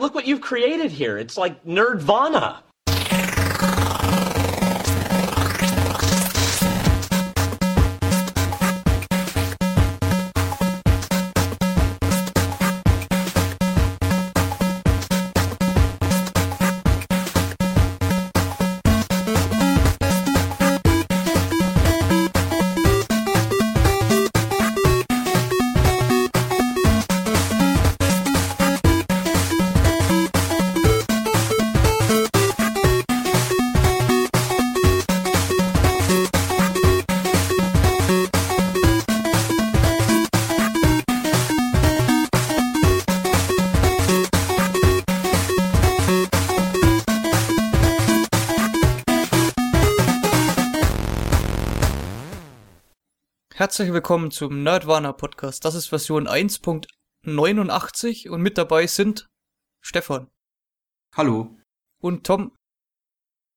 Look what you've created here. It's like nerdvana. Herzlich willkommen zum Nerdwana Podcast. Das ist Version 1.89 und mit dabei sind Stefan. Hallo. Und Tom.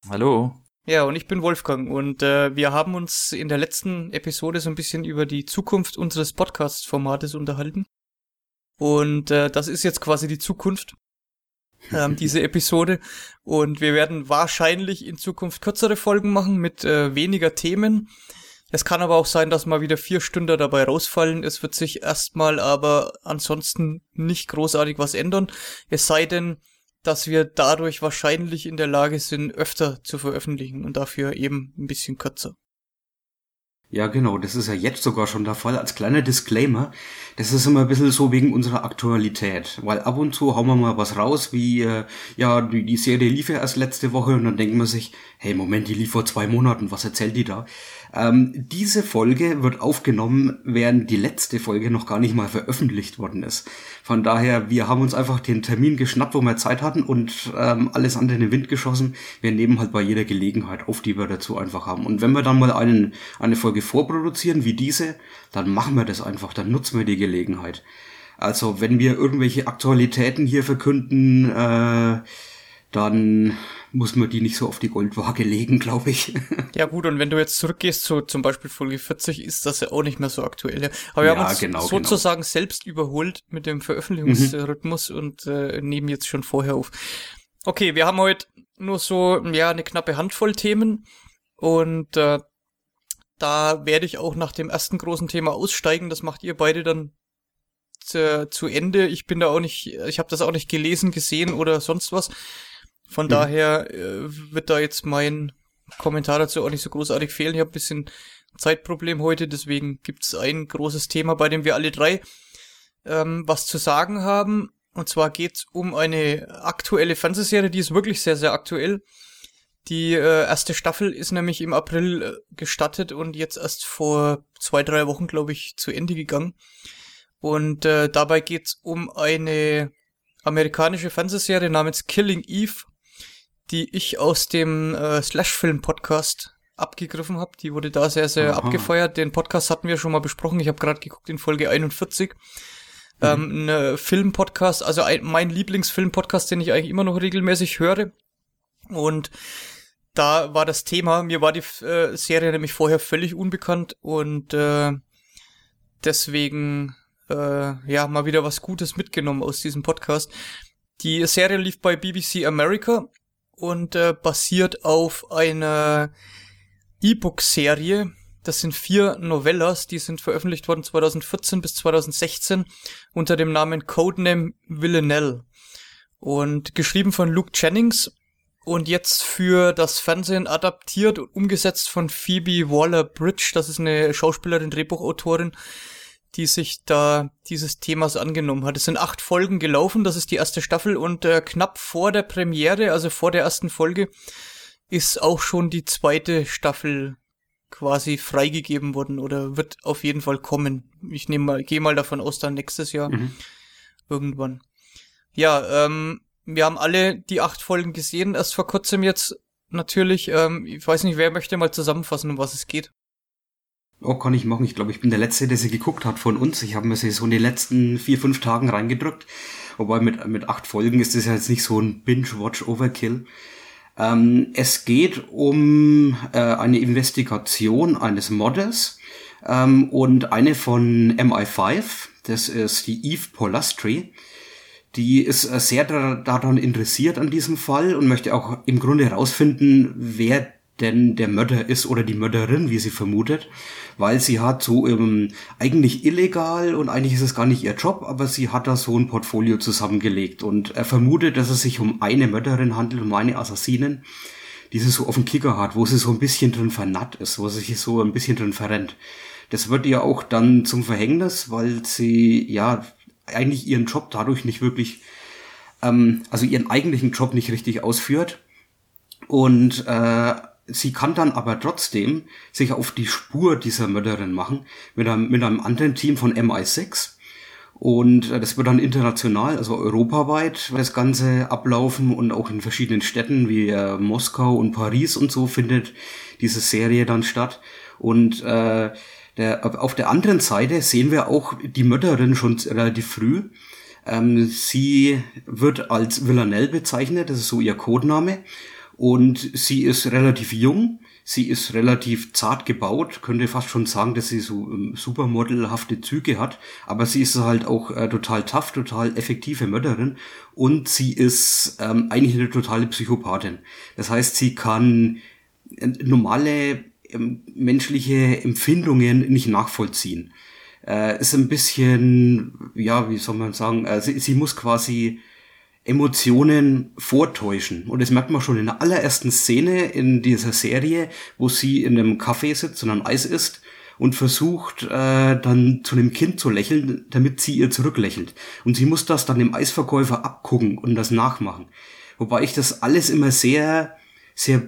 Hallo. Ja, und ich bin Wolfgang und äh, wir haben uns in der letzten Episode so ein bisschen über die Zukunft unseres Podcast-Formates unterhalten. Und äh, das ist jetzt quasi die Zukunft, ähm, diese Episode. Und wir werden wahrscheinlich in Zukunft kürzere Folgen machen mit äh, weniger Themen. Es kann aber auch sein, dass mal wieder vier Stunden dabei rausfallen. Es wird sich erstmal aber ansonsten nicht großartig was ändern. Es sei denn, dass wir dadurch wahrscheinlich in der Lage sind, öfter zu veröffentlichen und dafür eben ein bisschen kürzer. Ja, genau, das ist ja jetzt sogar schon der Fall. Als kleiner Disclaimer, das ist immer ein bisschen so wegen unserer Aktualität. Weil ab und zu hauen wir mal was raus, wie, äh, ja, die, die Serie lief ja erst letzte Woche und dann denkt man sich, hey, Moment, die lief vor zwei Monaten, was erzählt die da? Ähm, diese Folge wird aufgenommen, während die letzte Folge noch gar nicht mal veröffentlicht worden ist. Von daher, wir haben uns einfach den Termin geschnappt, wo wir Zeit hatten und ähm, alles andere in den Wind geschossen. Wir nehmen halt bei jeder Gelegenheit auf, die wir dazu einfach haben. Und wenn wir dann mal einen, eine Folge vorproduzieren wie diese, dann machen wir das einfach, dann nutzen wir die Gelegenheit. Also wenn wir irgendwelche Aktualitäten hier verkünden, äh, dann muss man die nicht so auf die Goldwaage legen, glaube ich. Ja gut, und wenn du jetzt zurückgehst zu zum Beispiel Folge 40, ist das ja auch nicht mehr so aktuell. Aber wir ja, haben uns genau, genau. sozusagen genau. selbst überholt mit dem Veröffentlichungsrhythmus mhm. und äh, nehmen jetzt schon vorher auf. Okay, wir haben heute nur so, ja, eine knappe Handvoll Themen und äh, da werde ich auch nach dem ersten großen Thema aussteigen. Das macht ihr beide dann zu, zu Ende. Ich bin da auch nicht, ich habe das auch nicht gelesen, gesehen oder sonst was. Von mhm. daher äh, wird da jetzt mein Kommentar dazu auch nicht so großartig fehlen. Ich habe ein bisschen Zeitproblem heute, deswegen gibt's ein großes Thema, bei dem wir alle drei ähm, was zu sagen haben. Und zwar geht's um eine aktuelle Fernsehserie, die ist wirklich sehr, sehr aktuell. Die äh, erste Staffel ist nämlich im April äh, gestattet und jetzt erst vor zwei, drei Wochen, glaube ich, zu Ende gegangen. Und äh, dabei geht's um eine amerikanische Fernsehserie namens Killing Eve die ich aus dem äh, Slash-Film-Podcast abgegriffen habe. Die wurde da sehr, sehr Aha. abgefeuert. Den Podcast hatten wir schon mal besprochen. Ich habe gerade geguckt in Folge 41. Mhm. Ähm, ein Film-Podcast, also ein, mein Lieblingsfilm-Podcast, den ich eigentlich immer noch regelmäßig höre. Und da war das Thema, mir war die äh, Serie nämlich vorher völlig unbekannt und äh, deswegen äh, ja mal wieder was Gutes mitgenommen aus diesem Podcast. Die Serie lief bei BBC America und äh, basiert auf einer E-Book-Serie. Das sind vier Novellas, die sind veröffentlicht worden 2014 bis 2016 unter dem Namen Codename Villanelle und geschrieben von Luke Jennings und jetzt für das Fernsehen adaptiert und umgesetzt von Phoebe Waller-Bridge. Das ist eine Schauspielerin, Drehbuchautorin, die sich da dieses Themas angenommen hat. Es sind acht Folgen gelaufen, das ist die erste Staffel und äh, knapp vor der Premiere, also vor der ersten Folge, ist auch schon die zweite Staffel quasi freigegeben worden oder wird auf jeden Fall kommen. Ich nehme mal, gehe mal davon aus, dann nächstes Jahr mhm. irgendwann. Ja, ähm, wir haben alle die acht Folgen gesehen, erst vor kurzem jetzt natürlich. Ähm, ich weiß nicht, wer möchte mal zusammenfassen, um was es geht. Oh, kann ich machen. Ich glaube, ich bin der Letzte, der sie geguckt hat von uns. Ich habe mir sie so in den letzten vier, fünf Tagen reingedrückt. Wobei mit, mit acht Folgen ist das ja jetzt nicht so ein Binge-Watch-Overkill. Ähm, es geht um äh, eine Investigation eines Modders ähm, und eine von MI5. Das ist die Eve Polastri. die ist äh, sehr daran interessiert an diesem Fall und möchte auch im Grunde herausfinden, wer denn der Mörder ist oder die Mörderin, wie sie vermutet, weil sie hat so ähm, eigentlich illegal und eigentlich ist es gar nicht ihr Job, aber sie hat da so ein Portfolio zusammengelegt und er vermutet, dass es sich um eine Mörderin handelt, um eine Assassinin, die sie so auf dem Kicker hat, wo sie so ein bisschen drin vernarrt ist, wo sie sich so ein bisschen drin verrennt. Das wird ihr auch dann zum Verhängnis, weil sie ja eigentlich ihren Job dadurch nicht wirklich, ähm, also ihren eigentlichen Job nicht richtig ausführt und äh, sie kann dann aber trotzdem sich auf die Spur dieser Mörderin machen mit einem, mit einem anderen Team von MI6. Und äh, das wird dann international, also europaweit, das Ganze ablaufen und auch in verschiedenen Städten wie äh, Moskau und Paris und so findet diese Serie dann statt. Und äh, der, auf der anderen Seite sehen wir auch die Mörderin schon relativ früh. Ähm, sie wird als Villanelle bezeichnet, das ist so ihr Codename. Und sie ist relativ jung, sie ist relativ zart gebaut, könnte fast schon sagen, dass sie so ähm, supermodelhafte Züge hat, aber sie ist halt auch äh, total tough, total effektive Mörderin und sie ist ähm, eigentlich eine totale Psychopathin. Das heißt, sie kann äh, normale ähm, menschliche Empfindungen nicht nachvollziehen. Äh, ist ein bisschen, ja, wie soll man sagen, äh, sie, sie muss quasi Emotionen vortäuschen. Und das merkt man schon in der allerersten Szene in dieser Serie, wo sie in einem Café sitzt und ein Eis isst und versucht äh, dann zu einem Kind zu lächeln, damit sie ihr zurücklächelt. Und sie muss das dann dem Eisverkäufer abgucken und das nachmachen. Wobei ich das alles immer sehr, sehr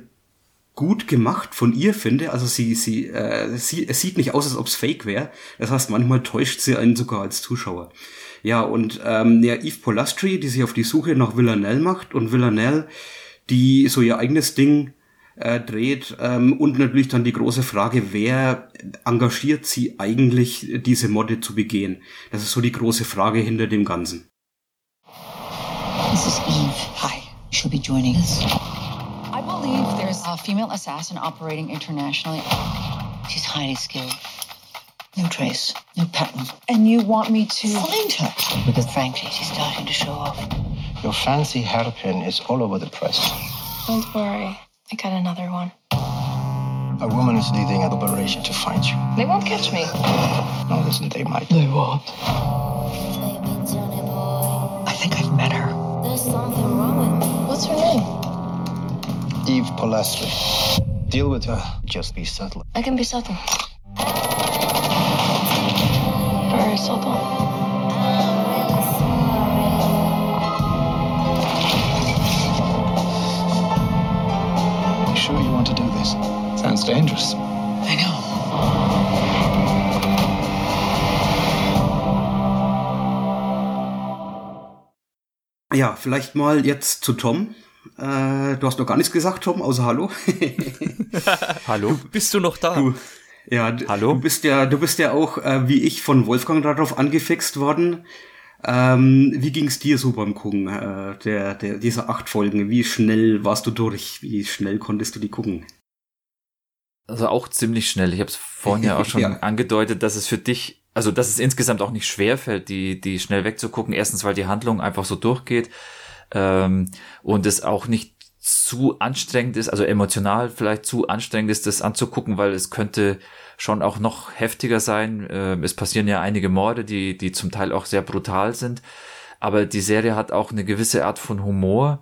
gut gemacht von ihr finde. Also sie, sie, äh, sie, es sieht nicht aus, als ob es fake wäre. Das heißt, manchmal täuscht sie einen sogar als Zuschauer. Ja, und ähm, ja, Eve Polastri, die sich auf die Suche nach Villanelle macht und Villanelle, die so ihr eigenes Ding äh, dreht ähm, und natürlich dann die große Frage, wer engagiert sie eigentlich, diese Morde zu begehen? Das ist so die große Frage hinter dem Ganzen. This is Eve. Hi. She'll be joining us. I believe there's a female assassin operating internationally. She's highly skilled. No trace, no pattern. And you want me to find her? Because frankly, she's starting to show off. Your fancy hairpin is all over the press. Don't worry, I got another one. A woman is leading an operation to find you. They won't catch me. No, listen, they might. They won't. I think I've met her. There's something wrong with me. What's her name? Eve Polastri. Deal with her. Just be subtle. I can be subtle. Ja, vielleicht mal jetzt zu Tom. Äh, du hast noch gar nichts gesagt, Tom, außer Hallo. Hallo. bist du noch da? Du, ja, Hallo? du bist ja, du bist ja auch, äh, wie ich, von Wolfgang darauf angefixt worden. Ähm, wie ging's dir so beim Gucken äh, der, der, dieser acht Folgen? Wie schnell warst du durch? Wie schnell konntest du die gucken? Also auch ziemlich schnell. Ich habe es vorhin ja auch schon ja. angedeutet, dass es für dich, also dass es insgesamt auch nicht schwer fällt, die, die schnell wegzugucken. Erstens, weil die Handlung einfach so durchgeht ähm, und es auch nicht zu anstrengend ist, also emotional vielleicht zu anstrengend ist, das anzugucken, weil es könnte schon auch noch heftiger sein. Äh, es passieren ja einige Morde, die, die zum Teil auch sehr brutal sind. Aber die Serie hat auch eine gewisse Art von Humor,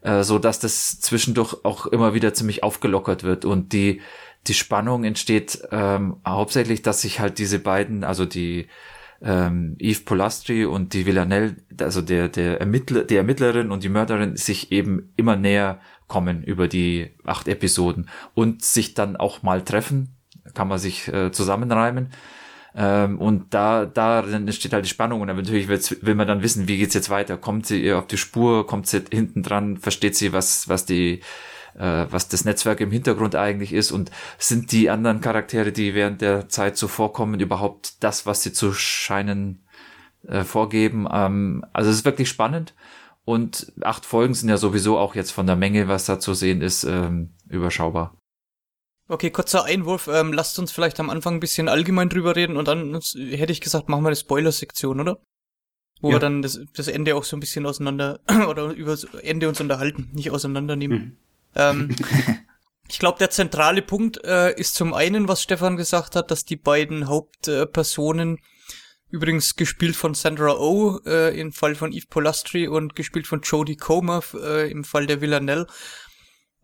äh, so dass das zwischendurch auch immer wieder ziemlich aufgelockert wird und die, die Spannung entsteht ähm, hauptsächlich, dass sich halt diese beiden, also die ähm, Yves Polastri und die Villanelle, also der, der Ermittler, die Ermittlerin und die Mörderin sich eben immer näher kommen über die acht Episoden und sich dann auch mal treffen, kann man sich äh, zusammenreimen. Ähm, und da, da entsteht halt die Spannung und natürlich will man dann wissen, wie geht's jetzt weiter? Kommt sie ihr auf die Spur? Kommt sie hinten dran? Versteht sie, was, was die äh, was das Netzwerk im Hintergrund eigentlich ist und sind die anderen Charaktere, die während der Zeit so vorkommen, überhaupt das, was sie zu scheinen äh, vorgeben. Ähm, also es ist wirklich spannend und acht Folgen sind ja sowieso auch jetzt von der Menge, was da zu sehen ist, ähm, überschaubar. Okay, kurzer Einwurf. Ähm, lasst uns vielleicht am Anfang ein bisschen allgemein drüber reden und dann hätte ich gesagt, machen wir eine Spoiler-Sektion, oder? wo ja. wir dann das, das Ende auch so ein bisschen auseinander oder über das Ende uns unterhalten, nicht auseinandernehmen. Mhm. Ähm, ich glaube, der zentrale Punkt äh, ist zum einen, was Stefan gesagt hat, dass die beiden Hauptpersonen übrigens gespielt von Sandra Oh äh, im Fall von Eve Polastri und gespielt von Jodie Comer äh, im Fall der Villanelle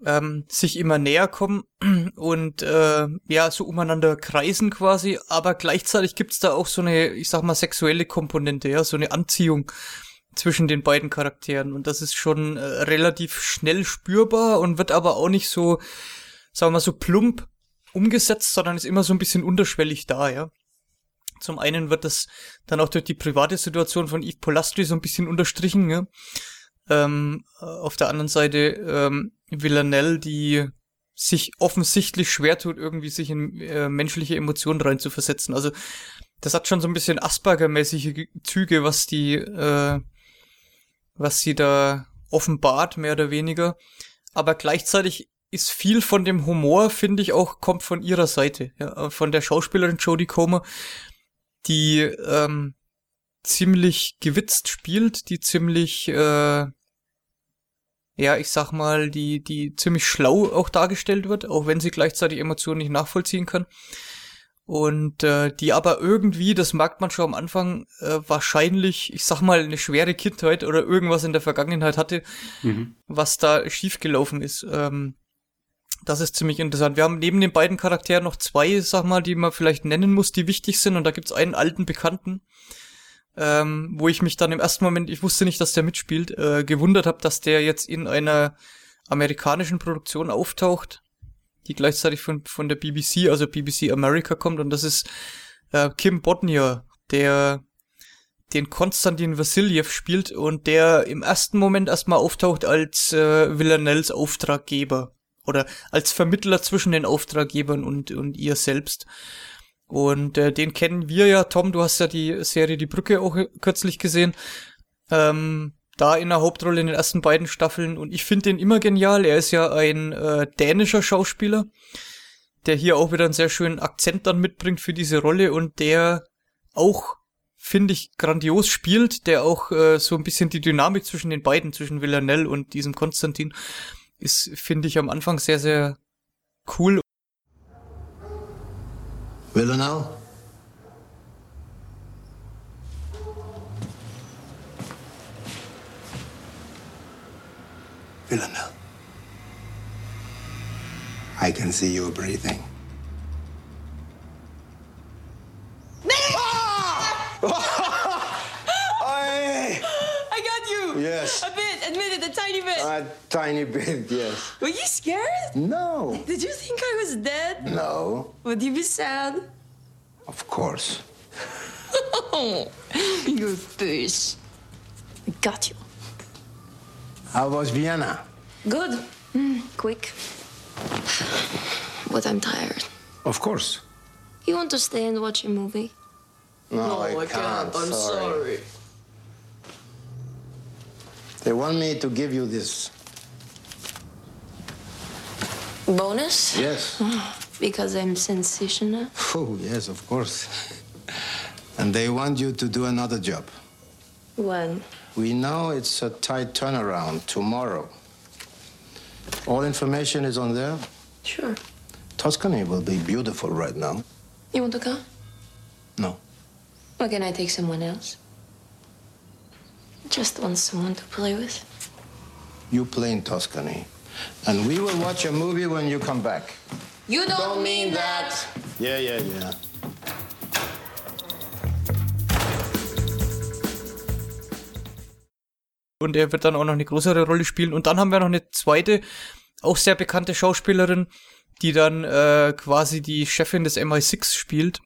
ähm, sich immer näher kommen und äh, ja so umeinander kreisen quasi, aber gleichzeitig gibt's da auch so eine, ich sag mal, sexuelle Komponente, ja, so eine Anziehung zwischen den beiden Charakteren und das ist schon äh, relativ schnell spürbar und wird aber auch nicht so, sagen wir mal, so plump umgesetzt, sondern ist immer so ein bisschen unterschwellig da, ja. Zum einen wird das dann auch durch die private Situation von Yves Polastri so ein bisschen unterstrichen, ja. Ähm, auf der anderen Seite ähm, Villanelle, die sich offensichtlich schwer tut, irgendwie sich in äh, menschliche Emotionen reinzuversetzen. Also das hat schon so ein bisschen Asperger-mäßige Züge, was die, äh, was sie da offenbart, mehr oder weniger. Aber gleichzeitig ist viel von dem Humor, finde ich, auch kommt von ihrer Seite, ja, von der Schauspielerin Jodie Comer, die ähm, ziemlich gewitzt spielt, die ziemlich äh, ja, ich sag mal, die, die ziemlich schlau auch dargestellt wird, auch wenn sie gleichzeitig Emotionen nicht nachvollziehen kann. Und äh, die aber irgendwie, das merkt man schon am Anfang, äh, wahrscheinlich, ich sag mal, eine schwere Kindheit oder irgendwas in der Vergangenheit hatte, mhm. was da schiefgelaufen ist. Ähm, das ist ziemlich interessant. Wir haben neben den beiden Charakteren noch zwei, sag mal, die man vielleicht nennen muss, die wichtig sind. Und da gibt's einen alten Bekannten, ähm, wo ich mich dann im ersten Moment, ich wusste nicht, dass der mitspielt, äh, gewundert habe, dass der jetzt in einer amerikanischen Produktion auftaucht, die gleichzeitig von, von der BBC, also BBC America kommt und das ist äh, Kim Bodnia, der den Konstantin Vassiljev spielt und der im ersten Moment erstmal auftaucht als äh, Villanelles Auftraggeber oder als Vermittler zwischen den Auftraggebern und, und ihr selbst. Und äh, den kennen wir ja, Tom, du hast ja die Serie Die Brücke auch kürzlich gesehen. Ähm, da in der Hauptrolle in den ersten beiden Staffeln und ich finde den immer genial. Er ist ja ein äh, dänischer Schauspieler, der hier auch wieder einen sehr schönen Akzent dann mitbringt für diese Rolle und der auch, finde ich, grandios spielt, der auch äh, so ein bisschen die Dynamik zwischen den beiden, zwischen Villanelle und diesem Konstantin, ist, finde ich, am Anfang sehr, sehr cool Villanelle? Villanelle. I can see you breathing. Ah! I got you. Yes. A bit. Admit it, a tiny bit. A tiny bit, yes. Were you scared? No. Did you think I was dead? No. Would you be sad? Of course. You're fish. I got you. How was Vienna? Good. Mm, quick. But I'm tired. Of course. You want to stay and watch a movie? No, no I, I, can't. can't. I'm sorry. sorry. They want me to give you this. Bonus? Yes. because I'm sensational? Oh, yes, of course. and they want you to do another job. When? We know it's a tight turnaround tomorrow. All information is on there? Sure. Tuscany will be beautiful right now. You want to come? No. Or can I take someone else? Just want someone to play with. You play in Tuscany. And we will watch a movie when you come back. You don't, don't mean that. Yeah, yeah, yeah. Und er wird dann auch noch eine größere Rolle spielen. Und dann haben wir noch eine zweite, auch sehr bekannte Schauspielerin, die dann äh, quasi die Chefin des MI6 spielt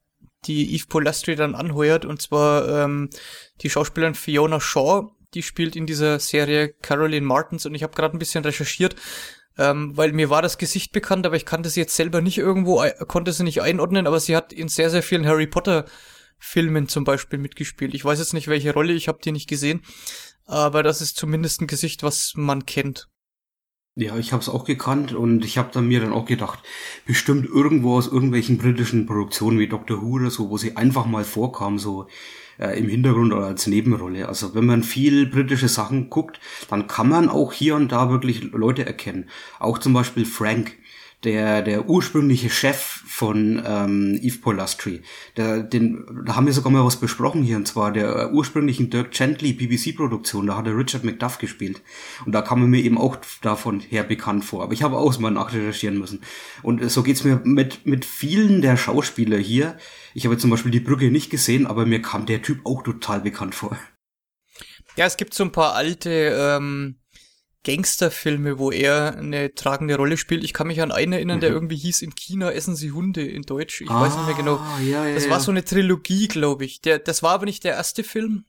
die Eve Polastri dann anheuert, und zwar ähm, die Schauspielerin Fiona Shaw, die spielt in dieser Serie Caroline Martins und ich habe gerade ein bisschen recherchiert, ähm, weil mir war das Gesicht bekannt, aber ich kannte sie jetzt selber nicht irgendwo, konnte sie nicht einordnen, aber sie hat in sehr, sehr vielen Harry Potter Filmen zum Beispiel mitgespielt. Ich weiß jetzt nicht, welche Rolle, ich habe die nicht gesehen, aber das ist zumindest ein Gesicht, was man kennt. Ja, ich habe es auch gekannt und ich habe dann mir dann auch gedacht, bestimmt irgendwo aus irgendwelchen britischen Produktionen wie Doctor Who oder so, wo sie einfach mal vorkam, so äh, im Hintergrund oder als Nebenrolle. Also wenn man viel britische Sachen guckt, dann kann man auch hier und da wirklich Leute erkennen. Auch zum Beispiel Frank, der, der ursprüngliche Chef von ähm, Eve Polastri. Der, den, da haben wir sogar mal was besprochen hier, und zwar der ursprünglichen Dirk Gently BBC-Produktion. Da hat er Richard McDuff gespielt. Und da kam er mir eben auch davon her bekannt vor. Aber ich habe auch mal nachrecherchieren müssen. Und so geht's mir mit, mit vielen der Schauspieler hier. Ich habe zum Beispiel die Brücke nicht gesehen, aber mir kam der Typ auch total bekannt vor. Ja, es gibt so ein paar alte ähm, Gangsterfilme, wo er eine tragende Rolle spielt. Ich kann mich an einen erinnern, mhm. der irgendwie hieß In China essen sie Hunde in Deutsch. Ich ah, weiß nicht mehr genau. Ah, ja, ja, das war so eine Trilogie, glaube ich. Der, das war aber nicht der erste Film.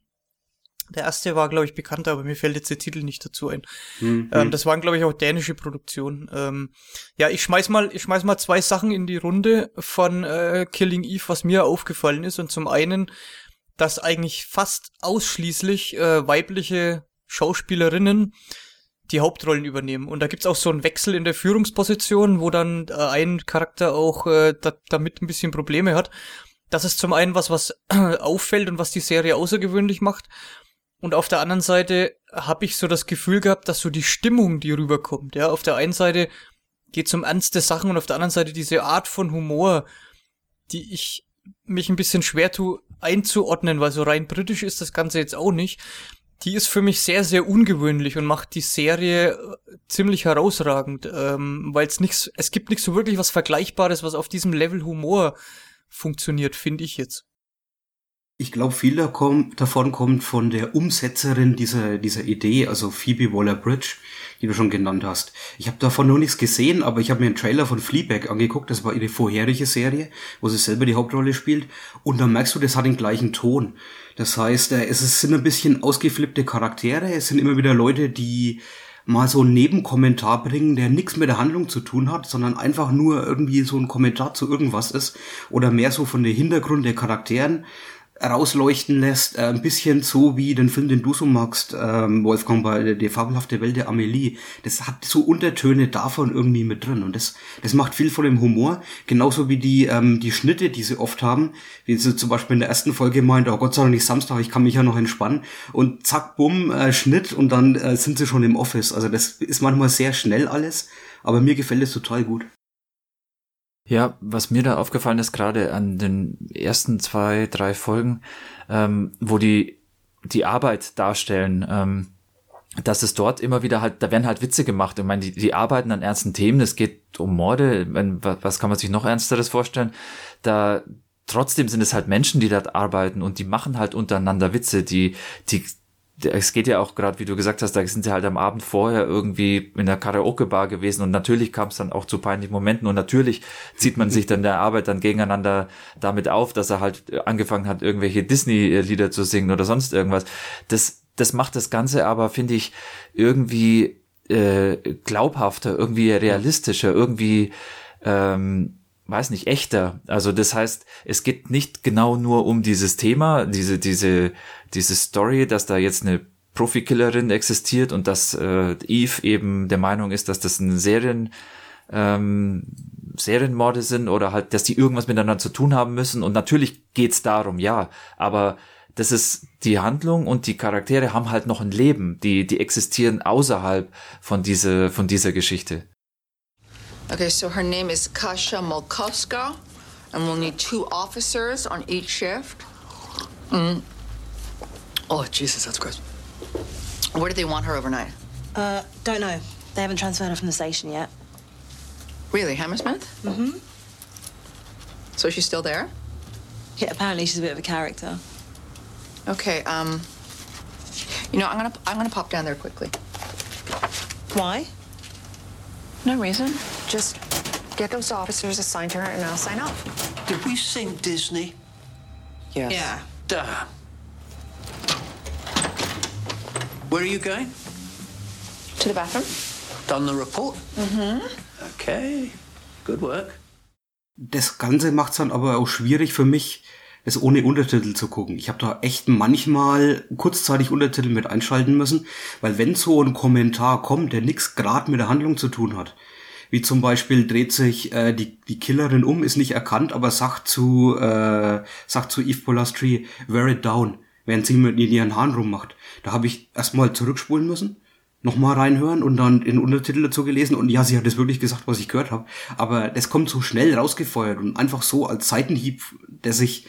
Der erste war, glaube ich, bekannter, aber mir fällt jetzt der Titel nicht dazu ein. Mhm. Ähm, das waren, glaube ich, auch dänische Produktionen. Ähm, ja, ich schmeiß mal, ich schmeiß mal zwei Sachen in die Runde von äh, Killing Eve, was mir aufgefallen ist. Und zum einen, dass eigentlich fast ausschließlich äh, weibliche Schauspielerinnen die Hauptrollen übernehmen. Und da gibt's auch so einen Wechsel in der Führungsposition, wo dann äh, ein Charakter auch äh, da, damit ein bisschen Probleme hat. Das ist zum einen was, was auffällt und was die Serie außergewöhnlich macht. Und auf der anderen Seite habe ich so das Gefühl gehabt, dass so die Stimmung, die rüberkommt, ja, auf der einen Seite geht um ernste Sachen und auf der anderen Seite diese Art von Humor, die ich mich ein bisschen schwer tue einzuordnen, weil so rein britisch ist das Ganze jetzt auch nicht die ist für mich sehr, sehr ungewöhnlich und macht die Serie äh, ziemlich herausragend, ähm, weil es nichts, es gibt nicht so wirklich was Vergleichbares, was auf diesem Level Humor funktioniert, finde ich jetzt. Ich glaube, viel davon kommt von der Umsetzerin dieser, dieser Idee, also Phoebe Waller-Bridge, die du schon genannt hast. Ich habe davon noch nichts gesehen, aber ich habe mir einen Trailer von Fleabag angeguckt, das war ihre vorherige Serie, wo sie selber die Hauptrolle spielt, und dann merkst du, das hat den gleichen Ton. Das heißt, äh, es sind ein bisschen ausgeflippte Charaktere, es sind immer wieder Leute, die mal so einen Nebenkommentar bringen, der nichts mit der Handlung zu tun hat, sondern einfach nur irgendwie so ein Kommentar zu irgendwas ist oder mehr so von der Hintergrund der Charakteren rausleuchten lässt, äh, ein bisschen so wie den Film, den du so magst, ähm, Wolfgang, bei der fabelhafte Welt der Amelie. Das hat so Untertöne davon irgendwie mit drin und das, das macht viel von dem Humor, genauso wie die, ähm, die Schnitte, die sie oft haben, wie sie zum Beispiel in der ersten Folge meint, oh Gott sei Dank nicht Samstag, ich kann mich ja noch entspannen und zack, bumm, äh, Schnitt und dann äh, sind sie schon im Office. Also das ist manchmal sehr schnell alles, aber mir gefällt es total gut. Ja, was mir da aufgefallen ist, gerade an den ersten zwei, drei Folgen, ähm, wo die die Arbeit darstellen, ähm, dass es dort immer wieder halt, da werden halt Witze gemacht. Ich meine, die, die arbeiten an ernsten Themen, es geht um Morde, was kann man sich noch ernsteres vorstellen? Da trotzdem sind es halt Menschen, die dort arbeiten und die machen halt untereinander Witze, die, die, es geht ja auch gerade, wie du gesagt hast, da sind sie halt am Abend vorher irgendwie in der Karaoke-Bar gewesen und natürlich kam es dann auch zu peinlichen Momenten und natürlich zieht man sich dann der Arbeit dann gegeneinander damit auf, dass er halt angefangen hat, irgendwelche Disney-Lieder zu singen oder sonst irgendwas. Das, das macht das Ganze aber, finde ich, irgendwie äh, glaubhafter, irgendwie realistischer, irgendwie ähm, weiß nicht, echter. Also das heißt, es geht nicht genau nur um dieses Thema, diese, diese, diese Story, dass da jetzt eine Profikillerin existiert und dass äh, Eve eben der Meinung ist, dass das ein Serien, ähm, Serienmorde sind oder halt, dass die irgendwas miteinander zu tun haben müssen. Und natürlich geht's darum, ja, aber das ist die Handlung und die Charaktere haben halt noch ein Leben, die, die existieren außerhalb von dieser, von dieser Geschichte. Okay, so her name is Kasha Molkowska, and we'll need two officers on each shift. Mm. Oh, Jesus, that's gross. Where do they want her overnight? Uh, don't know. They haven't transferred her from the station yet. Really, Hammersmith? Mm-hmm. So she's still there? Yeah, apparently she's a bit of a character. Okay, um, you know, I'm gonna I'm gonna pop down there quickly. Why? No reason. Just get those officers assigned to her and I'll sign off. Did we sing Disney? Yes. Yeah. Damn. Where are you going? To the bathroom. Done the report? Mm-hmm. Okay. Good work. Das Ganze macht's dann aber auch schwierig für mich, es ohne Untertitel zu gucken. Ich habe da echt manchmal kurzzeitig Untertitel mit einschalten müssen, weil wenn so ein Kommentar kommt, der nichts gerade mit der Handlung zu tun hat, Wie zum Beispiel dreht sich äh, die, die Killerin um, ist nicht erkannt, aber sagt zu, äh, sagt zu Eve Polastri, wear it down, während sie mit ihren Haaren rummacht. Da habe ich erstmal zurückspulen müssen, nochmal reinhören und dann den Untertitel dazu gelesen und ja, sie hat es wirklich gesagt, was ich gehört habe. Aber das kommt so schnell rausgefeuert und einfach so als Seitenhieb, dass ich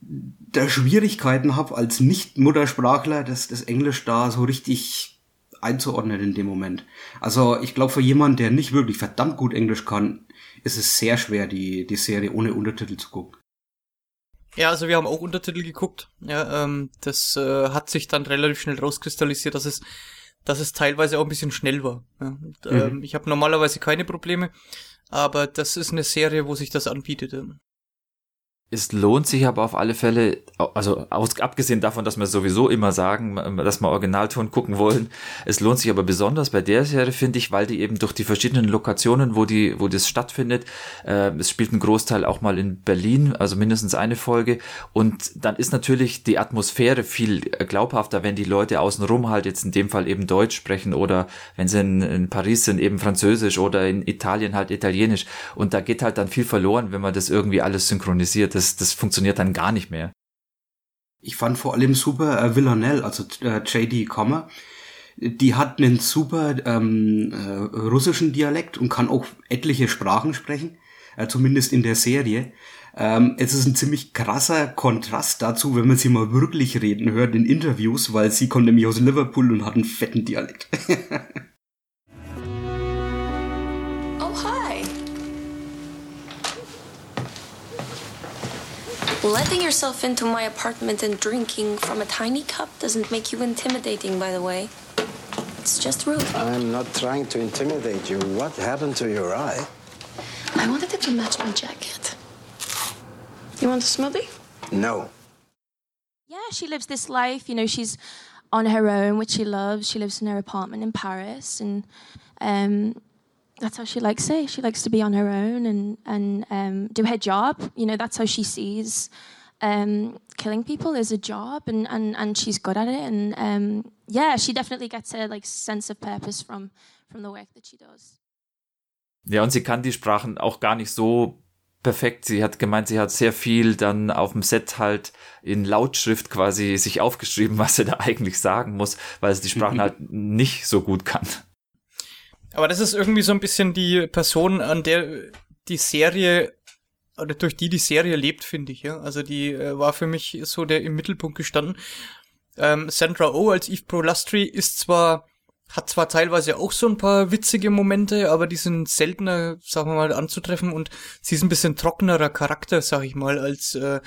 da Schwierigkeiten habe als Nicht-Muttersprachler, das, das Englisch da so richtig einzuordnen in dem Moment. Also ich glaube, für jemanden, der nicht wirklich verdammt gut Englisch kann, ist es sehr schwer, die, die Serie ohne Untertitel zu gucken. Ja, also wir haben auch Untertitel geguckt. Ja, ähm, das äh, hat sich dann relativ schnell rauskristallisiert, dass es, dass es teilweise auch ein bisschen schnell war. Ja, und, mhm. ähm, ich habe normalerweise keine Probleme, aber das ist eine Serie, wo sich das anbietet. Es lohnt sich aber auf alle Fälle, also aus, abgesehen davon, dass wir sowieso immer sagen, dass wir Originalton gucken wollen, es lohnt sich aber besonders bei der Serie, finde ich, weil die eben durch die verschiedenen Lokationen, wo die, wo das stattfindet, äh, es spielt ein Großteil auch mal in Berlin, also mindestens eine Folge, und dann ist natürlich die Atmosphäre viel glaubhafter, wenn die Leute außenrum halt jetzt in dem Fall eben Deutsch sprechen oder wenn sie in, in Paris sind eben Französisch oder in Italien halt Italienisch, und da geht halt dann viel verloren, wenn man das irgendwie alles synchronisiert das, das funktioniert dann gar nicht mehr. Ich fand vor allem super äh, Villanelle, also äh, J.D. Kommer. Die hat einen super ähm, äh, russischen Dialekt und kann auch etliche Sprachen sprechen, äh, zumindest in der Serie. Ähm, es ist ein ziemlich krasser Kontrast dazu, wenn man sie mal wirklich reden hört in Interviews, weil sie kommt nämlich aus Liverpool und hat einen fetten Dialekt. Letting yourself into my apartment and drinking from a tiny cup doesn't make you intimidating, by the way. It's just rude. I'm not trying to intimidate you. What happened to your eye? I wanted it to match my jacket. You want a smoothie? No. Yeah, she lives this life. You know, she's on her own, which she loves. She lives in her apartment in Paris, and um, that's how she likes it. She likes to be on her own and and um, do her job. You know, that's how she sees um, killing people is a job, and and and she's good at it. And um, yeah, she definitely gets a like sense of purpose from from the work that she does. Ja, und sie kann die Sprachen auch gar nicht so perfekt. Sie hat gemeint, sie hat sehr viel dann auf dem Set halt in Lautschrift quasi sich aufgeschrieben, was sie da eigentlich sagen muss, weil sie die Sprachen halt nicht so gut kann. Aber das ist irgendwie so ein bisschen die Person, an der die Serie oder durch die die Serie lebt, finde ich, ja. Also die äh, war für mich so der im Mittelpunkt gestanden. Ähm, Sandra Oh als Eve Prolastri ist zwar, hat zwar teilweise auch so ein paar witzige Momente, aber die sind seltener, sagen wir mal, anzutreffen und sie ist ein bisschen trockenerer Charakter, sag ich mal, als, äh,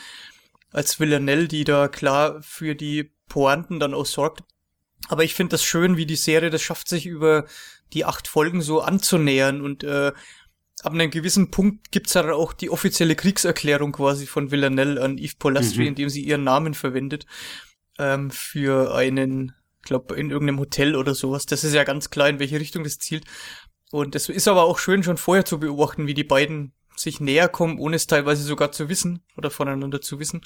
als Villanelle, die da klar für die Pointen dann auch sorgt. Aber ich finde das schön, wie die Serie das schafft, sich über die acht Folgen so anzunähern und äh, ab einem gewissen Punkt gibt's halt auch die offizielle Kriegserklärung quasi von Villanelle an Yves Polastri, mhm. indem sie ihren Namen verwendet ähm, für einen, glaube in irgendeinem Hotel oder sowas. Das ist ja ganz klar, in welche Richtung das zielt. Und es ist aber auch schön, schon vorher zu beobachten, wie die beiden sich näher kommen, ohne es teilweise sogar zu wissen oder voneinander zu wissen.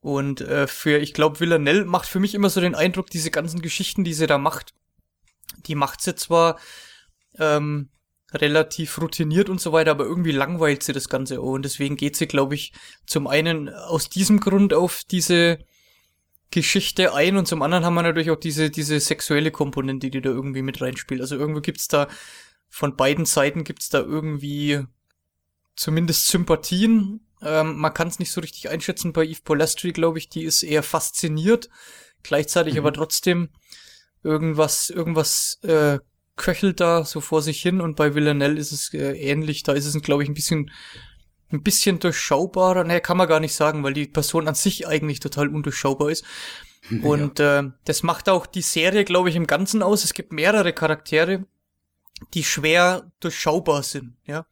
Und äh, für, ich glaube, Villanelle macht für mich immer so den Eindruck, diese ganzen Geschichten, die sie da macht, die macht sie zwar ähm, relativ routiniert und so weiter, aber irgendwie langweilt sie das Ganze auch. Und deswegen geht sie, glaube ich, zum einen aus diesem Grund auf diese Geschichte ein und zum anderen haben wir natürlich auch diese, diese sexuelle Komponente, die da irgendwie mit reinspielt. Also irgendwo gibt's da, von beiden Seiten gibt's da irgendwie zumindest Sympathien ähm, man kann es nicht so richtig einschätzen bei Eve Polastri, glaube ich. Die ist eher fasziniert, gleichzeitig mhm. aber trotzdem irgendwas, irgendwas äh, köchelt da so vor sich hin. Und bei Villanelle ist es äh, ähnlich. Da ist es, glaube ich, ein bisschen ein bisschen durchschaubarer. Naja, kann man gar nicht sagen, weil die Person an sich eigentlich total undurchschaubar ist. Und ja. äh, das macht auch die Serie, glaube ich, im Ganzen aus. Es gibt mehrere Charaktere, die schwer durchschaubar sind, ja.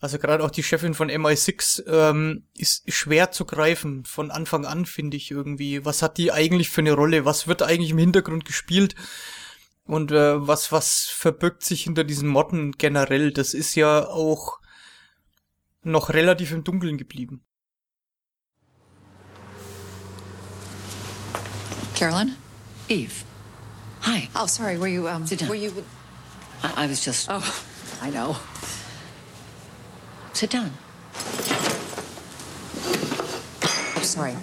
Also gerade auch die Chefin von MI6 ähm, ist schwer zu greifen von Anfang an, finde ich irgendwie. Was hat die eigentlich für eine Rolle? Was wird eigentlich im Hintergrund gespielt? Und äh, was was verbirgt sich hinter diesen Motten generell? Das ist ja auch noch relativ im Dunkeln geblieben. Carolyn? Eve. Hi. Oh, sorry. Were you um Sit down. were you I, I was just Oh. I know. Sit down. Oh, sorry.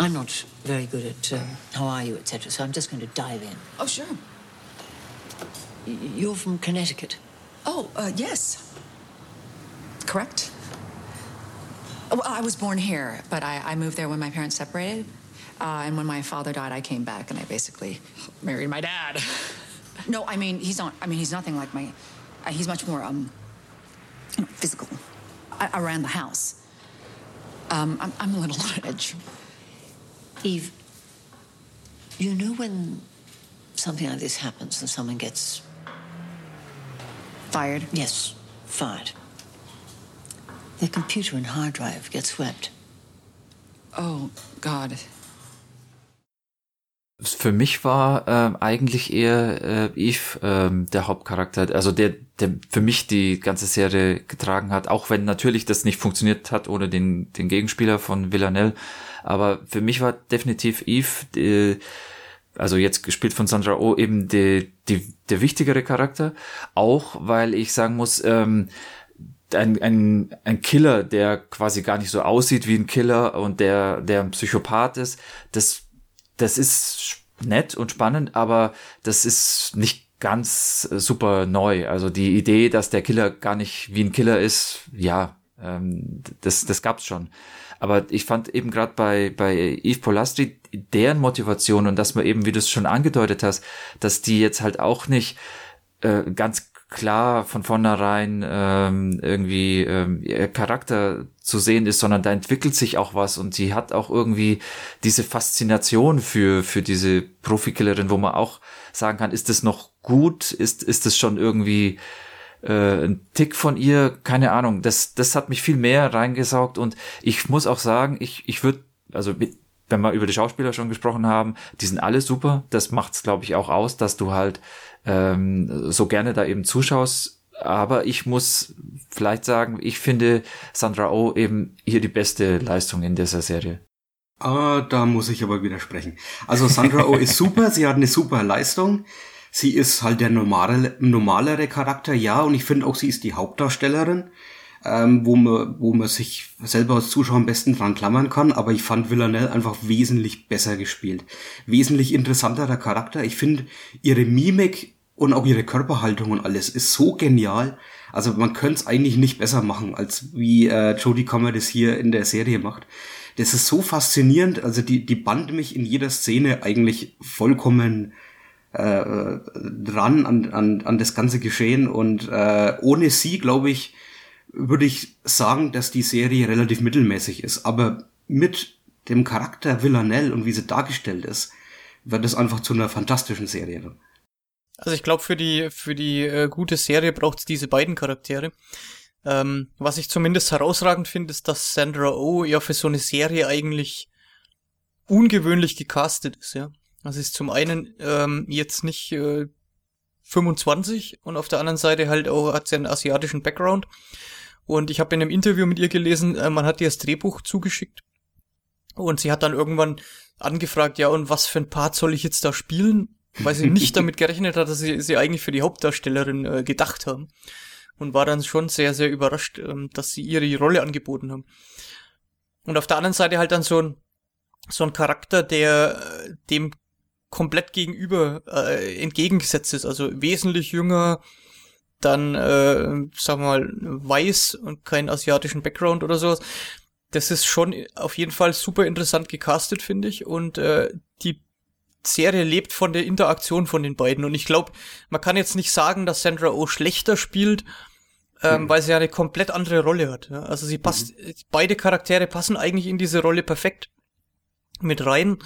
I'm not very good at um, how are you, etc., so I'm just going to dive in. Oh, sure. Y- you're from Connecticut. Oh, uh, yes. Correct. Well, I was born here, but I, I moved there when my parents separated. Uh, and when my father died, I came back and I basically married my dad. no, I mean he's not. I mean he's nothing like my. Uh, he's much more um, you know, physical. I, around the house. Um, I'm, I'm a little on edge. Eve, you know when something like this happens and someone gets fired? Yes, fired. Their computer and hard drive get swept. Oh, God. Für mich war äh, eigentlich eher äh, Eve äh, der Hauptcharakter, also der, der für mich die ganze Serie getragen hat, auch wenn natürlich das nicht funktioniert hat ohne den, den Gegenspieler von Villanelle. Aber für mich war definitiv Eve, die, also jetzt gespielt von Sandra Oh, eben die, die, der wichtigere Charakter. Auch weil ich sagen muss, ähm, ein, ein, ein Killer, der quasi gar nicht so aussieht wie ein Killer und der, der ein Psychopath ist, das das ist nett und spannend, aber das ist nicht ganz äh, super neu. Also die Idee, dass der Killer gar nicht wie ein Killer ist, ja, ähm, das, das gab's schon. Aber ich fand eben gerade bei, bei Yves Polastri deren Motivation und dass man eben, wie du es schon angedeutet hast, dass die jetzt halt auch nicht äh, ganz klar von vornherein ähm, irgendwie ähm, ihr Charakter zu sehen ist, sondern da entwickelt sich auch was und sie hat auch irgendwie diese Faszination für für diese Profikillerin, wo man auch sagen kann, ist das noch gut, ist ist das schon irgendwie äh, ein Tick von ihr, keine Ahnung. Das das hat mich viel mehr reingesaugt und ich muss auch sagen, ich ich würde also wenn wir über die Schauspieler schon gesprochen haben, die sind alle super. Das macht's glaube ich auch aus, dass du halt ähm, so gerne da eben zuschaust. Aber ich muss vielleicht sagen, ich finde Sandra Oh eben hier die beste Leistung in dieser Serie. Ah, da muss ich aber widersprechen. Also Sandra Oh ist super, sie hat eine super Leistung. Sie ist halt der normale, normalere Charakter, ja, und ich finde auch, sie ist die Hauptdarstellerin, ähm, wo man, wo man sich selber als Zuschauer am besten dran klammern kann, aber ich fand Villanelle einfach wesentlich besser gespielt. Wesentlich interessanterer Charakter. Ich finde, ihre Mimik und auch ihre Körperhaltung und alles ist so genial. Also man könnte es eigentlich nicht besser machen, als wie äh, Jodie Comer das hier in der Serie macht. Das ist so faszinierend. Also die, die band mich in jeder Szene eigentlich vollkommen äh, dran an, an, an das ganze Geschehen. Und äh, ohne sie, glaube ich, würde ich sagen, dass die Serie relativ mittelmäßig ist. Aber mit dem Charakter Villanelle und wie sie dargestellt ist, wird es einfach zu einer fantastischen Serie. Also ich glaube, für die, für die äh, gute Serie braucht es diese beiden Charaktere. Ähm, was ich zumindest herausragend finde, ist, dass Sandra Oh ja für so eine Serie eigentlich ungewöhnlich gecastet ist, ja. Also ist zum einen ähm, jetzt nicht äh, 25 und auf der anderen Seite halt auch hat sie einen asiatischen Background. Und ich habe in einem Interview mit ihr gelesen, äh, man hat ihr das Drehbuch zugeschickt und sie hat dann irgendwann angefragt, ja, und was für ein Part soll ich jetzt da spielen? Weil sie nicht damit gerechnet hat, dass sie sie eigentlich für die Hauptdarstellerin äh, gedacht haben. Und war dann schon sehr, sehr überrascht, ähm, dass sie ihre Rolle angeboten haben. Und auf der anderen Seite halt dann so ein, so ein Charakter, der äh, dem komplett gegenüber äh, entgegengesetzt ist, also wesentlich jünger, dann, äh, sag mal, weiß und keinen asiatischen Background oder sowas. Das ist schon auf jeden Fall super interessant gecastet, finde ich. Und äh, die Serie lebt von der Interaktion von den beiden. Und ich glaube, man kann jetzt nicht sagen, dass Sandra Oh schlechter spielt, ähm, mhm. weil sie ja eine komplett andere Rolle hat. Ja? Also sie passt, mhm. beide Charaktere passen eigentlich in diese Rolle perfekt mit rein.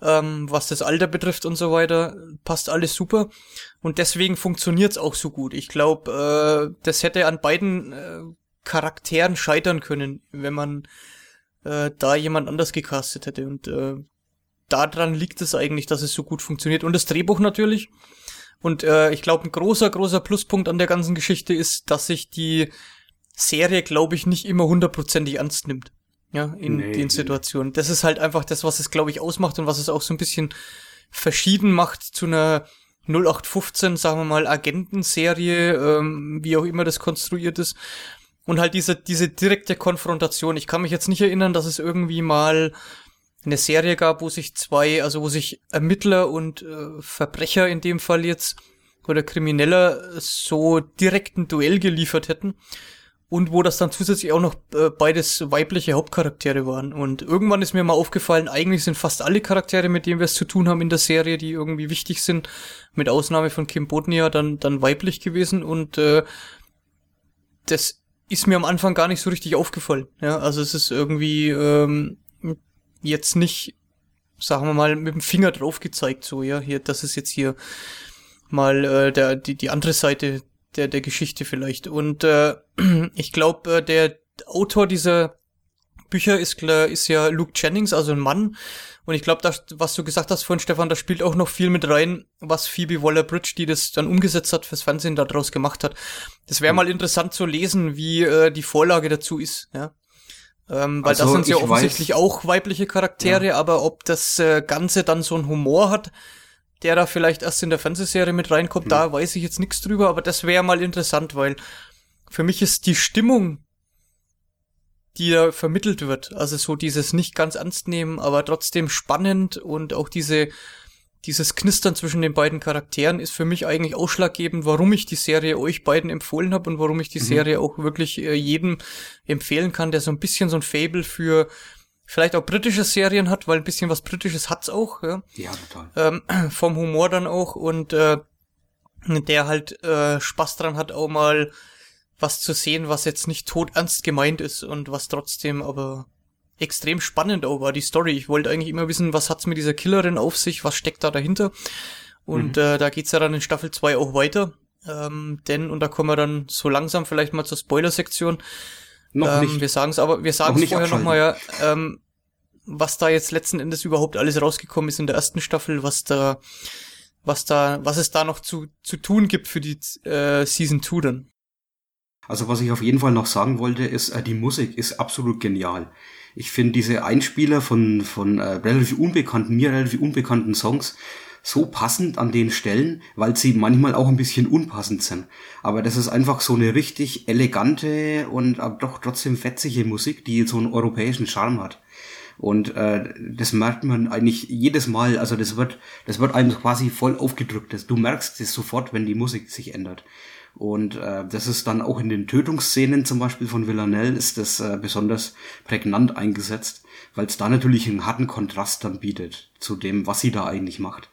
Ähm, was das Alter betrifft und so weiter, passt alles super. Und deswegen funktioniert's auch so gut. Ich glaube, äh, das hätte an beiden äh, Charakteren scheitern können, wenn man äh, da jemand anders gecastet hätte. Und äh, daran liegt es eigentlich, dass es so gut funktioniert. Und das Drehbuch natürlich. Und äh, ich glaube, ein großer, großer Pluspunkt an der ganzen Geschichte ist, dass sich die Serie, glaube ich, nicht immer hundertprozentig ernst nimmt. Ja, in nee, den Situationen. Das ist halt einfach das, was es, glaube ich, ausmacht und was es auch so ein bisschen verschieden macht zu einer 0815, sagen wir mal, Agentenserie, ähm, wie auch immer das konstruiert ist. Und halt diese, diese direkte Konfrontation. Ich kann mich jetzt nicht erinnern, dass es irgendwie mal eine Serie gab, wo sich zwei, also wo sich Ermittler und äh, Verbrecher in dem Fall jetzt oder Krimineller so direkt ein Duell geliefert hätten und wo das dann zusätzlich auch noch äh, beides weibliche Hauptcharaktere waren. Und irgendwann ist mir mal aufgefallen, eigentlich sind fast alle Charaktere, mit denen wir es zu tun haben in der Serie, die irgendwie wichtig sind, mit Ausnahme von Kim Bodnia, dann, dann weiblich gewesen und äh, das ist mir am Anfang gar nicht so richtig aufgefallen. Ja, also es ist irgendwie ähm, jetzt nicht, sagen wir mal, mit dem Finger drauf gezeigt, so, ja, hier, das ist jetzt hier mal äh, der, die, die andere Seite der, der Geschichte vielleicht. Und äh, ich glaube, äh, der Autor dieser Bücher ist, ist ja Luke Jennings, also ein Mann. Und ich glaube, was du gesagt hast vorhin, Stefan, da spielt auch noch viel mit rein, was Phoebe Waller-Bridge, die das dann umgesetzt hat, fürs Fernsehen daraus gemacht hat. Das wäre mhm. mal interessant zu lesen, wie äh, die Vorlage dazu ist. Ja. Ähm, weil also, das sind ja offensichtlich weiß, auch weibliche Charaktere, ja. aber ob das äh, Ganze dann so einen Humor hat, der da vielleicht erst in der Fernsehserie mit reinkommt, hm. da weiß ich jetzt nichts drüber, aber das wäre mal interessant, weil für mich ist die Stimmung, die da vermittelt wird, also so dieses nicht ganz ernst nehmen, aber trotzdem spannend und auch diese dieses Knistern zwischen den beiden Charakteren ist für mich eigentlich ausschlaggebend, warum ich die Serie euch beiden empfohlen habe und warum ich die mhm. Serie auch wirklich äh, jedem empfehlen kann, der so ein bisschen so ein Fable für vielleicht auch britische Serien hat, weil ein bisschen was Britisches hat's auch, ja. Ja, total. Ähm, vom Humor dann auch und äh, der halt äh, Spaß dran hat, auch mal was zu sehen, was jetzt nicht tot ernst gemeint ist und was trotzdem aber extrem spannend auch war, die Story. Ich wollte eigentlich immer wissen, was hat's mit dieser Killerin auf sich, was steckt da dahinter. Und mhm. äh, da geht's ja dann in Staffel 2 auch weiter. Ähm, denn, und da kommen wir dann so langsam vielleicht mal zur Spoiler-Sektion, noch ähm, nicht. Wir sagen es aber, wir sagen es vorher nochmal, ja, ähm, was da jetzt letzten Endes überhaupt alles rausgekommen ist in der ersten Staffel, was da, was da, was es da noch zu, zu tun gibt für die äh, Season 2 dann. Also was ich auf jeden Fall noch sagen wollte, ist, äh, die Musik ist absolut genial. Ich finde diese Einspieler von, von äh, relativ unbekannten, mir relativ unbekannten Songs, so passend an den Stellen, weil sie manchmal auch ein bisschen unpassend sind. Aber das ist einfach so eine richtig elegante und aber doch trotzdem fetzige Musik, die so einen europäischen Charme hat. Und äh, das merkt man eigentlich jedes Mal. Also das wird, das wird einem quasi voll aufgedrückt. Du merkst es sofort, wenn die Musik sich ändert. Und äh, das ist dann auch in den Tötungsszenen zum Beispiel von Villanelle ist das äh, besonders prägnant eingesetzt, weil es da natürlich einen harten Kontrast dann bietet zu dem, was sie da eigentlich macht.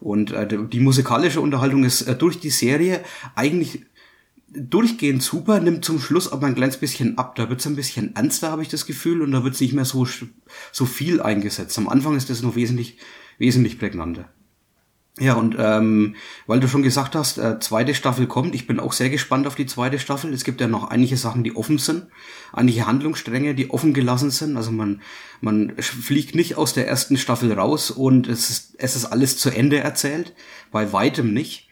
Und äh, die musikalische Unterhaltung ist äh, durch die Serie eigentlich durchgehend super, nimmt zum Schluss aber ein kleines bisschen ab. Da wird's ein bisschen ernster, habe ich das Gefühl, und da wird's nicht mehr so, so viel eingesetzt. Am Anfang ist das noch wesentlich, wesentlich prägnanter. Ja, und ähm, weil du schon gesagt hast, äh, zweite Staffel kommt, ich bin auch sehr gespannt auf die zweite Staffel. Es gibt ja noch einige Sachen, die offen sind, einige Handlungsstränge, die offen gelassen sind. Also man, man fliegt nicht aus der ersten Staffel raus und es ist, es ist alles zu Ende erzählt. Bei weitem nicht.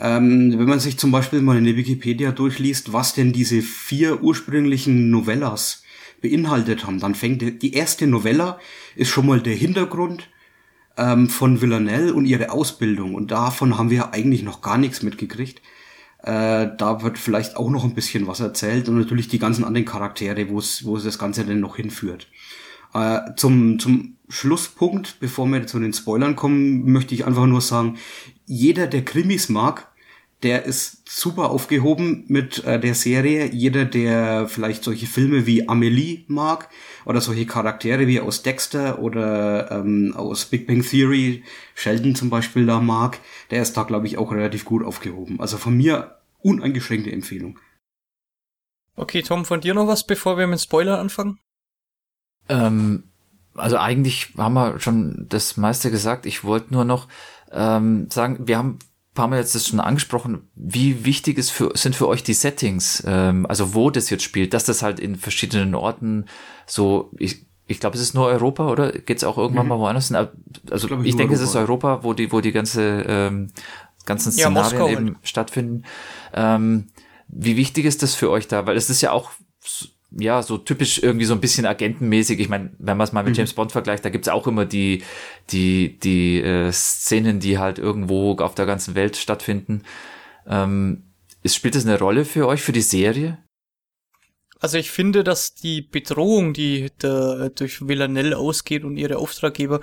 Ähm, wenn man sich zum Beispiel mal in der Wikipedia durchliest, was denn diese vier ursprünglichen Novellas beinhaltet haben, dann fängt die erste Novella ist schon mal der Hintergrund ähm, von Villanelle und ihre Ausbildung. Und davon haben wir eigentlich noch gar nichts mitgekriegt. Äh, da wird vielleicht auch noch ein bisschen was erzählt und natürlich die ganzen anderen Charaktere, wo es wo es das Ganze denn noch hinführt. Äh, zum, zum Schlusspunkt, bevor wir zu den Spoilern kommen, möchte ich einfach nur sagen, jeder, der Krimis mag, der ist super aufgehoben mit äh, der Serie. Jeder, der vielleicht solche Filme wie Amelie mag oder solche Charaktere wie aus Dexter oder ähm, aus Big Bang Theory, Sheldon zum Beispiel da mag, der ist da, glaube ich, auch relativ gut aufgehoben. Also von mir uneingeschränkte Empfehlung. Okay, Tom, von dir noch was, bevor wir mit Spoiler anfangen? Ähm, also eigentlich haben wir schon das meiste gesagt. Ich wollte nur noch ähm, sagen, wir haben paar Mal jetzt das schon angesprochen, wie wichtig ist für, sind für euch die Settings, ähm, also wo das jetzt spielt, dass das halt in verschiedenen Orten so, ich, ich glaube, es ist nur Europa, oder? Geht es auch irgendwann mhm. mal woanders hin? Also ich, ich denke, Europa. es ist Europa, wo die, wo die ganze, ähm, ganzen Szenarien ja, Moskau eben halt. stattfinden. Ähm, wie wichtig ist das für euch da? Weil es ist ja auch ja, so typisch irgendwie so ein bisschen agentenmäßig. Ich meine, wenn man es mal mit mhm. James Bond vergleicht, da gibt's auch immer die, die, die äh, Szenen, die halt irgendwo auf der ganzen Welt stattfinden. Ähm, ist, spielt das eine Rolle für euch, für die Serie? Also ich finde, dass die Bedrohung, die da durch Villanelle ausgeht und ihre Auftraggeber,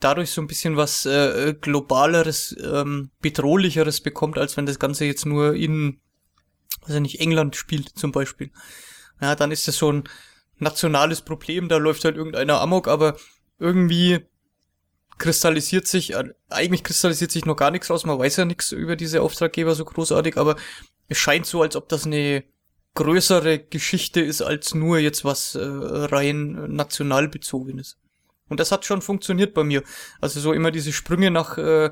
dadurch so ein bisschen was äh, globaleres, ähm, bedrohlicheres bekommt, als wenn das Ganze jetzt nur in, also nicht England spielt zum Beispiel. Ja, dann ist das so ein nationales Problem, da läuft halt irgendeiner Amok, aber irgendwie kristallisiert sich, äh, eigentlich kristallisiert sich noch gar nichts raus, man weiß ja nichts über diese Auftraggeber so großartig, aber es scheint so, als ob das eine größere Geschichte ist als nur jetzt was äh, rein national bezogenes. Und das hat schon funktioniert bei mir. Also so immer diese Sprünge nach äh,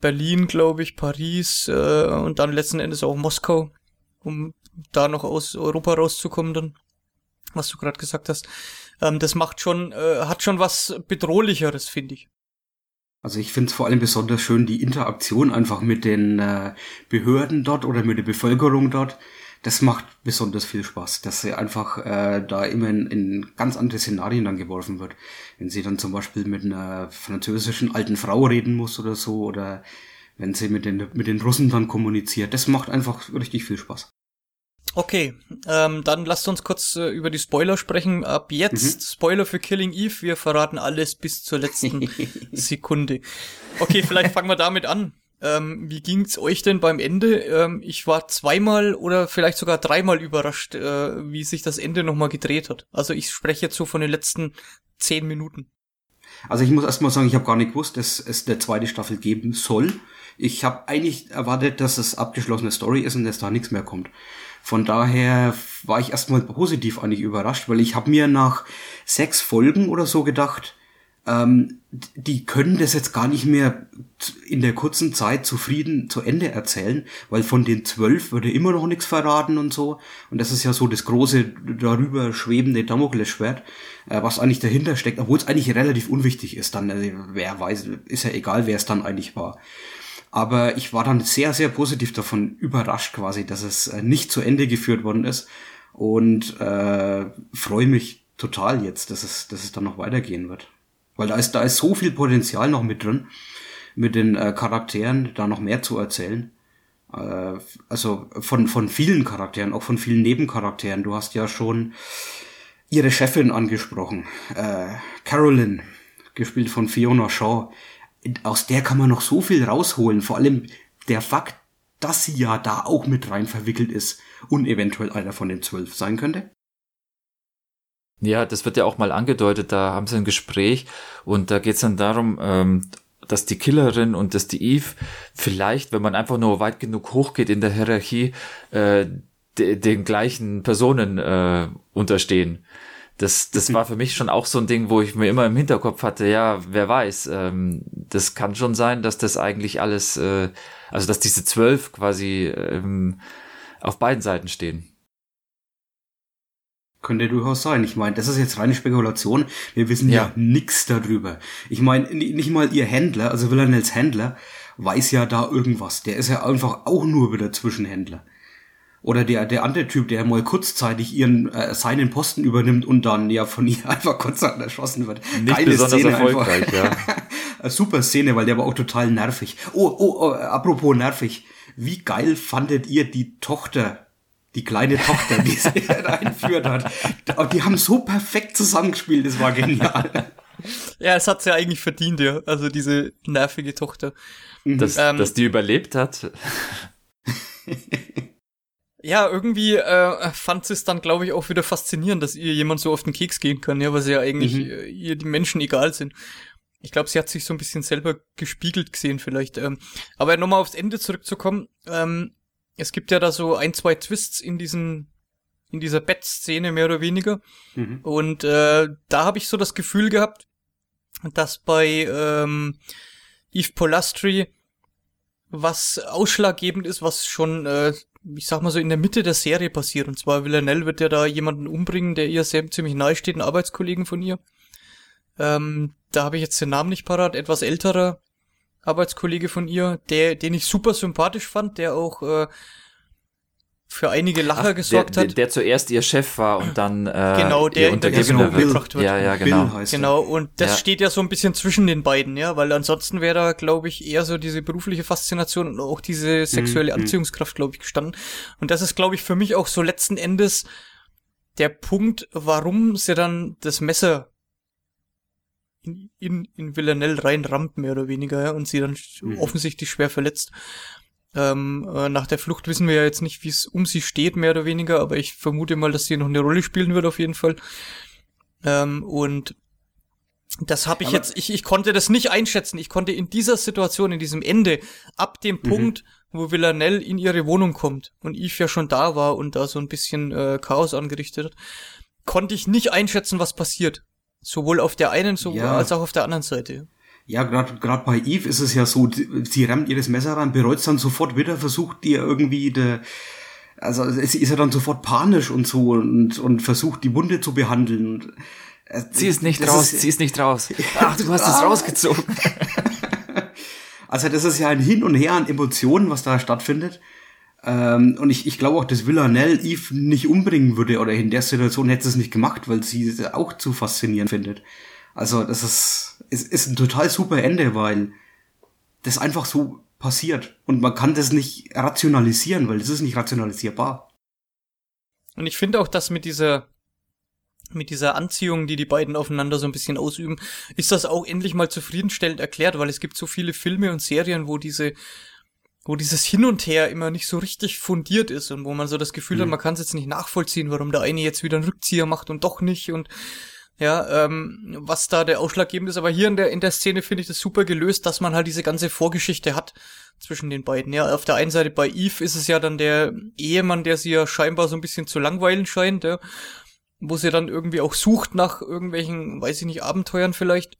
Berlin, glaube ich, Paris äh, und dann letzten Endes auch Moskau, um da noch aus Europa rauszukommen dann, was du gerade gesagt hast. Ähm, das macht schon, äh, hat schon was bedrohlicheres, finde ich. Also ich finde es vor allem besonders schön, die Interaktion einfach mit den äh, Behörden dort oder mit der Bevölkerung dort das macht besonders viel Spaß, dass sie einfach äh, da immer in, in ganz andere Szenarien dann geworfen wird. Wenn sie dann zum Beispiel mit einer französischen alten Frau reden muss oder so, oder wenn sie mit den, mit den Russen dann kommuniziert. Das macht einfach richtig viel Spaß. Okay, ähm, dann lasst uns kurz äh, über die Spoiler sprechen. Ab jetzt mhm. Spoiler für Killing Eve. Wir verraten alles bis zur letzten Sekunde. Okay, vielleicht fangen wir damit an. Ähm, wie ging's euch denn beim Ende? Ähm, ich war zweimal oder vielleicht sogar dreimal überrascht, äh, wie sich das Ende nochmal gedreht hat. Also ich spreche jetzt so von den letzten zehn Minuten. Also ich muss erstmal sagen, ich habe gar nicht gewusst, dass es eine zweite Staffel geben soll. Ich habe eigentlich erwartet, dass es abgeschlossene Story ist und dass da nichts mehr kommt. Von daher war ich erstmal positiv eigentlich überrascht, weil ich habe mir nach sechs Folgen oder so gedacht, ähm, die können das jetzt gar nicht mehr in der kurzen Zeit zufrieden zu Ende erzählen, weil von den zwölf würde immer noch nichts verraten und so. Und das ist ja so das große darüber schwebende Damoklesschwert, äh, was eigentlich dahinter steckt, obwohl es eigentlich relativ unwichtig ist. Dann, also, wer weiß, ist ja egal, wer es dann eigentlich war. Aber ich war dann sehr, sehr positiv davon überrascht quasi, dass es äh, nicht zu Ende geführt worden ist und äh, freue mich total jetzt, dass es, dass es dann noch weitergehen wird. Weil da ist, da ist so viel Potenzial noch mit drin, mit den äh, Charakteren, da noch mehr zu erzählen. Äh, also von, von vielen Charakteren, auch von vielen Nebencharakteren. Du hast ja schon ihre Chefin angesprochen, äh, Carolyn, gespielt von Fiona Shaw. Aus der kann man noch so viel rausholen, vor allem der Fakt, dass sie ja da auch mit rein verwickelt ist und eventuell einer von den zwölf sein könnte. Ja, das wird ja auch mal angedeutet, da haben sie ein Gespräch und da geht's dann darum, ähm, dass die Killerin und dass die Eve vielleicht, wenn man einfach nur weit genug hochgeht in der Hierarchie, äh, de den gleichen Personen äh, unterstehen. Das, das war für mich schon auch so ein Ding, wo ich mir immer im Hinterkopf hatte, ja, wer weiß, ähm, das kann schon sein, dass das eigentlich alles, äh, also dass diese zwölf quasi ähm, auf beiden Seiten stehen. Könnte durchaus sein. Ich meine, das ist jetzt reine Spekulation. Wir wissen ja, ja nix darüber. Ich meine, nicht mal ihr Händler, also Villanels Händler, weiß ja da irgendwas. Der ist ja einfach auch nur wieder Zwischenhändler. Oder der, der andere Typ, der mal kurzzeitig ihren, äh, seinen Posten übernimmt und dann ja von ihr einfach kurzerhand erschossen wird. Nicht Geile besonders Szene erfolgreich, einfach. ja. Super Szene, weil der war auch total nervig. Oh, oh, oh, apropos nervig. Wie geil fandet ihr die Tochter die kleine Tochter, die sie einführt hat. Die haben so perfekt zusammengespielt, das war genial. Ja, es hat sie ja eigentlich verdient, ja. Also diese nervige Tochter. Mhm. Dass, ähm, dass die überlebt hat. Ja, irgendwie äh, fand sie es dann, glaube ich, auch wieder faszinierend, dass ihr jemand so auf den Keks gehen kann, ja, weil sie ja eigentlich mhm. Äh, ihr die Menschen egal sind. Ich glaube, sie hat sich so ein bisschen selber gespiegelt gesehen vielleicht. Ähm, aber nochmal aufs Ende zurückzukommen, ähm, es gibt ja da so ein, zwei Twists in diesen in dieser Bettszene mehr oder weniger. Mhm. Und äh, da habe ich so das Gefühl gehabt, dass bei ähm, Eve Polastri was ausschlaggebend ist, was schon, äh, ich sag mal so, in der Mitte der Serie passiert. Und zwar Villanelle wird ja da jemanden umbringen, der ihr sehr ziemlich nahe steht, einen Arbeitskollegen von ihr. Ähm, da habe ich jetzt den Namen nicht parat, etwas älterer Arbeitskollege von ihr, der, den ich super sympathisch fand, der auch äh, für einige Lacher Ach, gesorgt der, hat. Der, der, zuerst ihr Chef war und dann äh, genau, der Untergebener wird. wird. Ja, ja, genau. Genau, und das ja. steht ja so ein bisschen zwischen den beiden, ja, weil ansonsten wäre da, glaube ich, eher so diese berufliche Faszination und auch diese sexuelle mhm. Anziehungskraft, glaube ich, gestanden. Und das ist, glaube ich, für mich auch so letzten Endes der Punkt, warum sie dann das Messer in, in, in Villanelle reinrammt, mehr oder weniger, ja, und sie dann mhm. offensichtlich schwer verletzt. Ähm, äh, nach der Flucht wissen wir ja jetzt nicht, wie es um sie steht, mehr oder weniger, aber ich vermute mal, dass sie noch eine Rolle spielen wird auf jeden Fall. Ähm, und das habe ich aber jetzt, ich, ich konnte das nicht einschätzen. Ich konnte in dieser Situation, in diesem Ende, ab dem mhm. Punkt, wo Villanelle in ihre Wohnung kommt und Eve ja schon da war und da so ein bisschen äh, Chaos angerichtet hat, konnte ich nicht einschätzen, was passiert. Sowohl auf der einen so ja. als auch auf der anderen Seite. Ja, gerade gerade bei Eve ist es ja so, sie rammt ihr das Messer rein, bereut dann sofort wieder, versucht ihr irgendwie de, also sie ist ja dann sofort panisch und so und, und versucht die Wunde zu behandeln. Und, äh, sie ist nicht raus, ist, sie ist nicht raus. Ach, du hast es ah. rausgezogen. also das ist ja ein Hin und Her an Emotionen, was da stattfindet. Ähm, und ich, ich glaube auch, dass Villanelle Eve nicht umbringen würde oder in der Situation hätte sie es nicht gemacht, weil sie es auch zu faszinierend findet. Also das ist, ist, ist ein total super Ende, weil das einfach so passiert. Und man kann das nicht rationalisieren, weil das ist nicht rationalisierbar. Und ich finde auch, dass mit dieser mit dieser Anziehung, die die beiden aufeinander so ein bisschen ausüben, ist das auch endlich mal zufriedenstellend erklärt, weil es gibt so viele Filme und Serien, wo diese wo dieses Hin und Her immer nicht so richtig fundiert ist und wo man so das Gefühl mhm. hat, man kann es jetzt nicht nachvollziehen, warum der eine jetzt wieder einen Rückzieher macht und doch nicht und ja, ähm, was da der ausschlaggebend ist. Aber hier in der, in der Szene finde ich das super gelöst, dass man halt diese ganze Vorgeschichte hat zwischen den beiden. Ja, auf der einen Seite bei Eve ist es ja dann der Ehemann, der sie ja scheinbar so ein bisschen zu langweilen scheint, ja, wo sie dann irgendwie auch sucht nach irgendwelchen, weiß ich nicht, Abenteuern vielleicht.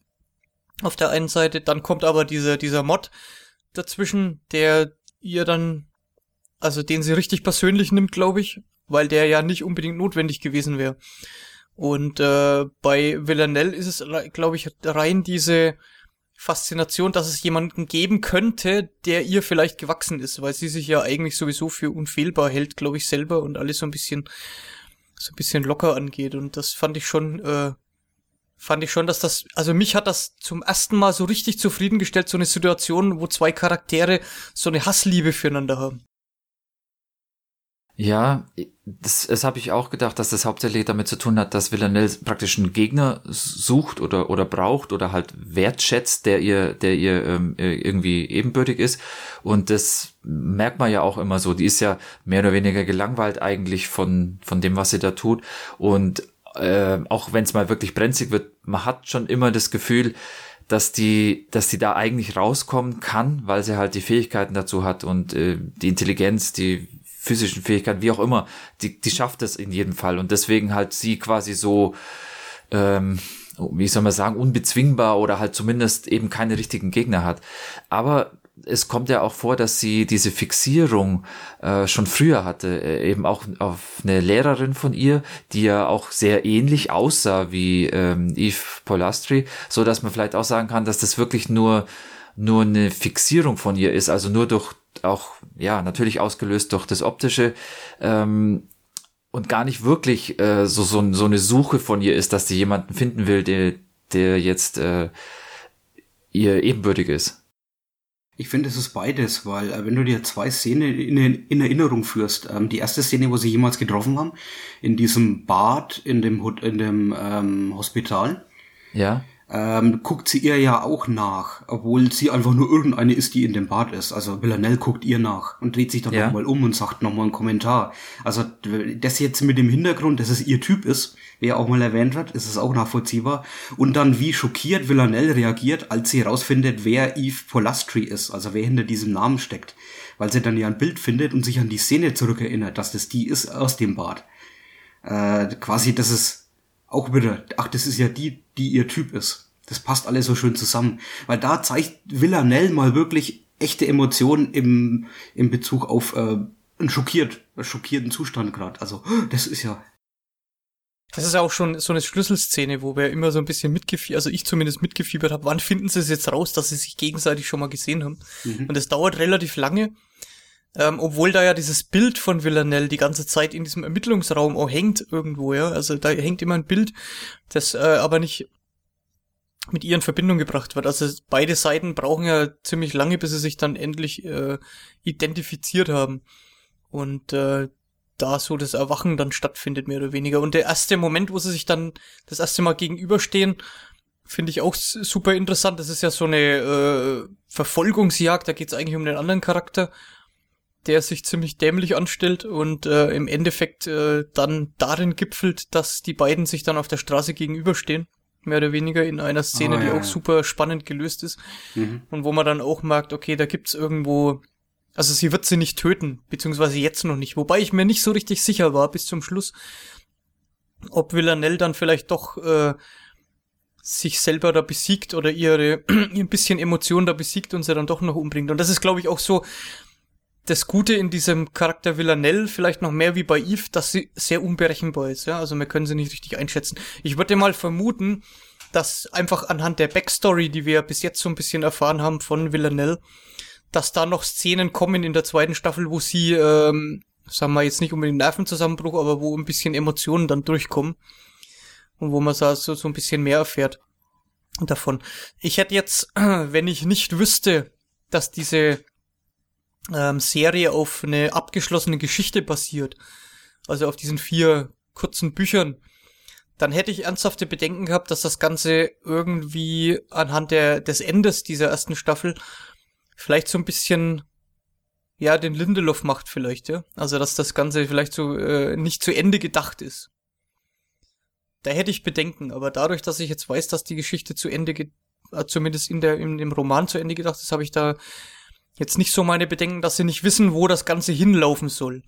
Auf der einen Seite, dann kommt aber dieser, dieser Mod dazwischen, der ihr dann, also den sie richtig persönlich nimmt, glaube ich, weil der ja nicht unbedingt notwendig gewesen wäre. Und äh, bei Villanelle ist es, glaube ich, rein diese Faszination, dass es jemanden geben könnte, der ihr vielleicht gewachsen ist, weil sie sich ja eigentlich sowieso für unfehlbar hält, glaube ich, selber und alles so ein bisschen so ein bisschen locker angeht. Und das fand ich schon, äh, fand ich schon, dass das, also mich hat das zum ersten Mal so richtig zufriedengestellt, so eine Situation, wo zwei Charaktere so eine Hassliebe füreinander haben. Ja, das, das habe ich auch gedacht, dass das hauptsächlich damit zu tun hat, dass Villanelle praktisch einen Gegner sucht oder oder braucht oder halt wertschätzt, der ihr der ihr ähm, irgendwie ebenbürtig ist und das merkt man ja auch immer so. Die ist ja mehr oder weniger gelangweilt eigentlich von von dem, was sie da tut und äh, auch wenn es mal wirklich brenzlig wird, man hat schon immer das Gefühl, dass die, dass die da eigentlich rauskommen kann, weil sie halt die Fähigkeiten dazu hat und äh, die Intelligenz, die physischen Fähigkeiten, wie auch immer, die, die schafft es in jedem Fall. Und deswegen halt sie quasi so, ähm, wie soll man sagen, unbezwingbar oder halt zumindest eben keine richtigen Gegner hat. Aber es kommt ja auch vor, dass sie diese Fixierung äh, schon früher hatte, äh, eben auch auf eine Lehrerin von ihr, die ja auch sehr ähnlich aussah wie ähm, Eve Polastri, so dass man vielleicht auch sagen kann, dass das wirklich nur nur eine Fixierung von ihr ist, also nur durch auch, ja, natürlich ausgelöst durch das Optische, ähm, und gar nicht wirklich äh, so, so, so eine Suche von ihr ist, dass sie jemanden finden will, der, der jetzt äh, ihr ebenbürtig ist. Ich finde, es ist beides, weil äh, wenn du dir zwei Szenen in, in Erinnerung führst, ähm, die erste Szene, wo sie jemals getroffen haben, in diesem Bad in dem, in dem ähm, Hospital, ja ähm, guckt sie ihr ja auch nach, obwohl sie einfach nur irgendeine ist, die in dem Bad ist. Also Villanelle guckt ihr nach und dreht sich dann ja. nochmal um und sagt nochmal einen Kommentar. Also das jetzt mit dem Hintergrund, dass es ihr Typ ist, wer auch mal erwähnt hat, ist es auch nachvollziehbar. Und dann wie schockiert Villanelle reagiert, als sie herausfindet, wer Eve Polastri ist, also wer hinter diesem Namen steckt. Weil sie dann ja ein Bild findet und sich an die Szene zurückerinnert, dass das die ist aus dem Bad. Äh, quasi, das ist auch wieder, ach, das ist ja die, die ihr Typ ist. Das passt alles so schön zusammen. Weil da zeigt Villanelle mal wirklich echte Emotionen im, im Bezug auf äh, einen schockiert, schockierten Zustand gerade. Also, das ist ja. Das ist ja auch schon so eine Schlüsselszene, wo wir immer so ein bisschen mitgefiebert, also ich zumindest mitgefiebert habe, wann finden sie es jetzt raus, dass sie sich gegenseitig schon mal gesehen haben. Mhm. Und es dauert relativ lange. Ähm, obwohl da ja dieses Bild von Villanelle die ganze Zeit in diesem Ermittlungsraum auch hängt irgendwo, ja. Also da hängt immer ein Bild, das äh, aber nicht mit ihr in Verbindung gebracht wird. Also beide Seiten brauchen ja ziemlich lange, bis sie sich dann endlich äh, identifiziert haben. Und äh, da so das Erwachen dann stattfindet, mehr oder weniger. Und der erste Moment, wo sie sich dann das erste Mal gegenüberstehen, finde ich auch super interessant. Das ist ja so eine äh, Verfolgungsjagd, da geht es eigentlich um den anderen Charakter, der sich ziemlich dämlich anstellt und äh, im Endeffekt äh, dann darin gipfelt, dass die beiden sich dann auf der Straße gegenüberstehen mehr oder weniger in einer Szene, oh, ja, die auch super spannend gelöst ist. Mhm. Und wo man dann auch merkt, okay, da gibt's irgendwo, also sie wird sie nicht töten, beziehungsweise jetzt noch nicht. Wobei ich mir nicht so richtig sicher war bis zum Schluss, ob Villanelle dann vielleicht doch äh, sich selber da besiegt oder ihre ein bisschen Emotion da besiegt und sie dann doch noch umbringt. Und das ist, glaube ich, auch so das Gute in diesem Charakter Villanelle, vielleicht noch mehr wie bei Eve, dass sie sehr unberechenbar ist. Ja? Also wir können sie nicht richtig einschätzen. Ich würde mal vermuten, dass einfach anhand der Backstory, die wir bis jetzt so ein bisschen erfahren haben von Villanelle, dass da noch Szenen kommen in der zweiten Staffel, wo sie, ähm, sagen wir jetzt nicht unbedingt Nervenzusammenbruch, aber wo ein bisschen Emotionen dann durchkommen. Und wo man so, so ein bisschen mehr erfährt davon. Ich hätte jetzt, wenn ich nicht wüsste, dass diese ähm, Serie auf eine abgeschlossene Geschichte basiert, also auf diesen vier kurzen Büchern, dann hätte ich ernsthafte Bedenken gehabt, dass das Ganze irgendwie anhand der, des Endes dieser ersten Staffel vielleicht so ein bisschen ja den Lindelof macht vielleicht, ja. Also dass das Ganze vielleicht so äh, nicht zu Ende gedacht ist. Da hätte ich Bedenken, aber dadurch, dass ich jetzt weiß, dass die Geschichte zu Ende, ge äh, zumindest in der in dem Roman zu Ende gedacht ist, habe ich da jetzt nicht so meine Bedenken, dass sie nicht wissen, wo das Ganze hinlaufen soll.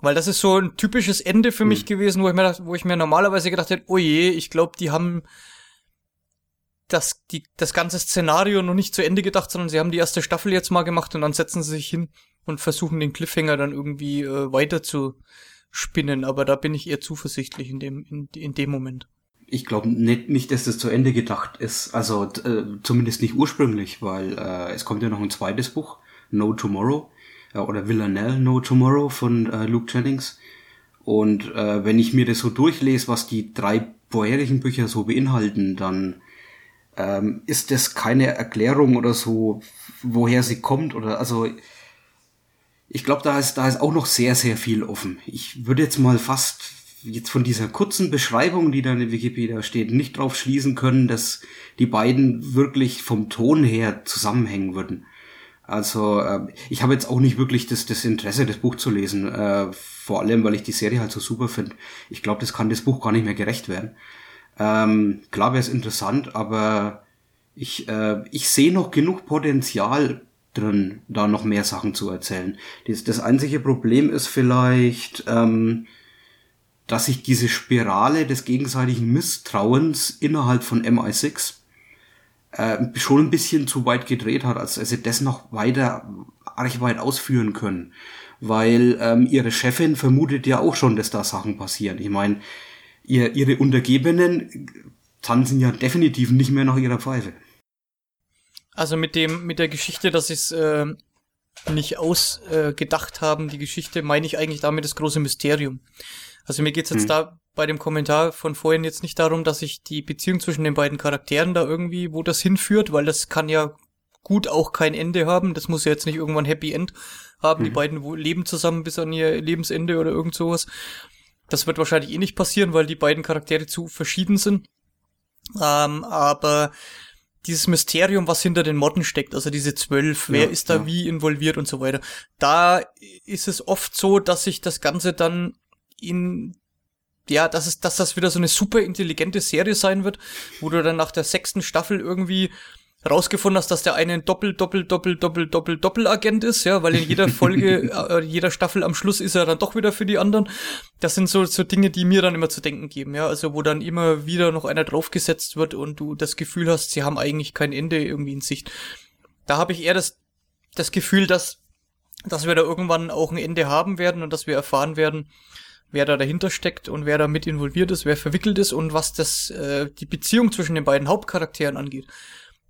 Weil das ist so ein typisches Ende für mich mhm. gewesen, wo ich mir, wo ich mir normalerweise gedacht hätte, oh je, ich glaube, die haben das, die, das ganze Szenario noch nicht zu Ende gedacht, sondern sie haben die erste Staffel jetzt mal gemacht und dann setzen sie sich hin und versuchen den Cliffhanger dann irgendwie äh, weiter zu spinnen. Aber da bin ich eher zuversichtlich in dem, in, in dem Moment. Ich glaube nicht, nicht, dass das zu Ende gedacht ist. Also äh, zumindest nicht ursprünglich, weil äh, es kommt ja noch ein zweites Buch No Tomorrow äh, oder Villanelle No Tomorrow von äh, Luke Jennings. Und äh, wenn ich mir das so durchlese, was die drei vorherigen Bücher so beinhalten, dann ähm, ist das keine Erklärung oder so, woher sie kommt oder also ich glaube, da ist da ist auch noch sehr sehr viel offen. Ich würde jetzt mal fast jetzt von dieser kurzen Beschreibung, die da in Wikipedia steht, nicht drauf schließen können, dass die beiden wirklich vom Ton her zusammenhängen würden. Also äh, ich habe jetzt auch nicht wirklich das, das Interesse, das Buch zu lesen. Äh, vor allem, weil ich die Serie halt so super finde. Ich glaube, das kann das Buch gar nicht mehr gerecht werden. Ähm, klar wäre es interessant, aber ich, äh, ich sehe noch genug Potenzial drin, da noch mehr Sachen zu erzählen. Das, das einzige Problem ist vielleicht, ähm, dass sich diese Spirale des gegenseitigen Misstrauens innerhalb von MI6 äh, schon ein bisschen zu weit gedreht hat, als sie das noch weiter arg weit ausführen können. Weil ähm, ihre Chefin vermutet ja auch schon, dass da Sachen passieren. Ich meine, ihr, ihre Untergebenen tanzen ja definitiv nicht mehr nach ihrer Pfeife. Also mit dem, mit der Geschichte, dass sie es äh, nicht ausgedacht äh, haben, die Geschichte, meine ich eigentlich damit das große Mysterium. Also mir geht's jetzt hm. da bei dem Kommentar von vorhin jetzt nicht darum, dass ich die Beziehung zwischen den beiden Charakteren da irgendwie, wo das hinführt, weil das kann ja gut auch kein Ende haben. Das muss ja jetzt nicht irgendwann Happy End haben. Mhm. Die beiden leben zusammen bis an ihr Lebensende oder irgend sowas. Das wird wahrscheinlich eh nicht passieren, weil die beiden Charaktere zu verschieden sind. Ähm, aber dieses Mysterium, was hinter den Modden steckt, also diese zwölf, wer ja, ist da ja. wie involviert und so weiter, da ist es oft so, dass sich das Ganze dann in ja, dass es, dass das wieder so eine super intelligente Serie sein wird, wo du dann nach der sechsten Staffel irgendwie rausgefunden hast, dass der eine ein Doppel, Doppel, Doppel, Doppel, Doppel, Doppelagent ist, ja, weil in jeder Folge, äh, jeder Staffel am Schluss ist er dann doch wieder für die anderen. Das sind so, so Dinge, die mir dann immer zu denken geben, ja, also wo dann immer wieder noch einer draufgesetzt wird und du das Gefühl hast, sie haben eigentlich kein Ende irgendwie in Sicht. Da habe ich eher das, das Gefühl, dass, dass wir da irgendwann auch ein Ende haben werden und dass wir erfahren werden, wer da dahinter steckt und wer da mit involviert ist, wer verwickelt ist und was das äh, die Beziehung zwischen den beiden Hauptcharakteren angeht.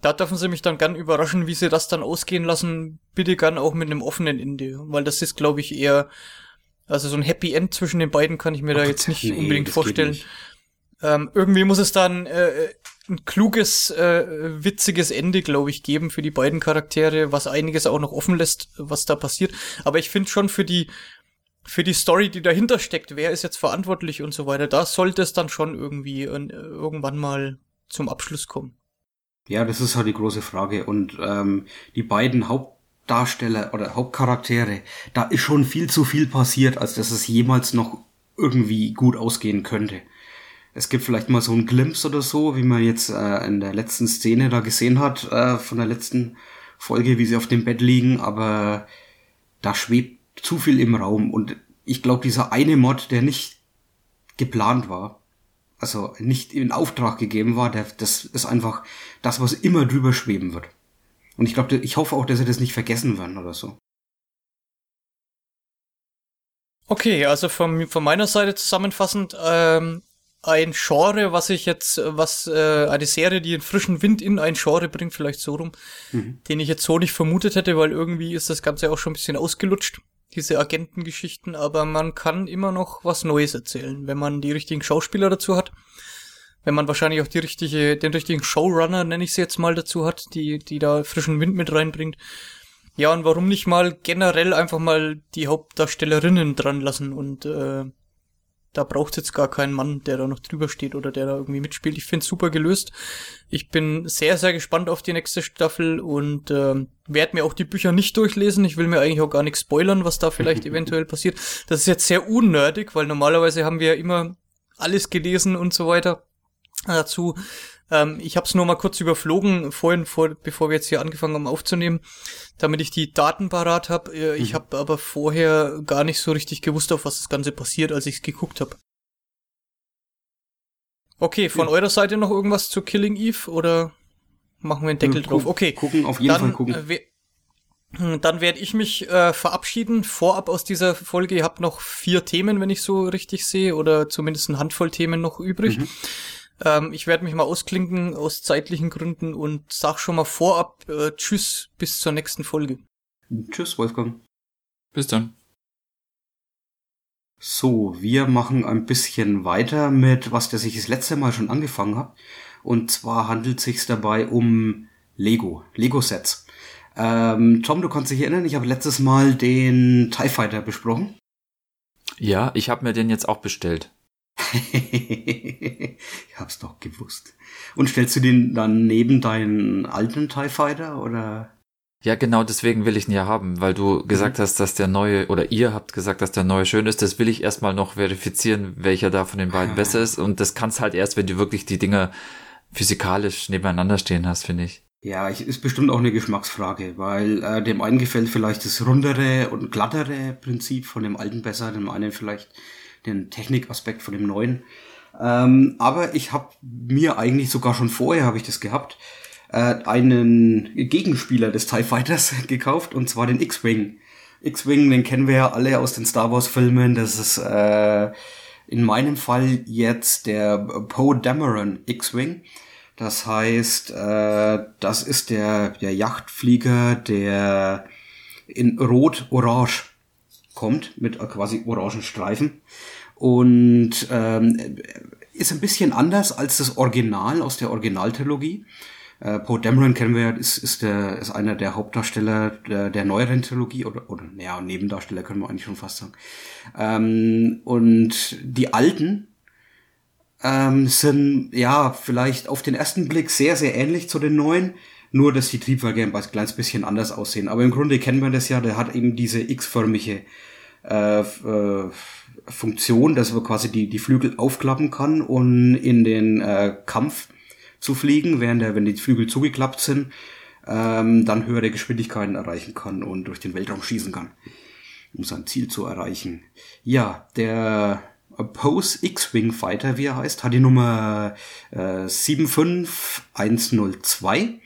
da dürfen sie mich dann gern überraschen, wie sie das dann ausgehen lassen. Bitte gern auch mit einem offenen Ende, weil das ist, glaube ich, eher, also so ein Happy End zwischen den beiden kann ich mir Ach da jetzt nicht nee, unbedingt vorstellen. Nicht. Ähm, irgendwie muss es dann äh, ein kluges, äh, witziges Ende, glaube ich, geben für die beiden Charaktere, was einiges auch noch offen lässt, was da passiert. Aber ich finde schon für die für die Story, die dahinter steckt, wer ist jetzt verantwortlich und so weiter, da sollte es dann schon irgendwie irgendwann mal zum Abschluss kommen. Ja, das ist halt die große Frage. Und ähm, die beiden Hauptdarsteller oder Hauptcharaktere, da ist schon viel zu viel passiert, als dass es jemals noch irgendwie gut ausgehen könnte. Es gibt vielleicht mal so einen Glimpse oder so, wie man jetzt äh, in der letzten Szene da gesehen hat, äh, von der letzten Folge, wie sie auf dem Bett liegen, aber da schwebt zu viel im Raum und ich glaube, dieser eine Mod, der nicht geplant war, also nicht in Auftrag gegeben war, der, das ist einfach das, was immer drüber schweben wird. Und ich glaube, ich hoffe auch, dass sie das nicht vergessen werden oder so. Okay, also von, von meiner Seite zusammenfassend, ähm, ein Genre, was ich jetzt, was äh, eine Serie, die einen frischen Wind in ein Genre bringt, vielleicht so rum, mhm. den ich jetzt so nicht vermutet hätte, weil irgendwie ist das Ganze auch schon ein bisschen ausgelutscht, diese Agentengeschichten, aber man kann immer noch was Neues erzählen, wenn man die richtigen Schauspieler dazu hat, wenn man wahrscheinlich auch die richtige, den richtigen Showrunner, nenne ich sie jetzt mal, dazu hat, die, die da frischen Wind mit reinbringt. Ja, und warum nicht mal generell einfach mal die Hauptdarstellerinnen dran lassen und äh, da braucht jetzt gar keinen Mann, der da noch drüber steht oder der da irgendwie mitspielt. Ich finde super gelöst. Ich bin sehr, sehr gespannt auf die nächste Staffel und äh, werde mir auch die Bücher nicht durchlesen. Ich will mir eigentlich auch gar nichts spoilern, was da vielleicht eventuell passiert. Das ist jetzt sehr unnördig, weil normalerweise haben wir ja immer alles gelesen und so weiter dazu. Ähm, ich habe es nur mal kurz überflogen, vorhin, vor, bevor wir jetzt hier angefangen haben aufzunehmen, damit ich die Daten parat habe. Äh, ich mhm. habe aber vorher gar nicht so richtig gewusst, auf was das Ganze passiert, als ich es geguckt habe. Okay, von ja. eurer Seite noch irgendwas zu Killing Eve oder machen wir einen Deckel ja, drauf? Okay. Gucken, auf jeden dann, Fall gucken. Äh, hm, dann werde ich mich äh, verabschieden vorab aus dieser Folge. Ihr habt noch vier Themen, wenn ich so richtig sehe, oder zumindest eine Handvoll Themen noch übrig. Mhm. Ähm, ich werde mich mal ausklinken aus zeitlichen Gründen und sag schon mal vorab äh, Tschüss bis zur nächsten Folge. Tschüss, Wolfgang. Bis dann. So, wir machen ein bisschen weiter mit was, das ich das letzte Mal schon angefangen habe. Und zwar handelt es sich dabei um Lego, Lego-Sets. Ähm, Tom, du kannst dich erinnern, ich habe letztes Mal den TIE Fighter besprochen. Ja, ich habe mir den jetzt auch bestellt. ich hab's doch gewusst. Und stellst du den dann neben deinen alten TIE Fighter oder? Ja, genau deswegen will ich ihn ja haben, weil du gesagt mhm. hast, dass der neue, oder ihr habt gesagt, dass der neue schön ist. Das will ich erstmal noch verifizieren, welcher da von den beiden ah. besser ist. Und das kannst halt erst, wenn du wirklich die Dinger physikalisch nebeneinander stehen hast, finde ich. Ja, ist bestimmt auch eine Geschmacksfrage, weil äh, dem einen gefällt vielleicht das rundere und glattere Prinzip von dem alten besser, dem einen vielleicht den Technikaspekt von dem neuen. Ähm, aber ich habe mir eigentlich sogar schon vorher habe ich das gehabt, äh, einen Gegenspieler des TIE Fighters gekauft und zwar den X-Wing. X-Wing, den kennen wir ja alle aus den Star Wars Filmen. Das ist äh, in meinem Fall jetzt der Poe Dameron X-Wing. Das heißt, äh, das ist der, der Yachtflieger, der in Rot-Orange kommt, mit quasi orangen Streifen. Und ähm, ist ein bisschen anders als das Original aus der Originaltrilogie. Äh, Poe Dameron kennen wir ist, ist, der, ist einer der Hauptdarsteller der, der neueren Trilogie oder, oder ja, Nebendarsteller können wir eigentlich schon fast sagen. Ähm, und die alten ähm, sind ja vielleicht auf den ersten Blick sehr, sehr ähnlich zu den neuen, nur dass die Triebwerke ein kleines bisschen anders aussehen. Aber im Grunde kennen wir das ja, der hat eben diese x-förmige äh, äh, Funktion, dass man quasi die, die Flügel aufklappen kann und in den äh, Kampf zu fliegen, während der, wenn die Flügel zugeklappt sind, ähm, dann höhere Geschwindigkeiten erreichen kann und durch den Weltraum schießen kann, um sein Ziel zu erreichen. Ja, der Pose X-Wing Fighter, wie er heißt, hat die Nummer äh, 75102.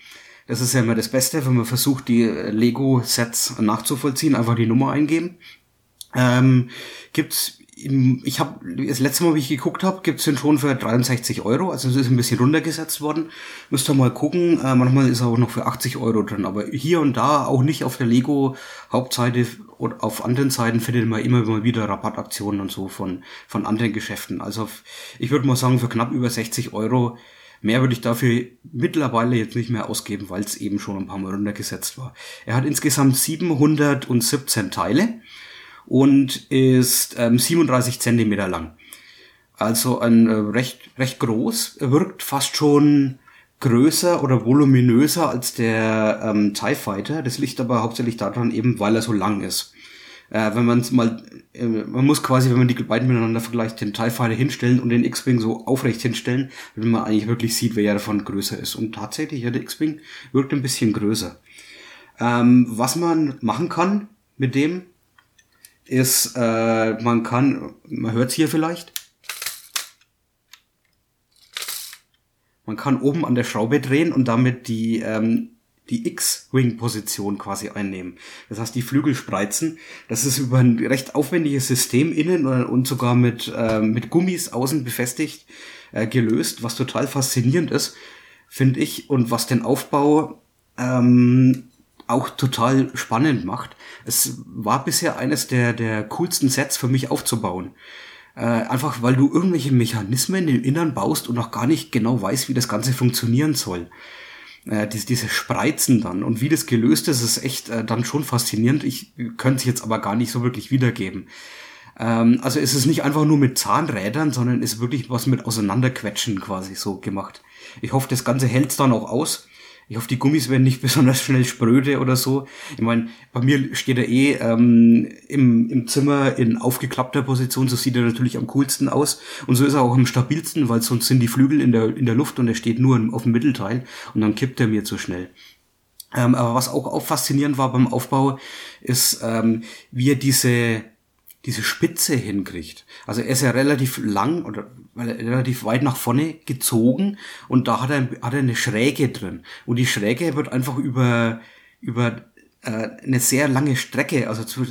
Das ist ja immer das Beste, wenn man versucht, die Lego-Sets nachzuvollziehen, einfach die Nummer eingeben. Ähm, gibt's ich habe das letzte Mal, wie ich geguckt habe, gibt's den schon für 63 Euro. Also es ist ein bisschen runtergesetzt worden. Müsst ihr mal gucken. Äh, manchmal ist er auch noch für 80 Euro drin. Aber hier und da, auch nicht auf der Lego Hauptseite oder auf anderen Seiten findet man immer mal wieder Rabattaktionen und so von, von anderen Geschäften. Also ich würde mal sagen, für knapp über 60 Euro Mehr würde ich dafür mittlerweile jetzt nicht mehr ausgeben, weil es eben schon ein paar Mal runtergesetzt war. Er hat insgesamt 717 Teile und ist ähm, 37 Zentimeter lang. Also ein äh, recht, recht groß, wirkt fast schon größer oder voluminöser als der ähm, TIE Fighter. Das liegt aber hauptsächlich daran eben, weil er so lang ist. Äh, wenn man es mal, äh, man muss quasi, wenn man die beiden miteinander vergleicht, den TIE Fighter hinstellen und den X-Wing so aufrecht hinstellen, wenn man eigentlich wirklich sieht, wer ja davon größer ist. Und tatsächlich, ja, der X-Wing wirkt ein bisschen größer. Ähm, was man machen kann mit dem, ist, äh, man kann, man hört es hier vielleicht, man kann oben an der Schraube drehen und damit die, ähm, die X-Wing-Position quasi einnehmen. Das heißt, die Flügel spreizen. Das ist über ein recht aufwendiges System innen und sogar mit, äh, mit Gummis außen befestigt äh, gelöst, was total faszinierend ist, finde ich, und was den Aufbau ähm, auch total spannend macht. Es war bisher eines der, der coolsten Sets für mich aufzubauen. Äh, einfach weil du irgendwelche Mechanismen im Innern baust und noch gar nicht genau weißt, wie das Ganze funktionieren soll. Äh, diese, diese Spreizen dann und wie das gelöst ist, ist echt äh, dann schon faszinierend. Ich könnte es jetzt aber gar nicht so wirklich wiedergeben. Ähm, also es ist nicht einfach nur mit Zahnrädern, sondern ist wirklich was mit Auseinanderquetschen quasi so gemacht. Ich hoffe, das Ganze hält dann auch aus. Ich hoffe, die Gummis werden nicht besonders schnell spröde oder so. Ich meine, bei mir steht er eh ähm, im, im Zimmer in aufgeklappter Position, so sieht er natürlich am coolsten aus. Und so ist er auch am stabilsten, weil sonst sind die Flügel in der, in der Luft und er steht nur auf dem Mittelteil und dann kippt er mir zu schnell. Ähm, aber was auch, auch faszinierend war beim Aufbau, ist, ähm, wie er diese diese Spitze hinkriegt. Also er ist ja relativ lang oder relativ weit nach vorne gezogen und da hat er, hat er eine Schräge drin. Und die Schräge wird einfach über, über äh, eine sehr lange Strecke, also zu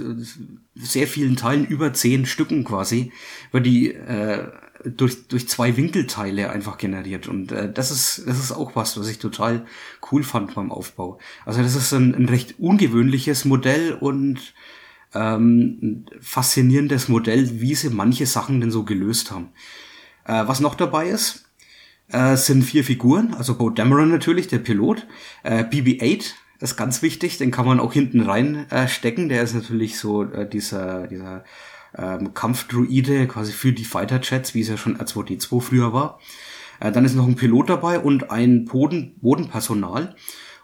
sehr vielen Teilen, über zehn Stücken quasi, wird die äh, durch, durch zwei Winkelteile einfach generiert. Und äh, das ist, das ist auch was, was ich total cool fand beim Aufbau. Also das ist ein, ein recht ungewöhnliches Modell und ähm, faszinierendes Modell, wie sie manche Sachen denn so gelöst haben. Äh, was noch dabei ist, äh, sind vier Figuren, also Bo Dameron natürlich, der Pilot, äh, BB-8 ist ganz wichtig, den kann man auch hinten rein äh, stecken, der ist natürlich so äh, dieser, dieser ähm, Kampfdruide quasi für die Fighter-Jets, wie es ja schon R2D2 früher war. Äh, dann ist noch ein Pilot dabei und ein Boden, Bodenpersonal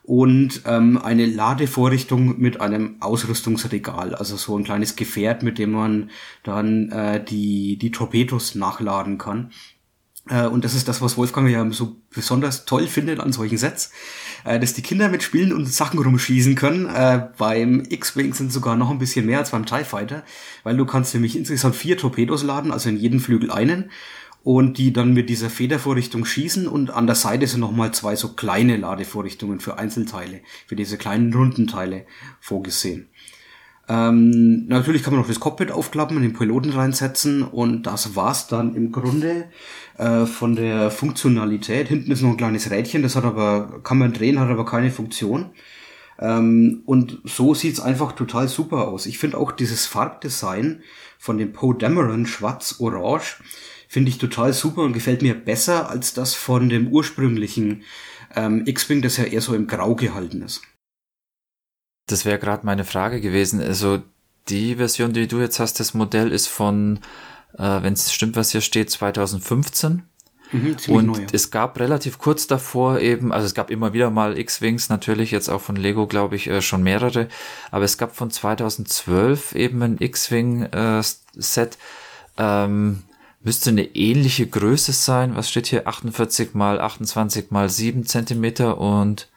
und ähm, eine Ladevorrichtung mit einem Ausrüstungsregal, also so ein kleines Gefährt, mit dem man dann äh, die, die Torpedos nachladen kann. Äh, und das ist das, was Wolfgang ja so besonders toll findet an solchen Sets, äh, dass die Kinder mitspielen und Sachen rumschießen können. Äh, beim X-Wing sind sogar noch ein bisschen mehr als beim TIE Fighter, weil du kannst nämlich insgesamt vier Torpedos laden, also in jeden Flügel einen und die dann mit dieser Federvorrichtung schießen und an der Seite sind nochmal zwei so kleine Ladevorrichtungen für Einzelteile, für diese kleinen runden Teile vorgesehen. Ähm, natürlich kann man noch das Cockpit aufklappen und den Piloten reinsetzen und das war's dann im Grunde äh, von der Funktionalität. Hinten ist noch ein kleines Rädchen, das hat aber, kann man drehen, hat aber keine Funktion. Ähm, und so sieht's einfach total super aus. Ich finde auch dieses Farbdesign von dem Poe Dameron schwarz-orange finde ich total super und gefällt mir besser als das von dem ursprünglichen ähm, X-Wing, das ja eher so im Grau gehalten ist. Das wäre gerade meine Frage gewesen. Also die Version, die du jetzt hast, das Modell ist von, äh, wenn es stimmt, was hier steht, 2015. Mhm, und neu, ja. es gab relativ kurz davor eben, also es gab immer wieder mal X-Wings, natürlich jetzt auch von Lego, glaube ich, äh, schon mehrere, aber es gab von 2012 eben ein X-Wing-Set, äh, ähm, müsste eine ähnliche Größe sein. Was steht hier? 48 mal 28 mal 7 Zentimeter und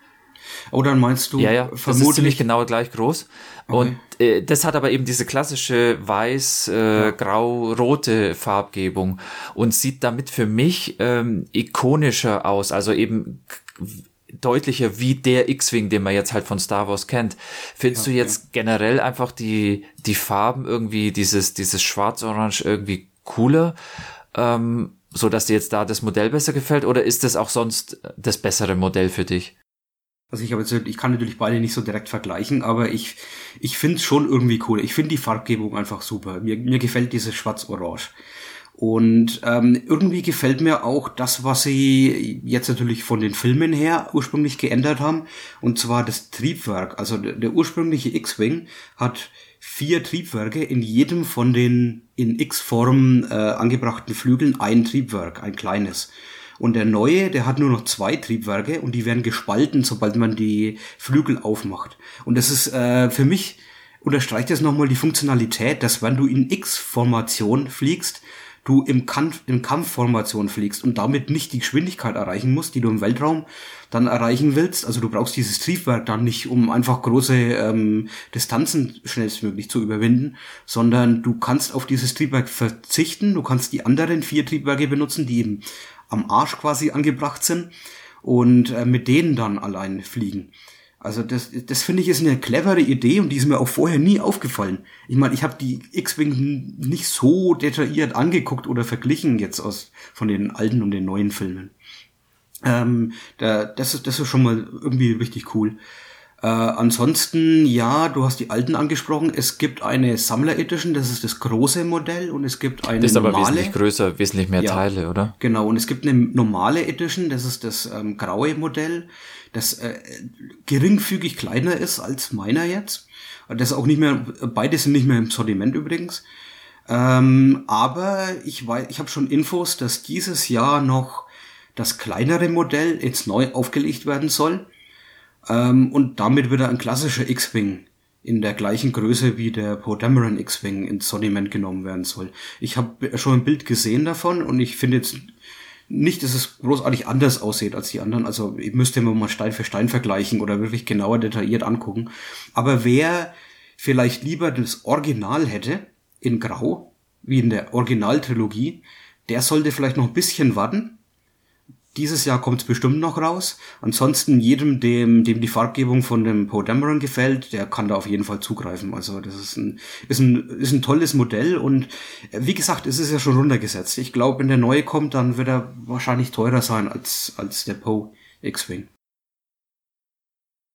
Oh, dann meinst du ja, ja, vermutlich das ist ziemlich genau gleich groß. Okay. Und äh, das hat aber eben diese klassische weiß, äh, ja. grau, rote Farbgebung und sieht damit für mich ähm, ikonischer aus. Also eben deutlicher wie der X-Wing, den man jetzt halt von Star Wars kennt. Findest ja, du jetzt generell einfach die, die Farben irgendwie, dieses, dieses Schwarz-Orange irgendwie cooler? Ähm, so dass dir jetzt da das Modell besser gefällt oder ist das auch sonst das bessere Modell für dich? Also ich habe jetzt, ich kann natürlich beide nicht so direkt vergleichen, aber ich, ich finde es schon irgendwie cool. Ich finde die Farbgebung einfach super. Mir, mir gefällt dieses Schwarz-Orange. Und ähm, irgendwie gefällt mir auch das, was sie jetzt natürlich von den Filmen her ursprünglich geändert haben. Und zwar das Triebwerk. Also der, der ursprüngliche X-Wing hat vier Triebwerke, in jedem von den in X-Form äh, angebrachten Flügeln ein Triebwerk, ein kleines. Und der neue, der hat nur noch zwei Triebwerke und die werden gespalten, sobald man die Flügel aufmacht. Und das ist äh, für mich unterstreicht das nochmal die Funktionalität, dass wenn du in X-Formation fliegst, du im, Kampf, im Kampfformation fliegst und damit nicht die Geschwindigkeit erreichen musst, die du im Weltraum dann erreichen willst. Also du brauchst dieses Triebwerk dann nicht, um einfach große ähm, Distanzen schnellstmöglich zu überwinden, sondern du kannst auf dieses Triebwerk verzichten. Du kannst die anderen vier Triebwerke benutzen, die eben am Arsch quasi angebracht sind und äh, mit denen dann allein fliegen. Also das, das finde ich ist eine clevere Idee und die ist mir auch vorher nie aufgefallen. Ich meine, ich habe die X-Wing nicht so detailliert angeguckt oder verglichen jetzt aus von den alten und den neuen Filmen. Ähm, da, das, ist, das ist schon mal irgendwie richtig cool. Äh, ansonsten, ja, du hast die alten angesprochen. Es gibt eine Sammler Edition, das ist das große Modell und es gibt eine das ist normale. aber wesentlich größer, wesentlich mehr ja, Teile, oder? Genau, und es gibt eine normale Edition, das ist das ähm, graue Modell, das äh, geringfügig kleiner ist als meiner jetzt. Das auch nicht mehr, beide sind nicht mehr im Sortiment übrigens. Ähm, aber ich weiß, ich habe schon Infos, dass dieses Jahr noch das kleinere Modell jetzt neu aufgelegt werden soll. Ähm, und damit wird ein klassischer X-Wing in der gleichen Größe wie der Poe Dameron X-Wing ins Sortiment genommen werden soll. Ich habe schon ein Bild gesehen davon und ich finde jetzt nicht, dass es großartig anders aussieht als die anderen. Also ich müsste immer mal Stein für Stein vergleichen oder wirklich genauer detailliert angucken. Aber wer vielleicht lieber das Original hätte, in Grau, wie in der Originaltrilogie, der sollte vielleicht noch ein bisschen warten dieses Jahr kommt es bestimmt noch raus. Ansonsten jedem, dem, dem die Farbgebung von dem Poe Dameron gefällt, der kann da auf jeden Fall zugreifen. Also das ist ein, ist ein, ist ein tolles Modell und äh, wie gesagt, es ist ja schon runtergesetzt. Ich glaube, wenn der neue kommt, dann wird er wahrscheinlich teurer sein als, als der Poe X-Wing.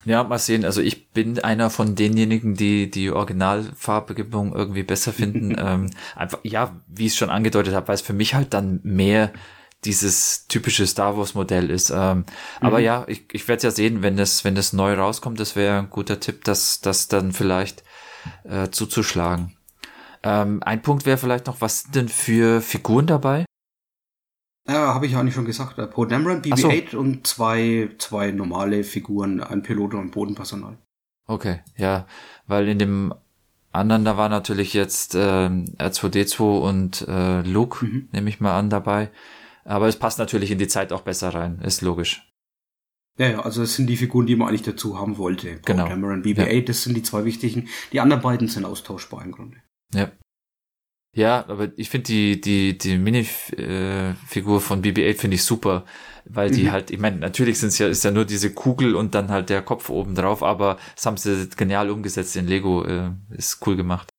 Ja, mal sehen. Also ich bin einer von denjenigen, die die Originalfarbgebung irgendwie besser finden. ähm, einfach, ja, wie ich es schon angedeutet habe, weil es für mich halt dann mehr dieses typische Star Wars Modell ist. Ähm, mhm. Aber ja, ich, ich werde ja sehen, wenn das, wenn das neu rauskommt, das wäre ein guter Tipp, das, das dann vielleicht äh, zuzuschlagen. Ähm, ein Punkt wäre vielleicht noch, was sind denn für Figuren dabei? Ja, habe ich ja eigentlich schon gesagt. Äh, Poe Dameron, BB-8 so. und zwei, zwei normale Figuren, ein Pilot und ein Bodenpersonal. Okay, ja, weil in dem anderen, da war natürlich jetzt äh, R2D2 und äh, Luke, mhm. nehme ich mal an, dabei. Aber es passt natürlich in die Zeit auch besser rein, ist logisch. Ja, ja, also es sind die Figuren, die man eigentlich dazu haben wollte. Genau. Cameron, BB-8, ja. das sind die zwei wichtigen. Die anderen beiden sind austauschbar im Grunde. Ja. Ja, aber ich finde die, die, die Minifigur äh, von BB-8 finde ich super, weil die mhm. halt, ich meine, natürlich sind's ja, ist ja nur diese Kugel und dann halt der Kopf oben drauf, aber das haben sie genial umgesetzt in Lego, äh, ist cool gemacht.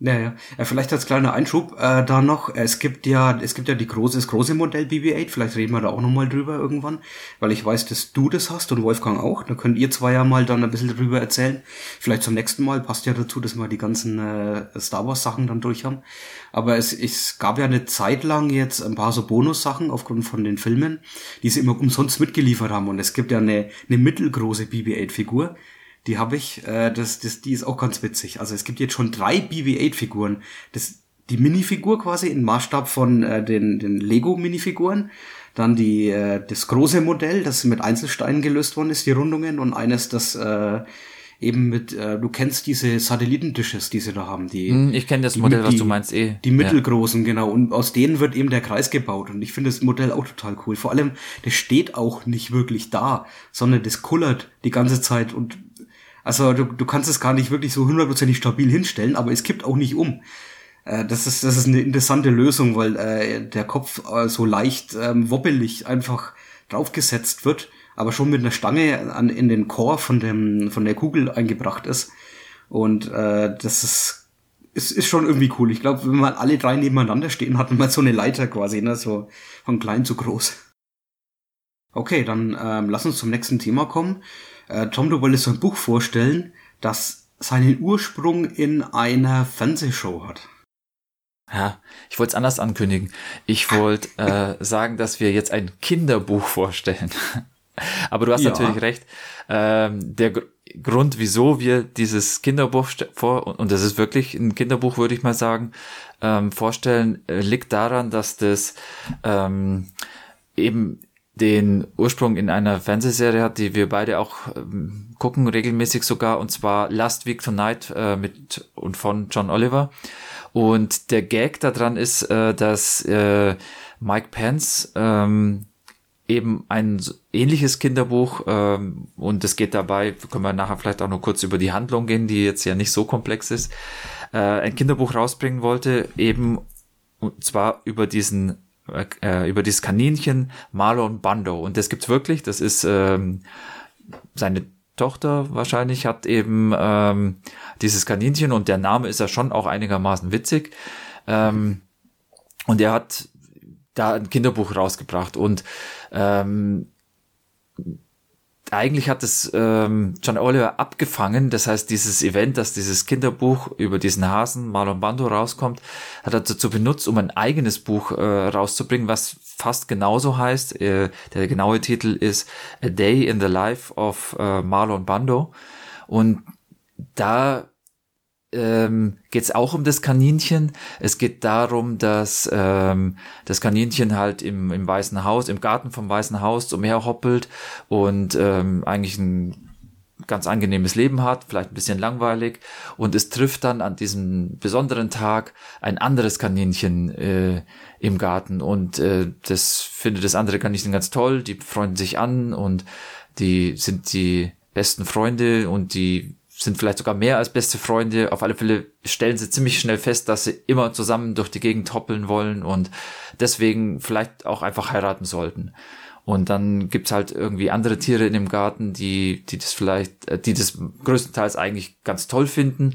Ja, ja. Äh, vielleicht als kleiner Einschub äh, da noch, es gibt ja, es gibt ja die große, das große Modell BB-8, vielleicht reden wir da auch nochmal drüber irgendwann, weil ich weiß, dass du das hast und Wolfgang auch. Da könnt ihr zwei ja mal dann ein bisschen drüber erzählen. Vielleicht zum nächsten Mal, passt ja dazu, dass wir die ganzen äh, Star Wars Sachen dann durch haben. Aber es, es gab ja eine Zeit lang jetzt ein paar so Bonus-Sachen aufgrund von den Filmen, die sie immer umsonst mitgeliefert haben. Und es gibt ja eine, eine mittelgroße BB-8-Figur, die habe ich. Äh, das, das, die ist auch ganz witzig. Also es gibt jetzt schon drei BB-8-Figuren. Das, die Minifigur quasi im Maßstab von äh, den, den Lego-Minifiguren. Dann die, äh, das große Modell, das mit Einzelsteinen gelöst worden ist, die Rundungen. Und eines, das äh, eben mit, äh, du kennst diese Satellitendishes, die sie da haben. Die, hm, ich kenne das Modell, die, was du meinst eh. Die mittelgroßen, ja. genau. Und aus denen wird eben der Kreis gebaut. Und ich finde das Modell auch total cool. Vor allem, das steht auch nicht wirklich da, sondern das kullert die ganze Zeit und also du, du kannst es gar nicht wirklich so hundertprozentig stabil hinstellen, aber es kippt auch nicht um. Äh, das ist, das ist eine interessante Lösung, weil äh, der Kopf äh, so leicht ähm, wobbelig einfach draufgesetzt wird aber schon mit einer Stange an, in den Chor von, dem, von der Kugel eingebracht ist. Und äh, das ist, ist, ist schon irgendwie cool. Ich glaube, wenn man alle drei nebeneinander stehen, hat man so eine Leiter quasi, ne? so von klein zu groß. Okay, dann ähm, lass uns zum nächsten Thema kommen. Äh, Tom, du wolltest so ein Buch vorstellen, das seinen Ursprung in einer Fernsehshow hat. Ja, ich wollte es anders ankündigen. Ich wollte äh, sagen, dass wir jetzt ein Kinderbuch vorstellen. Aber du hast ja. natürlich recht. Ähm, der Gr Grund, wieso wir dieses Kinderbuch vor und das ist wirklich ein Kinderbuch, würde ich mal sagen, ähm, vorstellen, äh, liegt daran, dass das ähm, eben den Ursprung in einer Fernsehserie hat, die wir beide auch ähm, gucken, regelmäßig sogar, und zwar Last Week Tonight äh, mit und von John Oliver. Und der Gag daran ist, äh, dass äh, Mike Pence ähm, eben ein ähnliches Kinderbuch ähm, und es geht dabei, können wir nachher vielleicht auch noch kurz über die Handlung gehen, die jetzt ja nicht so komplex ist, äh, ein Kinderbuch rausbringen wollte, eben und zwar über diesen äh, über dieses Kaninchen Marlon Bando und das gibt's wirklich, das ist ähm, seine Tochter wahrscheinlich hat eben ähm, dieses Kaninchen und der Name ist ja schon auch einigermaßen witzig. Ähm, und er hat da ein Kinderbuch rausgebracht. Und ähm, eigentlich hat es ähm, John Oliver abgefangen. Das heißt, dieses Event, dass dieses Kinderbuch über diesen Hasen Marlon Bando rauskommt, hat er dazu benutzt, um ein eigenes Buch äh, rauszubringen, was fast genauso heißt. Äh, der genaue Titel ist A Day in the Life of äh, Marlon Bando. Und da ähm, geht es auch um das Kaninchen. Es geht darum, dass ähm, das Kaninchen halt im, im Weißen Haus, im Garten vom Weißen Haus umherhoppelt und ähm, eigentlich ein ganz angenehmes Leben hat, vielleicht ein bisschen langweilig. Und es trifft dann an diesem besonderen Tag ein anderes Kaninchen äh, im Garten. Und äh, das findet das andere Kaninchen ganz toll, die freunden sich an und die sind die besten Freunde und die sind vielleicht sogar mehr als beste Freunde. Auf alle Fälle stellen sie ziemlich schnell fest, dass sie immer zusammen durch die Gegend hoppeln wollen und deswegen vielleicht auch einfach heiraten sollten. Und dann gibt's halt irgendwie andere Tiere in dem Garten, die, die das vielleicht, äh, die das größtenteils eigentlich ganz toll finden,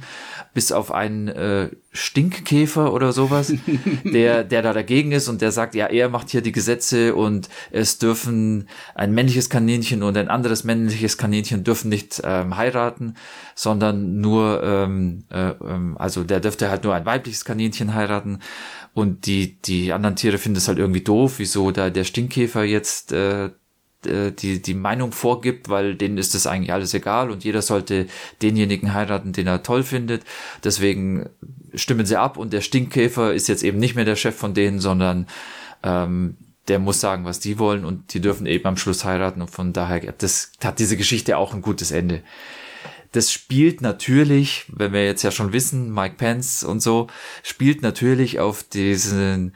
bis auf einen äh, Stinkkäfer oder sowas, der, der da dagegen ist und der sagt, ja, er macht hier die Gesetze und es dürfen ein männliches Kaninchen und ein anderes männliches Kaninchen dürfen nicht ähm, heiraten, sondern nur, ähm, äh, ähm, also der dürfte halt nur ein weibliches Kaninchen heiraten und die, die anderen Tiere finden es halt irgendwie doof, wieso da der Stinkkäfer jetzt äh, äh, die, die Meinung vorgibt, weil denen ist das eigentlich alles egal und jeder sollte denjenigen heiraten, den er toll findet. Deswegen stimmen sie ab und der Stinkkäfer ist jetzt eben nicht mehr der Chef von denen, sondern ähm, der muss sagen, was die wollen und die dürfen eben am Schluss heiraten und von daher das hat diese Geschichte auch ein gutes Ende. Das spielt natürlich, wenn wir jetzt ja schon wissen, Mike Pence und so, spielt natürlich auf diesen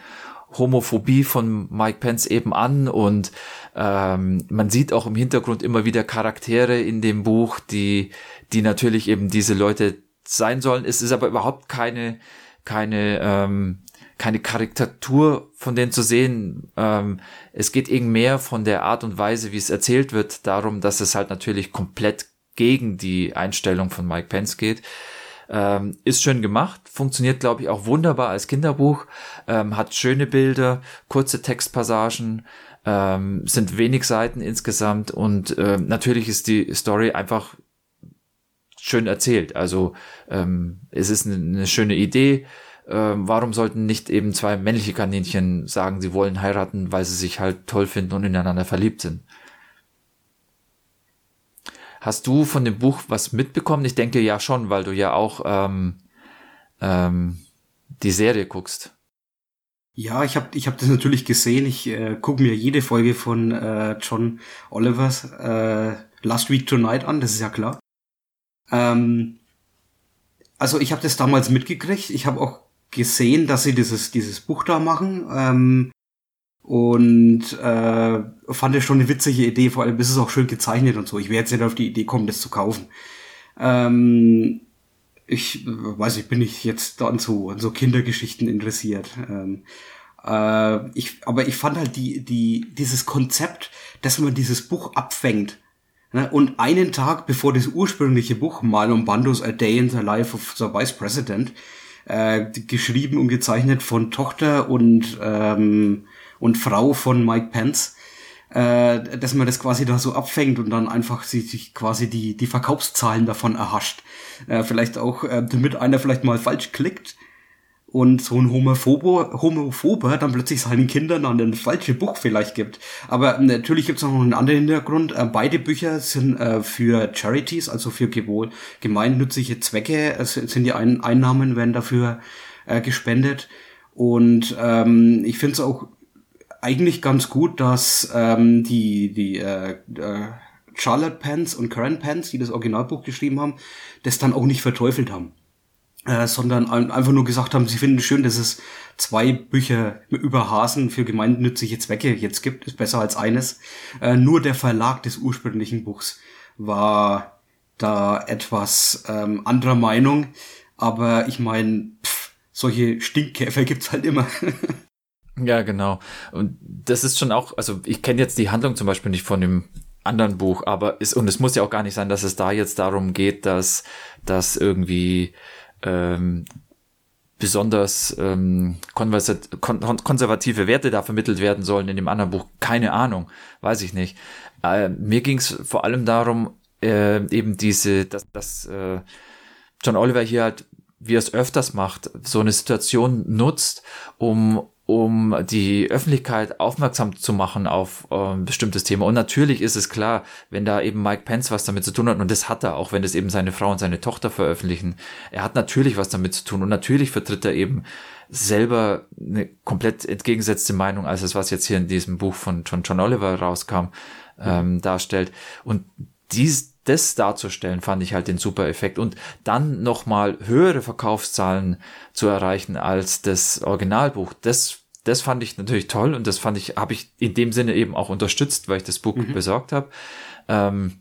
Homophobie von Mike Pence eben an und ähm, man sieht auch im Hintergrund immer wieder Charaktere in dem Buch, die, die natürlich eben diese Leute sein sollen. Es ist aber überhaupt keine, keine, ähm, keine Karikatur von denen zu sehen. Ähm, es geht eben mehr von der Art und Weise, wie es erzählt wird, darum, dass es halt natürlich komplett gegen die Einstellung von Mike Pence geht. Ähm, ist schön gemacht, funktioniert, glaube ich, auch wunderbar als Kinderbuch, ähm, hat schöne Bilder, kurze Textpassagen, ähm, sind wenig Seiten insgesamt und äh, natürlich ist die Story einfach schön erzählt. Also ähm, es ist eine, eine schöne Idee. Ähm, warum sollten nicht eben zwei männliche Kaninchen sagen, sie wollen heiraten, weil sie sich halt toll finden und ineinander verliebt sind? Hast du von dem Buch was mitbekommen? Ich denke ja schon, weil du ja auch ähm, ähm, die Serie guckst. Ja, ich habe ich hab das natürlich gesehen. Ich äh, gucke mir jede Folge von äh, John Olivers äh, Last Week Tonight an, das ist ja klar. Ähm, also ich habe das damals mitgekriegt. Ich habe auch gesehen, dass sie dieses, dieses Buch da machen. Ähm, und äh, fand es schon eine witzige Idee, vor allem ist es auch schön gezeichnet und so. Ich wäre jetzt nicht auf die Idee kommen, das zu kaufen. Ähm, ich weiß nicht, bin ich jetzt da an so, an so Kindergeschichten interessiert. Ähm, Äh, ich, aber ich fand halt die, die, dieses Konzept, dass man dieses Buch abfängt. Ne? Und einen Tag bevor das ursprüngliche Buch Marlon Bandos A Day in the Life of the Vice President äh, geschrieben und gezeichnet von Tochter und ähm, und Frau von Mike Pence, äh, dass man das quasi da so abfängt und dann einfach sich, quasi die die Verkaufszahlen davon erhascht. Äh, vielleicht auch, äh, damit einer vielleicht mal falsch klickt und so ein Homophobo, Homophober dann plötzlich seinen Kindern an ein falsche Buch vielleicht gibt. Aber natürlich gibt es noch einen anderen Hintergrund. Äh, beide Bücher sind äh, für Charities, also für gemeinnützige Zwecke, es sind die Ein Einnahmen werden dafür äh, gespendet. Und ähm, ich finde es auch eigentlich ganz gut, dass ähm, die, die äh, äh, Charlotte Pence und Karen Pence, die das Originalbuch geschrieben haben, das dann auch nicht verteufelt haben äh, sondern einfach nur gesagt haben, sie finden es schön, dass es zwei Bücher über Hasen für gemeinnützige Zwecke jetzt gibt, ist besser als eines. Äh, nur der Verlag des ursprünglichen Buchs war da etwas ähm, anderer Meinung, aber ich meine, solche Stinkkäfer gibt's halt immer. ja, genau. Und das ist schon auch, also ich kenne jetzt die Handlung zum Beispiel nicht von dem anderen Buch, aber ist, und es muss ja auch gar nicht sein, dass es da jetzt darum geht, dass, dass irgendwie ähm, besonders ähm, konservative Werte da vermittelt werden sollen in dem anderen Buch. Keine Ahnung, weiß ich nicht. Äh, mir ging es vor allem darum, äh, eben diese, dass, dass äh, John Oliver hier halt, wie er es öfters macht, so eine Situation nutzt, um um die Öffentlichkeit aufmerksam zu machen auf äh, ein bestimmtes Thema. Und natürlich ist es klar, wenn da eben Mike Pence was damit zu tun hat, und das hat er, auch wenn es eben seine Frau und seine Tochter veröffentlichen, er hat natürlich was damit zu tun und natürlich vertritt er eben selber eine komplett entgegengesetzte Meinung, als es was jetzt hier in diesem Buch von John, John Oliver rauskam, ähm, darstellt. Und dies, das darzustellen, fand ich halt den super Effekt. Und dann nochmal höhere Verkaufszahlen zu erreichen als das Originalbuch, das, das fand ich natürlich toll und das fand ich, habe ich in dem Sinne eben auch unterstützt, weil ich das Buch mhm. besorgt habe. Ähm,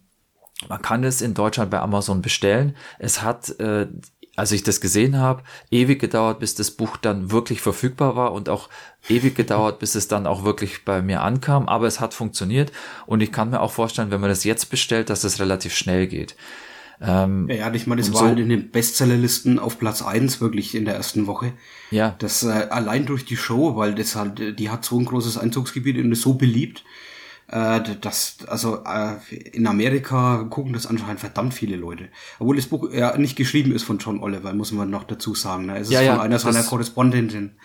man kann es in Deutschland bei Amazon bestellen. Es hat äh, als ich das gesehen habe, ewig gedauert, bis das Buch dann wirklich verfügbar war und auch ewig gedauert, bis es dann auch wirklich bei mir ankam. Aber es hat funktioniert und ich kann mir auch vorstellen, wenn man das jetzt bestellt, dass es relativ schnell geht. Ähm, ja, ja, ich meine, das war so, halt in den Bestsellerlisten auf Platz eins wirklich in der ersten Woche. Ja. Das äh, allein durch die Show, weil das halt, die hat so ein großes Einzugsgebiet und ist so beliebt äh, das, also äh, in Amerika gucken das anscheinend verdammt viele Leute. Obwohl das Buch ja nicht geschrieben ist von John Oliver, muss man noch dazu sagen. Ne? Es ist ja, von ja, einer seiner Korrespondentinnen,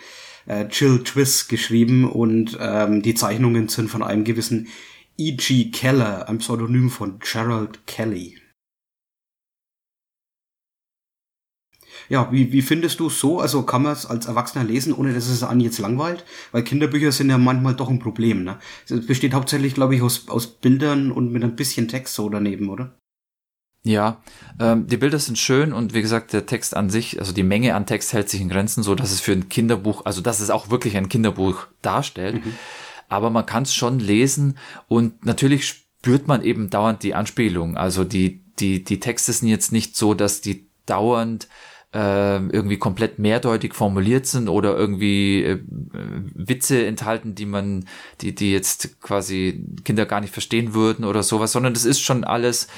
äh, Jill Twiss, geschrieben und ähm, die Zeichnungen sind von einem gewissen E.G. Keller, ein Pseudonym von Gerald Kelly. Ja, wie, wie findest du es so? Also kann man es als Erwachsener lesen, ohne dass es einen jetzt langweilt? Weil Kinderbücher sind ja manchmal doch ein Problem, ne? Es besteht hauptsächlich, glaube ich, aus, aus Bildern und mit ein bisschen Text so daneben, oder? Ja, ähm, die Bilder sind schön und wie gesagt, der Text an sich, also die Menge an Text hält sich in Grenzen, so dass es für ein Kinderbuch, also dass es auch wirklich ein Kinderbuch darstellt. Mhm. Aber man kann es schon lesen und natürlich spürt man eben dauernd die Anspielung. Also die, die, die Texte sind jetzt nicht so, dass die dauernd äh, irgendwie komplett mehrdeutig formuliert sind oder irgendwie äh, Witze enthalten, die man, die, die jetzt quasi Kinder gar nicht verstehen würden oder sowas, sondern das ist schon alles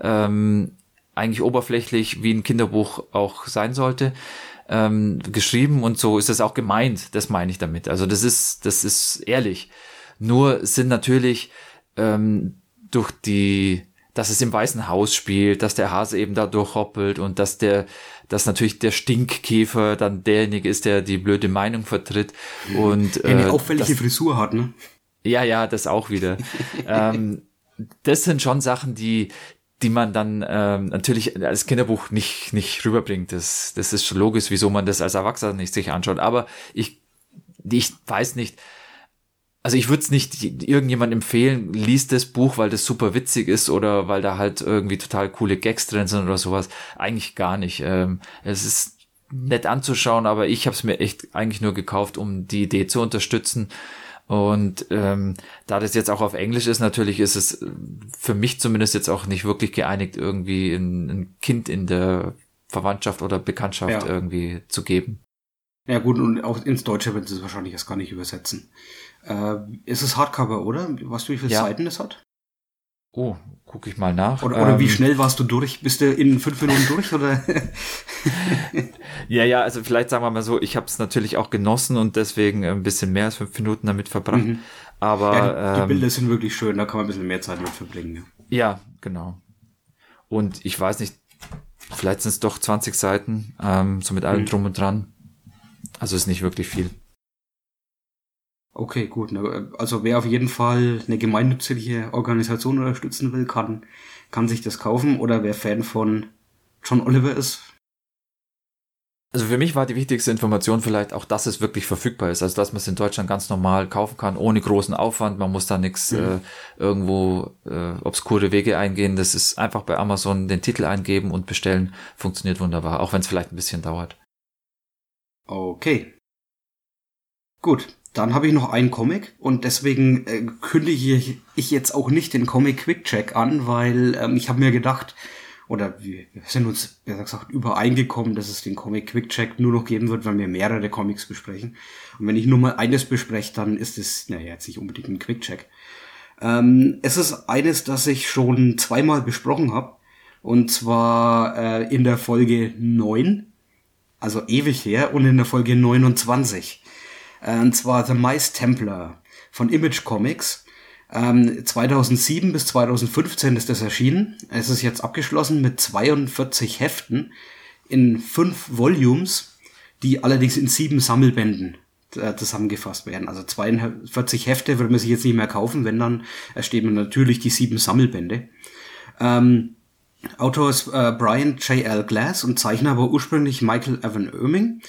ähm, eigentlich oberflächlich, wie ein Kinderbuch auch sein sollte. Ähm, geschrieben und so ist es auch gemeint, das meine ich damit. Also das ist, das ist ehrlich. Nur sind natürlich ähm, durch die dass es im Weißen Haus spielt, dass der Hase eben da durchhoppelt und dass der, dass natürlich der Stinkkäfer dann derjenige ist, der die blöde Meinung vertritt und äh, eine auffällige das, Frisur hat, ne? Ja, ja, das auch wieder. ähm, das sind schon Sachen, die, die man dann ähm, natürlich als Kinderbuch nicht nicht rüberbringt. Das das ist schon logisch, wieso man das als Erwachsener nicht sich anschaut. Aber ich ich weiß nicht also ich würde es nicht irgendjemand empfehlen, liest das Buch, weil das super witzig ist oder weil da halt irgendwie total coole Gags drin sind oder sowas. Eigentlich gar nicht. Ähm, es ist nett anzuschauen, aber ich habe es mir echt eigentlich nur gekauft, um die Idee zu unterstützen. Und ähm, da das jetzt auch auf Englisch ist, natürlich ist es für mich zumindest jetzt auch nicht wirklich geeinigt, irgendwie ein, ein Kind in der Verwandtschaft oder Bekanntschaft ja. irgendwie zu geben. Ja gut, und auch ins Deutsche werden sie es wahrscheinlich erst gar nicht übersetzen. Äh, ist es Hardcover, oder? Weißt du, wie viele ja. Seiten es hat? Oh, guck ich mal nach. Oder, oder ähm, wie schnell warst du durch? Bist du in fünf Minuten durch oder? ja, ja, also vielleicht sagen wir mal so, ich habe es natürlich auch genossen und deswegen ein bisschen mehr als fünf Minuten damit verbracht. Mhm. Aber ja, die, die Bilder ähm, sind wirklich schön, da kann man ein bisschen mehr Zeit mit verbringen. Ja, ja genau. Und ich weiß nicht, vielleicht sind es doch 20 Seiten, ähm, so mit allem mhm. drum und dran. Also ist nicht wirklich viel. Okay, gut. Also wer auf jeden Fall eine gemeinnützige Organisation unterstützen will, kann, kann sich das kaufen. Oder wer Fan von John Oliver ist. Also für mich war die wichtigste Information vielleicht auch, dass es wirklich verfügbar ist. Also dass man es in Deutschland ganz normal kaufen kann, ohne großen Aufwand. Man muss da nichts mhm. äh, irgendwo äh, obskure Wege eingehen. Das ist einfach bei Amazon den Titel eingeben und bestellen. Funktioniert wunderbar, auch wenn es vielleicht ein bisschen dauert. Okay. Gut, dann habe ich noch einen Comic und deswegen äh, kündige ich jetzt auch nicht den Comic Quick Check an, weil ähm, ich habe mir gedacht, oder wir sind uns, besser gesagt, übereingekommen, dass es den Comic Quick Check nur noch geben wird, wenn wir mehrere Comics besprechen. Und wenn ich nur mal eines bespreche, dann ist es, naja, jetzt nicht unbedingt ein Quick Check. Ähm, es ist eines, das ich schon zweimal besprochen habe. Und zwar äh, in der Folge 9, also ewig her, und in der Folge 29. Äh, und zwar The Mice Templar von Image Comics. Ähm, 2007 bis 2015 ist das erschienen. Es ist jetzt abgeschlossen mit 42 Heften in fünf Volumes, die allerdings in sieben Sammelbänden äh, zusammengefasst werden. Also 42 Hefte würde man sich jetzt nicht mehr kaufen, wenn dann erstehen natürlich die sieben Sammelbände. Ähm, Autor ist äh, Brian J. L. Glass und Zeichner war ursprünglich Michael Evan Irming.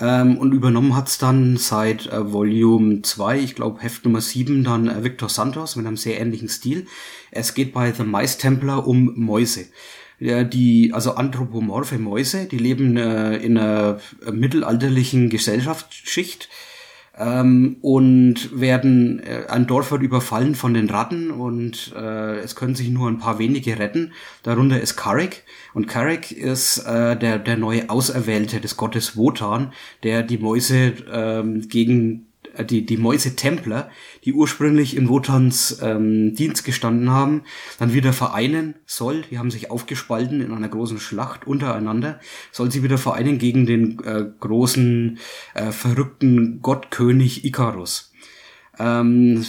Ähm, und übernommen hat's dann seit äh, Volume 2, ich glaube Heft Nummer 7, dann äh, Victor Santos mit einem sehr ähnlichen Stil. Es geht bei The Mice Templar um Mäuse. Ja, die, also anthropomorphe Mäuse, die leben äh, in einer mittelalterlichen Gesellschaftsschicht ähm, und werden äh, ein Dorf wird überfallen von den Ratten und äh, es können sich nur ein paar wenige retten. Darunter ist Carrick und Carrick ist äh, der der neue Auserwählte des Gottes Wotan, der die Mäuse ähm, gegen äh, die, die Mäuse-Templer, die ursprünglich in Wotans ähm, Dienst gestanden haben, dann wieder vereinen soll. Die haben sich aufgespalten in einer großen Schlacht untereinander, soll sie wieder vereinen gegen den äh, großen, äh, verrückten Gottkönig Icarus. Ähm,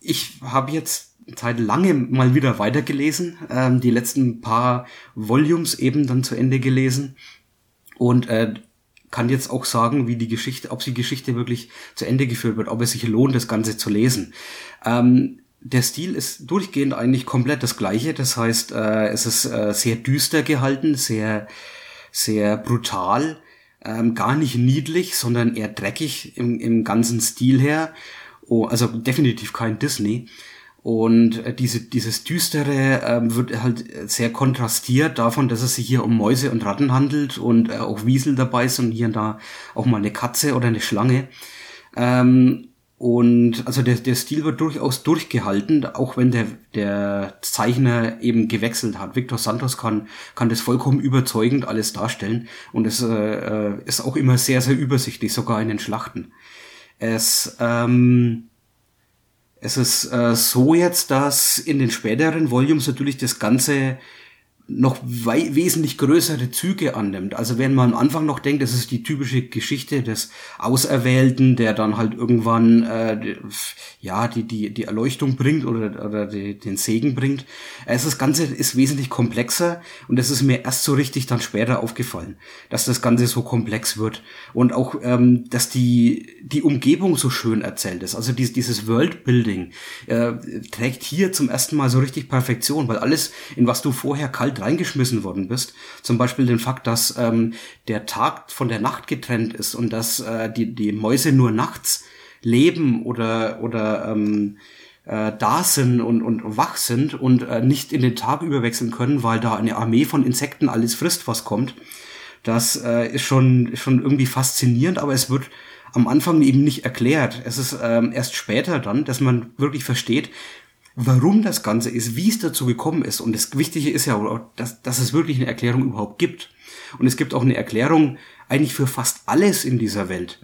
ich habe jetzt Zeit lange mal wieder weitergelesen, ähm, die letzten paar Volumes eben dann zu Ende gelesen und äh, kann jetzt auch sagen, wie die Geschichte, ob die Geschichte wirklich zu Ende geführt wird, ob es sich lohnt, das Ganze zu lesen. Ähm, der Stil ist durchgehend eigentlich komplett das gleiche. Das heißt, äh, es ist äh, sehr düster gehalten, sehr, sehr brutal, ähm, gar nicht niedlich, sondern eher dreckig im, im ganzen Stil her. Oh, also definitiv kein Disney. Und äh, diese, dieses Düstere äh, wird halt sehr kontrastiert davon, dass es sich hier um Mäuse und Ratten handelt und äh, auch Wiesel dabei sind und hier und da auch mal eine Katze oder eine Schlange. Ähm, und also der, der Stil wird durchaus durchgehalten, auch wenn der, der Zeichner eben gewechselt hat. Victor Santos kann, kann das vollkommen überzeugend alles darstellen und es äh, ist auch immer sehr, sehr übersichtlich, sogar in den Schlachten. Es ähm, es ist äh, so jetzt, dass in den späteren Volumes natürlich das Ganze noch wesentlich größere Züge annimmt. Also wenn man am Anfang noch denkt, das ist die typische Geschichte des Auserwählten, der dann halt irgendwann äh, ja die die die Erleuchtung bringt oder oder die, den Segen bringt. Also das Ganze ist wesentlich komplexer und es ist mir erst so richtig dann später aufgefallen, dass das Ganze so komplex wird und auch ähm, dass die die Umgebung so schön erzählt ist. Also dieses dieses Worldbuilding äh, trägt hier zum ersten Mal so richtig Perfektion, weil alles in was du vorher kalt kalt reingeschmissen worden bist. Zum Beispiel den Fakt, dass ähm, der Tag von der Nacht getrennt ist und dass äh, die, die Mäuse nur nachts leben oder, oder ähm, äh, da sind und, und wach sind und äh, nicht in den Tag überwechseln können, weil da eine Armee von Insekten alles frisst, was kommt. Das äh, ist schon, schon irgendwie faszinierend, aber es wird am Anfang eben nicht erklärt. Es ist ähm, erst später dann, dass man wirklich versteht, warum das Ganze ist, wie es dazu gekommen ist. Und das Wichtige ist ja, dass, dass es wirklich eine Erklärung überhaupt gibt. Und es gibt auch eine Erklärung eigentlich für fast alles in dieser Welt.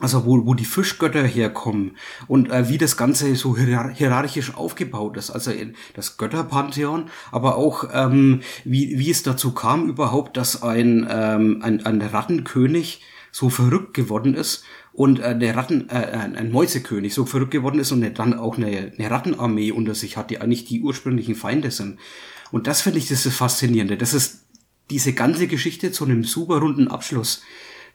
Also wo, wo die Fischgötter herkommen und äh, wie das Ganze so hierarchisch aufgebaut ist. Also das Götterpantheon, aber auch ähm, wie, wie es dazu kam überhaupt, dass ein, ähm, ein, ein Rattenkönig so verrückt geworden ist und äh, der Ratten, äh, ein Mäusekönig so verrückt geworden ist und dann auch eine, eine Rattenarmee unter sich hat, die eigentlich die ursprünglichen Feinde sind. Und das finde ich das, das Faszinierende. Das ist diese ganze Geschichte zu einem super runden Abschluss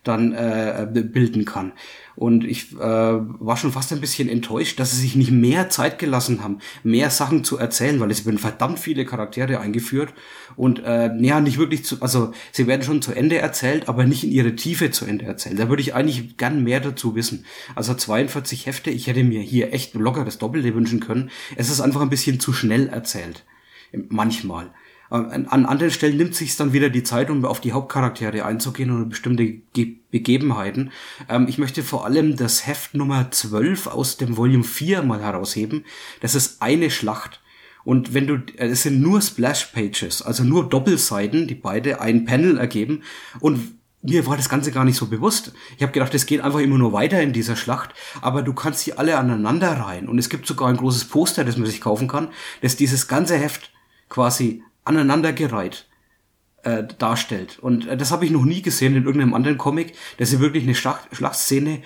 dann äh, bilden kann. Und ich äh, war schon fast ein bisschen enttäuscht, dass sie sich nicht mehr Zeit gelassen haben, mehr Sachen zu erzählen, weil es werden verdammt viele Charaktere eingeführt und äh, ja, nicht wirklich zu, also sie werden schon zu Ende erzählt, aber nicht in ihre Tiefe zu Ende erzählt. Da würde ich eigentlich gern mehr dazu wissen. Also 42 Hefte, ich hätte mir hier echt locker das Doppelte wünschen können. Es ist einfach ein bisschen zu schnell erzählt. Manchmal. An, an anderen Stellen nimmt sich dann wieder die Zeit, um auf die Hauptcharaktere einzugehen und bestimmte Ge Begebenheiten. Ähm, ich möchte vor allem das Heft Nummer 12 aus dem Volume 4 mal herausheben. Das ist eine Schlacht. Und wenn du, äh, es sind nur Splash Pages, also nur Doppelseiten, die beide ein Panel ergeben. Und mir war das Ganze gar nicht so bewusst. Ich habe gedacht, es geht einfach immer nur weiter in dieser Schlacht, aber du kannst sie alle aneinander rein. Und es gibt sogar ein großes Poster, das man sich kaufen kann, das dieses ganze Heft quasi aneinandergereiht äh, darstellt. Und äh, das habe ich noch nie gesehen in irgendeinem anderen Comic, dass sie wirklich eine Schlacht Schlachtszene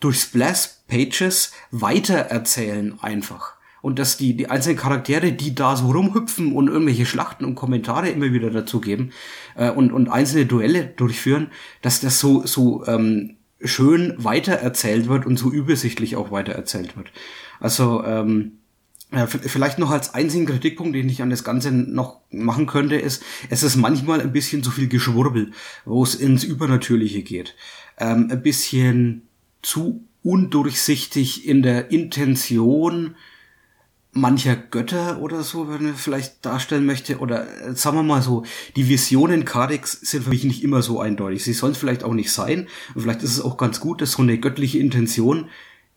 durch Splash-Pages weitererzählen einfach. Und dass die, die einzelnen Charaktere, die da so rumhüpfen und irgendwelche Schlachten und Kommentare immer wieder dazugeben äh, und, und einzelne Duelle durchführen, dass das so, so ähm, schön weitererzählt wird und so übersichtlich auch weitererzählt wird. Also ähm, vielleicht noch als einzigen Kritikpunkt, den ich an das Ganze noch machen könnte, ist, es ist manchmal ein bisschen zu viel Geschwurbel, wo es ins Übernatürliche geht. Ähm, ein bisschen zu undurchsichtig in der Intention mancher Götter oder so, wenn man vielleicht darstellen möchte. Oder äh, sagen wir mal so, die Visionen Kadix sind für mich nicht immer so eindeutig. Sie sollen vielleicht auch nicht sein. Und vielleicht ist es auch ganz gut, dass so eine göttliche Intention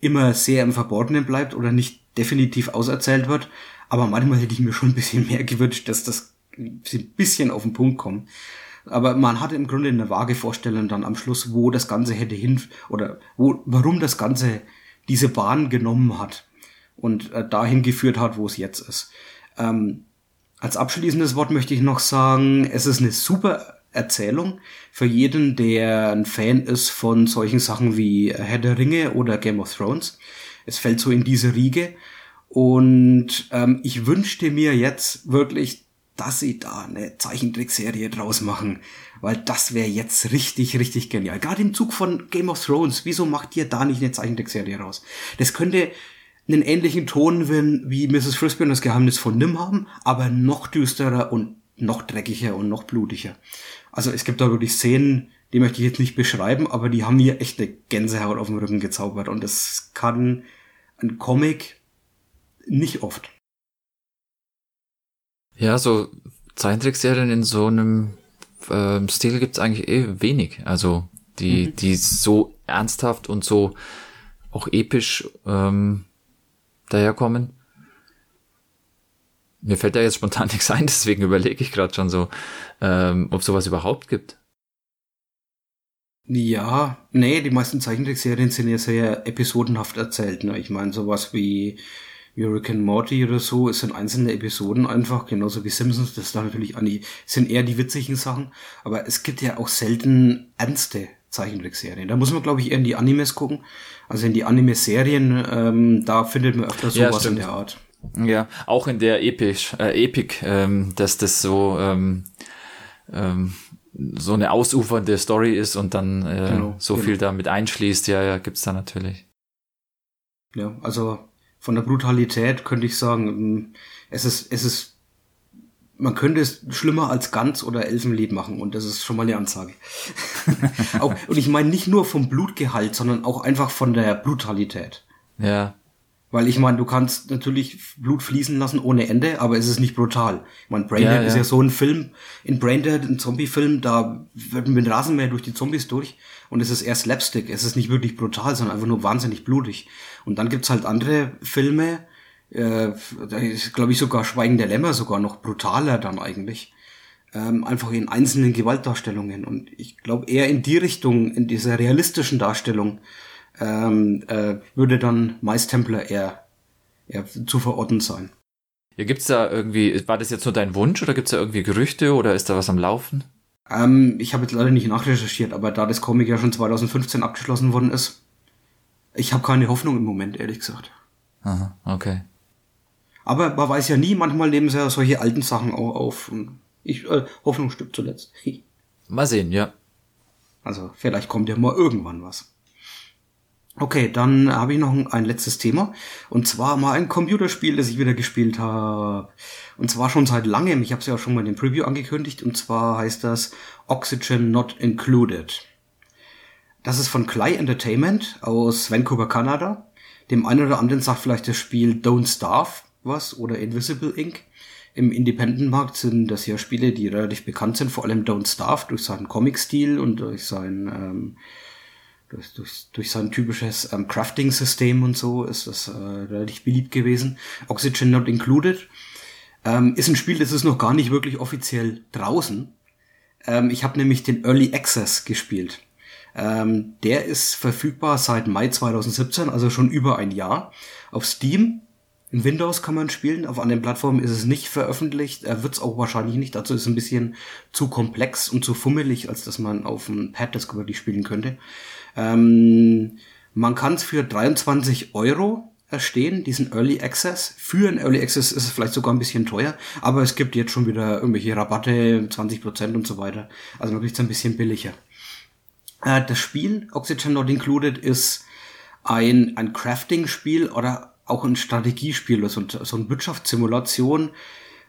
immer sehr im Verborgenen bleibt oder nicht definitiv auserzählt wird. Aber manchmal hätte ich mir schon ein bisschen mehr gewünscht, dass das ein bisschen auf den Punkt kommt. Aber man hatte im Grunde eine vage Vorstellung dann am Schluss, wo das Ganze hätte hin oder wo, warum das Ganze diese Bahn genommen hat und äh, dahin geführt hat, wo es jetzt ist. Ähm, als abschließendes Wort möchte ich noch sagen, es ist eine super Erzählung für jeden, der ein Fan ist von solchen Sachen wie Herr der Ringe oder Game of Thrones. Es fällt so in diese Riege. Und ähm, ich wünschte mir jetzt wirklich, dass sie da eine Zeichentrickserie draus machen. Weil das wäre jetzt richtig, richtig genial. Gerade im Zug von Game of Thrones. Wieso macht ihr da nicht eine Zeichentrickserie raus? Das könnte einen ähnlichen Ton wie Mrs. Frisbee und das Geheimnis von Nim haben, aber noch düsterer und noch dreckiger und noch blutiger. Also es gibt da wirklich Szenen, die möchte ich jetzt nicht beschreiben, aber die haben mir echt eine Gänsehaut auf dem Rücken gezaubert und das kann ein Comic nicht oft. Ja, so Zeichentrickserien in so einem äh, Stil gibt's eigentlich eh wenig. Also die, mhm. die so ernsthaft und so auch episch ähm, daherkommen. Mir fällt da jetzt spontan nichts ein, deswegen überlege ich gerade schon so, ähm, ob sowas überhaupt gibt. Ja, nee, die meisten Zeichentrickserien sind ja sehr episodenhaft erzählt. Ne? Ich meine, sowas wie Hurricane Morty oder so, es sind einzelne Episoden einfach, genauso wie Simpsons, das da natürlich an die, sind eher die witzigen Sachen, aber es gibt ja auch selten ernste Zeichentrickserien. Da muss man, glaube ich, eher in die Animes gucken. Also in die Anime-Serien, ähm, da findet man öfter sowas ja, in der Art. Ja, auch in der Episch, äh, Epic, ähm, dass das so ähm, ähm, so eine ausufernde Story ist und dann äh, genau, so genau. viel damit einschließt, ja, ja, gibt's da natürlich. Ja, also von der Brutalität könnte ich sagen, ähm, es ist, es ist, man könnte es schlimmer als Ganz oder Elfenlied machen und das ist schon mal eine Ansage. auch, und ich meine nicht nur vom Blutgehalt, sondern auch einfach von der Brutalität. Ja. Weil ich meine, du kannst natürlich Blut fließen lassen ohne Ende, aber es ist nicht brutal. Ich meine, Braindead ja, ja. ist ja so ein Film, in Braindead, ein Zombie-Film, da wird mit Rasenmäher durch die Zombies durch und es ist eher Slapstick. Es ist nicht wirklich brutal, sondern einfach nur wahnsinnig blutig. Und dann gibt's halt andere Filme, äh, da ist, glaube ich, sogar Schweigen der Lämmer sogar noch brutaler dann eigentlich. ähm, einfach in einzelnen Gewaltdarstellungen. Und ich glaube, eher in die Richtung, in dieser realistischen Darstellung, ähm, äh, würde dann Mais Templar eher, eher zu verorten sein. Ja, gibt's da irgendwie, war das jetzt nur dein Wunsch oder gibt's da irgendwie Gerüchte oder ist da was am Laufen? Ähm, ich habe jetzt leider nicht nachrecherchiert, aber da das Comic ja schon 2015 abgeschlossen worden ist, ich habe keine Hoffnung im Moment, ehrlich gesagt. Aha, okay. Aber man weiß ja nie, manchmal nehmen sie ja solche alten Sachen auch auf. Ich, äh, Hoffnung stirbt zuletzt. Mal sehen, ja. Also vielleicht kommt ja mal irgendwann was. Okay, dann habe ich noch ein, ein, letztes Thema. Und zwar mal ein Computerspiel, das ich wieder gespielt habe. Und zwar schon seit langem. Ich habe es ja auch schon mal in dem Preview angekündigt. Und zwar heißt das Oxygen Not Included. Das ist von Clay Entertainment aus Vancouver, Kanada. Dem einen oder anderen sagt vielleicht das Spiel Don't Starve was oder Invisible Inc. Im Independent-Markt sind das ja Spiele, die relativ bekannt sind, vor allem Don't Starve durch seinen Comic-Stil und durch sein ähm, durch, durch, durch sein typisches ähm, Crafting-System und so ist das äh, relativ beliebt gewesen. Oxygen Not Included ähm, ist ein Spiel, das ist noch gar nicht wirklich offiziell draußen. Ähm, ich habe nämlich den Early Access gespielt. Ähm, der ist verfügbar seit Mai 2017, also schon über ein Jahr. Auf Steam in Windows kann man spielen, auf anderen Plattformen ist es nicht veröffentlicht, er wird es auch wahrscheinlich nicht, dazu ist es ein bisschen zu komplex und zu fummelig, als dass man auf dem Pad das wirklich spielen könnte. Ähm, man kann es für 23 Euro erstehen, diesen Early Access. Für einen Early Access ist es vielleicht sogar ein bisschen teuer, aber es gibt jetzt schon wieder irgendwelche Rabatte, 20% und so weiter. Also man kriegt es ein bisschen billiger. Äh, das Spiel, Oxygen Not Included, ist ein, ein Crafting-Spiel oder auch ein Strategiespiel so, so eine Wirtschaftssimulation.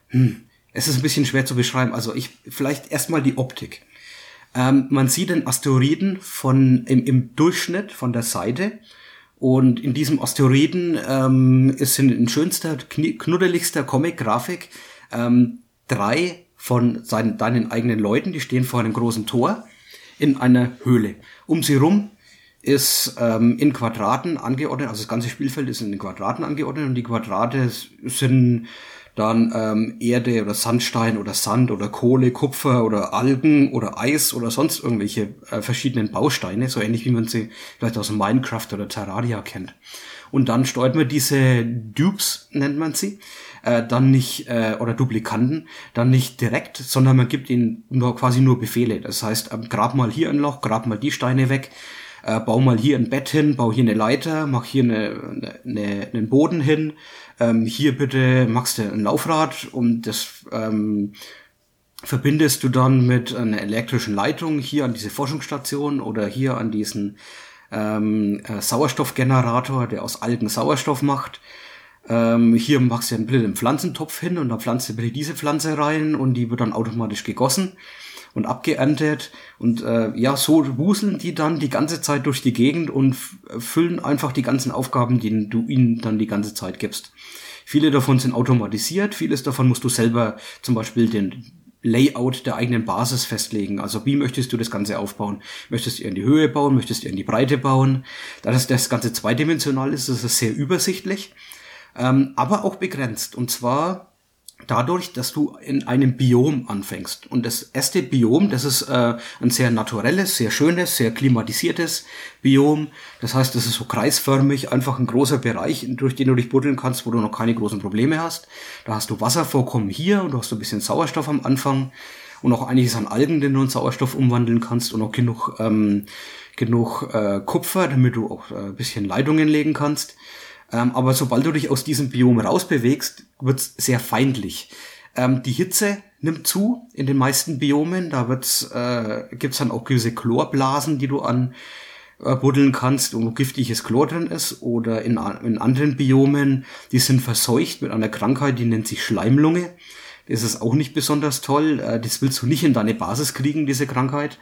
Hm, es ist ein bisschen schwer zu beschreiben. Also ich, vielleicht erstmal die Optik. Ähm, man sieht den Asteroiden von, im, im Durchschnitt von der Seite. Und in diesem Asteroiden ähm, ist in schönster, knuddeligster Comic-Grafik ähm, drei von seinen, deinen eigenen Leuten, die stehen vor einem großen Tor in einer Höhle. Um sie rum ist ähm, in Quadraten angeordnet, also das ganze Spielfeld ist in Quadraten angeordnet und die Quadrate sind dann ähm, Erde oder Sandstein oder Sand oder Kohle, Kupfer oder Algen oder Eis oder sonst irgendwelche äh, verschiedenen Bausteine, so ähnlich wie man sie vielleicht aus Minecraft oder Terraria kennt. Und dann steuert man diese Dupes, nennt man sie, äh, dann nicht, äh, oder Duplikanten, dann nicht direkt, sondern man gibt ihnen nur quasi nur Befehle. Das heißt, ähm, grab mal hier ein Loch, grab mal die Steine weg, äh, bau mal hier ein Bett hin, bau hier eine Leiter, mach hier eine, eine, einen Boden hin, ähm, hier bitte machst du ein Laufrad und das ähm, verbindest du dann mit einer elektrischen Leitung hier an diese Forschungsstation oder hier an diesen ähm, äh, Sauerstoffgenerator, der aus Algen Sauerstoff macht. Ähm, hier machst du einen Pflanzentopf hin und dann pflanzt du bitte diese Pflanze rein und die wird dann automatisch gegossen und abgeerntet. Und äh, ja, so wuseln die dann die ganze Zeit durch die Gegend und füllen einfach die ganzen Aufgaben, die du ihnen dann die ganze Zeit gibst. Viele davon sind automatisiert, vieles davon musst du selber zum Beispiel den Layout der eigenen Basis festlegen. Also wie möchtest du das Ganze aufbauen? Möchtest du in die Höhe bauen? Möchtest du in die Breite bauen? Da das, das Ganze zweidimensional ist, ist es sehr übersichtlich, ähm, aber auch begrenzt. Und zwar dadurch, dass du in einem Biom anfängst. Und das erste Biom, das ist äh, ein sehr naturelles, sehr schönes, sehr klimatisiertes Biom. Das heißt, das ist so kreisförmig, einfach ein großer Bereich, durch den du dich buddeln kannst, wo du noch keine großen Probleme hast. Da hast du Wasservorkommen hier und du hast ein bisschen Sauerstoff am Anfang und auch einiges an Algen, den du in Sauerstoff umwandeln kannst und auch genug, ähm, genug äh, Kupfer, damit du auch äh, ein bisschen Leitungen legen kannst. Ähm, aber sobald du dich aus diesem Biom rausbewegst, wird's sehr feindlich. Ähm, die Hitze nimmt zu in den meisten Biomen. Da wird's, äh, gibt's dann auch gewisse Chlorblasen, die du an äh, buddeln kannst, wo giftiges Chlor drin ist. Oder in, in anderen Biomen, die sind verseucht mit einer Krankheit, die nennt sich Schleimlunge. Das ist auch nicht besonders toll. Äh, das willst du nicht in deine Basis kriegen, diese Krankheit.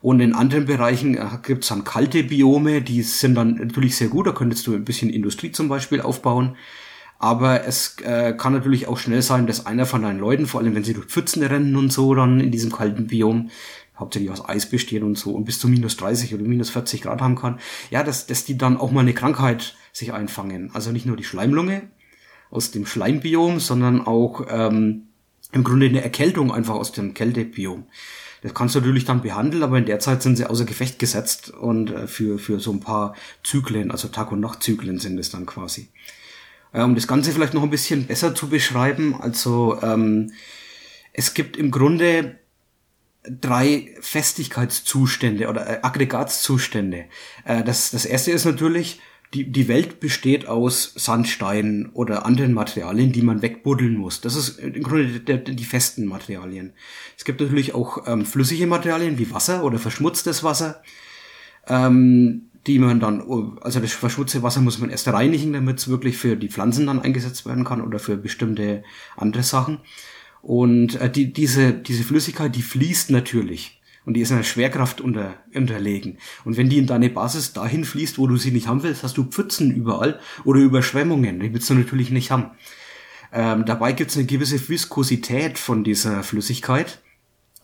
Und in anderen Bereichen äh, gibt es dann kalte Biome, die sind dann natürlich sehr gut. Da könntest du ein bisschen Industrie zum Beispiel aufbauen. Aber es äh, kann natürlich auch schnell sein, dass einer von deinen Leuten, vor allem wenn sie durch Pfützen rennen und so, dann in diesem kalten Biom, hauptsächlich aus Eis bestehen und so, und bis zu minus 30 oder minus 40 Grad haben kann, ja, dass, dass die dann auch mal eine Krankheit sich einfangen. Also nicht nur die Schleimlunge aus dem Schleimbiom, sondern auch ähm, im Grunde eine Erkältung einfach aus dem Kältebiom. Das kannst du natürlich dann behandeln, aber in der Zeit sind sie außer Gefecht gesetzt und äh, für, für so ein paar Zyklen, also Tag- und Nachtzyklen sind es dann quasi. Äh, um das Ganze vielleicht noch ein bisschen besser zu beschreiben, also ähm, es gibt im Grunde drei Festigkeitszustände oder äh, Aggregatzustände. Das, das erste ist natürlich, die, die Welt besteht aus Sandstein oder anderen Materialien, die man wegbuddeln muss. Das ist im Grunde die, die, die festen Materialien. Es gibt natürlich auch ähm, flüssige Materialien wie Wasser oder verschmutztes Wasser, ähm, die man dann, also das verschmutzte Wasser muss man erst reinigen, damit es wirklich für die Pflanzen dann eingesetzt werden kann oder für bestimmte andere Sachen. Und äh, die, diese, diese Flüssigkeit, die fließt natürlich. Und die ist einer Schwerkraft unter, unterlegen. Und wenn die in deine Basis dahin fließt, wo du sie nicht haben willst, hast du Pfützen überall oder Überschwemmungen. Die willst du natürlich nicht haben. Ähm, dabei gibt es eine gewisse Viskosität von dieser Flüssigkeit,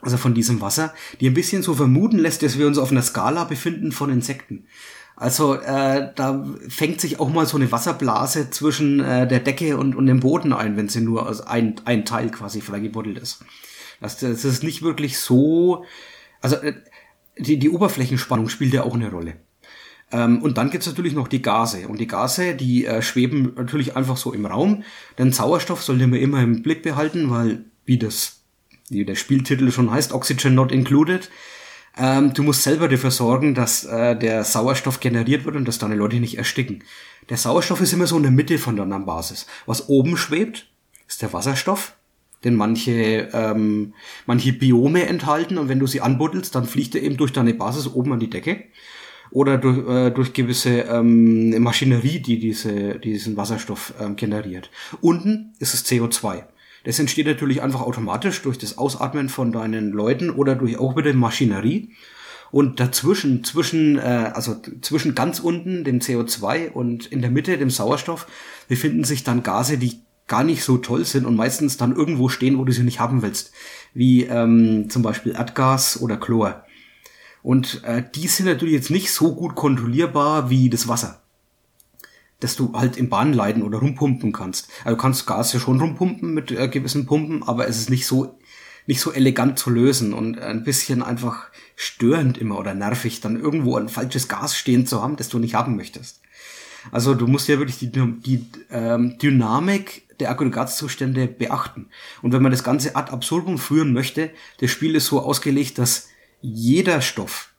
also von diesem Wasser, die ein bisschen so vermuten lässt, dass wir uns auf einer Skala befinden von Insekten. Also äh, da fängt sich auch mal so eine Wasserblase zwischen äh, der Decke und, und dem Boden ein, wenn sie nur aus ein, ein Teil quasi freigebuddelt ist. Das, das ist nicht wirklich so also äh, die, die Oberflächenspannung spielt ja auch eine Rolle. Ähm, und dann gibt's natürlich noch die Gase. Und die Gase, die äh, schweben natürlich einfach so im Raum. Denn Sauerstoff sollte man immer im Blick behalten, weil, wie das, wie der Spieltitel schon heißt, Oxygen not included. Ähm, du musst selber dafür sorgen, dass äh, der Sauerstoff generiert wird und dass deine Leute nicht ersticken. Der Sauerstoff ist immer so in der Mitte von der Basis. Was oben schwebt, ist der Wasserstoff denn manche, ähm, manche Biome enthalten und wenn du sie anbuddelst, dann fliegt er eben durch deine Basis oben an die Decke oder durch, äh, durch gewisse ähm, Maschinerie, die diese, diesen Wasserstoff ähm, generiert. Unten ist es CO2. Das entsteht natürlich einfach automatisch durch das Ausatmen von deinen Leuten oder durch auch wieder Maschinerie. Und dazwischen, zwischen, äh, also zwischen ganz unten dem CO2 und in der Mitte dem Sauerstoff befinden sich dann Gase, die gar nicht so toll sind und meistens dann irgendwo stehen, wo du sie nicht haben willst. Wie ähm, zum Beispiel Erdgas oder Chlor. Und äh, die sind natürlich jetzt nicht so gut kontrollierbar wie das Wasser. Dass du halt im Bahnleiten oder rumpumpen kannst. Also du kannst Gas ja schon rumpumpen mit äh, gewissen Pumpen, aber es ist nicht so nicht so elegant zu lösen und ein bisschen einfach störend immer oder nervig, dann irgendwo ein falsches Gas stehen zu haben, das du nicht haben möchtest. Also du musst ja wirklich die, die ähm, Dynamik der Aggregatzustände beachten. Und wenn man das Ganze ad absurdum führen möchte, das Spiel ist so ausgelegt, dass jeder Stoff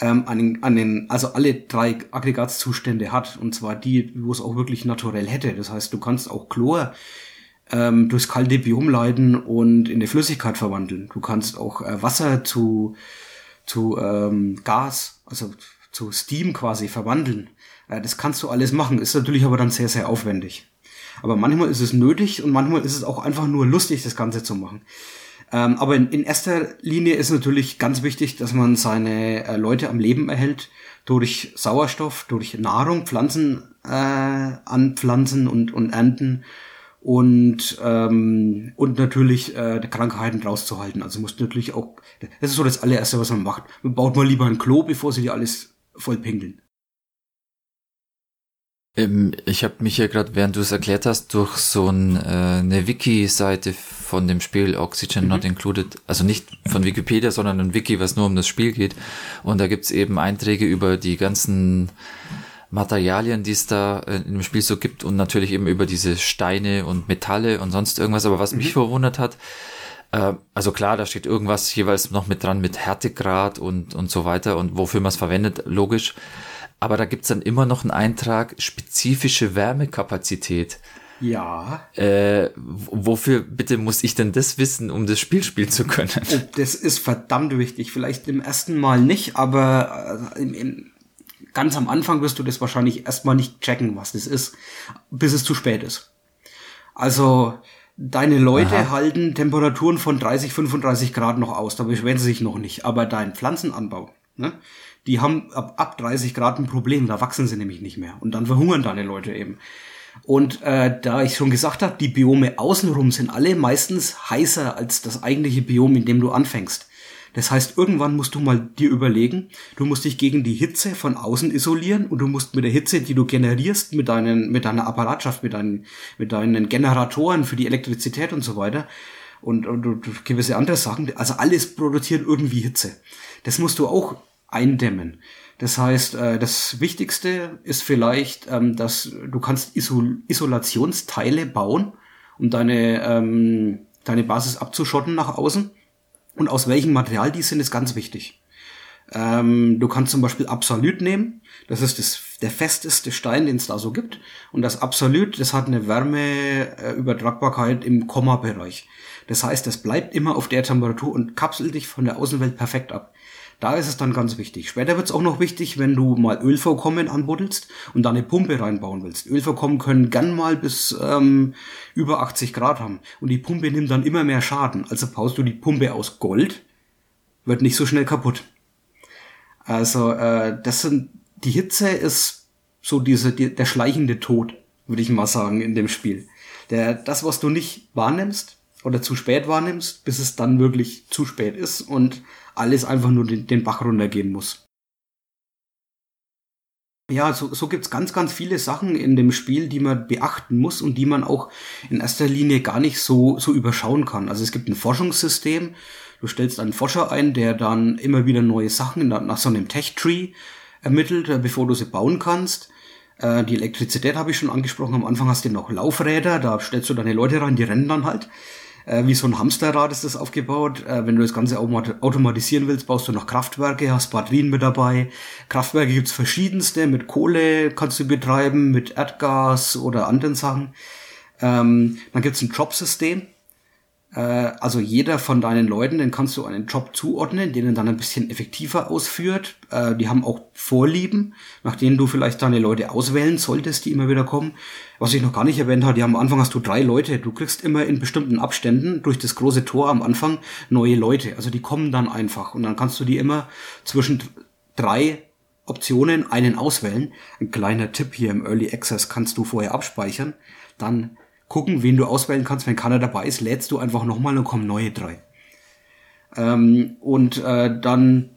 ähm, an den, also alle drei Aggregatzustände hat, und zwar die, wo es auch wirklich naturell hätte. Das heißt, du kannst auch Chlor ähm, durchs kalte Biom leiten und in eine Flüssigkeit verwandeln. Du kannst auch äh, Wasser zu, zu ähm, Gas, also zu Steam quasi verwandeln. Äh, das kannst du alles machen, ist natürlich aber dann sehr, sehr aufwendig. Aber manchmal ist es nötig und manchmal ist es auch einfach nur lustig, das Ganze zu machen. Ähm, aber in, in, erster Linie ist natürlich ganz wichtig, dass man seine äh, Leute am Leben erhält durch Sauerstoff, durch Nahrung, Pflanzen äh, anpflanzen und, und ernten und ähm, und natürlich äh, Krankheiten rauszuhalten. Also muss natürlich auch, das ist so das allererste, was man macht. Man baut mal lieber ein Klo, bevor sie dir alles voll pinkeln. Ähm, ich habe mich ja gerade, während du es erklärt hast, durch so ein, äh, eine Wiki-Seite von dem Spiel Oxygen mhm. Not Included, also nicht von Wikipedia, sondern ein Wiki, was nur um das Spiel geht. Und da gibt's eben Einträge über die ganzen Materialien, die es da äh, im Spiel so gibt und natürlich eben über diese Steine und Metalle und sonst irgendwas. Aber was mhm. mich verwundert hat, äh, also klar, da steht irgendwas jeweils noch mit dran mit Härtegrad und, und so weiter und wofür man es verwendet, logisch aber da gibt's dann immer noch einen Eintrag spezifische Wärmekapazität. Ja. Äh, wofür bitte muss ich denn das wissen, um das Spiel spielen zu können? Oh, das ist verdammt wichtig. Vielleicht im ersten Mal nicht, aber äh, im, im, ganz am Anfang wirst du das wahrscheinlich erstmal nicht checken, was das ist, bis es zu spät ist. Also deine Leute Aha. halten Temperaturen von 30, 35 Grad noch aus, da beschweren sie sich noch nicht. Aber dein Pflanzenanbau, ne? Die haben ab, ab 30 Grad ein Problem, da wachsen sie nämlich nicht mehr. Und dann verhungern deine Leute eben. Und äh, da ich schon gesagt habe, die Biome außenrum sind alle meistens heißer als das eigentliche Biom, in dem du anfängst. Das heißt, irgendwann musst du mal dir überlegen, du musst dich gegen die Hitze von außen isolieren und du musst mit der Hitze, die du generierst, mit deinen, mit deiner Apparatschaft, mit deinen, mit deinen Generatoren für die Elektrizität und so weiter und, und, und gewisse andere Sachen, also alles produziert irgendwie Hitze. Das musst du auch eindämmen. Das heißt, äh, das Wichtigste ist vielleicht, ähm, dass du kannst Isol Isolationsteile bauen, um deine, ähm, deine Basis abzuschotten nach außen. Und aus welchem Material die sind, ist ganz wichtig. Ähm, du kannst zum Beispiel Absolut nehmen. Das ist das, der festeste Stein, den es da so gibt. Und das Absolut, das hat eine Wärmeübertragbarkeit im Komma-Bereich. Das heißt, das bleibt immer auf der Temperatur und kapselt dich von der Außenwelt perfekt ab. Da ist es dann ganz wichtig. Später wird es auch noch wichtig, wenn du mal Ölvorkommen anbuddelst und da eine Pumpe reinbauen willst. Ölvorkommen können gern mal bis ähm, über 80 Grad haben und die Pumpe nimmt dann immer mehr Schaden. Also baust du die Pumpe aus Gold, wird nicht so schnell kaputt. Also äh, das sind die Hitze ist so diese die, der schleichende Tod, würde ich mal sagen in dem Spiel. Der das was du nicht wahrnimmst oder zu spät wahrnimmst, bis es dann wirklich zu spät ist und alles einfach nur den, den Bach runtergehen muss. Ja, so, so gibt's ganz, ganz viele Sachen in dem Spiel, die man beachten muss und die man auch in erster Linie gar nicht so, so überschauen kann. Also es gibt ein Forschungssystem, du stellst einen Forscher ein, der dann immer wieder neue Sachen nach so einem Tech-Tree ermittelt, äh, bevor du sie bauen kannst. Äh, die Elektrizität habe ich schon angesprochen. Am Anfang hast du noch Laufräder, da stellst du deine Leute rein, die rennen dann halt. Äh, wie so ein Hamsterrad ist das aufgebaut. Äh, wenn du das Ganze automatisieren willst, baust du noch Kraftwerke, hast Batterien mit dabei. Kraftwerke gibt's verschiedenste. Mit Kohle kannst du betreiben, mit Erdgas oder anderen Sachen. Ähm, dann gibt's ein Jobsystem. Äh, also jeder von deinen Leuten, den kannst du einen Job zuordnen, den er dann ein bisschen effektiver ausführt. Äh, die haben auch Vorlieben, nach denen du vielleicht deine Leute auswählen solltest, die immer wieder kommen. Was ich noch gar nicht erwähnt habe, am Anfang hast du drei Leute. Du kriegst immer in bestimmten Abständen durch das große Tor am Anfang neue Leute. Also die kommen dann einfach und dann kannst du die immer zwischen drei Optionen einen auswählen. Ein kleiner Tipp hier im Early Access kannst du vorher abspeichern. Dann gucken, wen du auswählen kannst. Wenn keiner dabei ist, lädst du einfach nochmal und kommen neue drei. Ähm, und äh, dann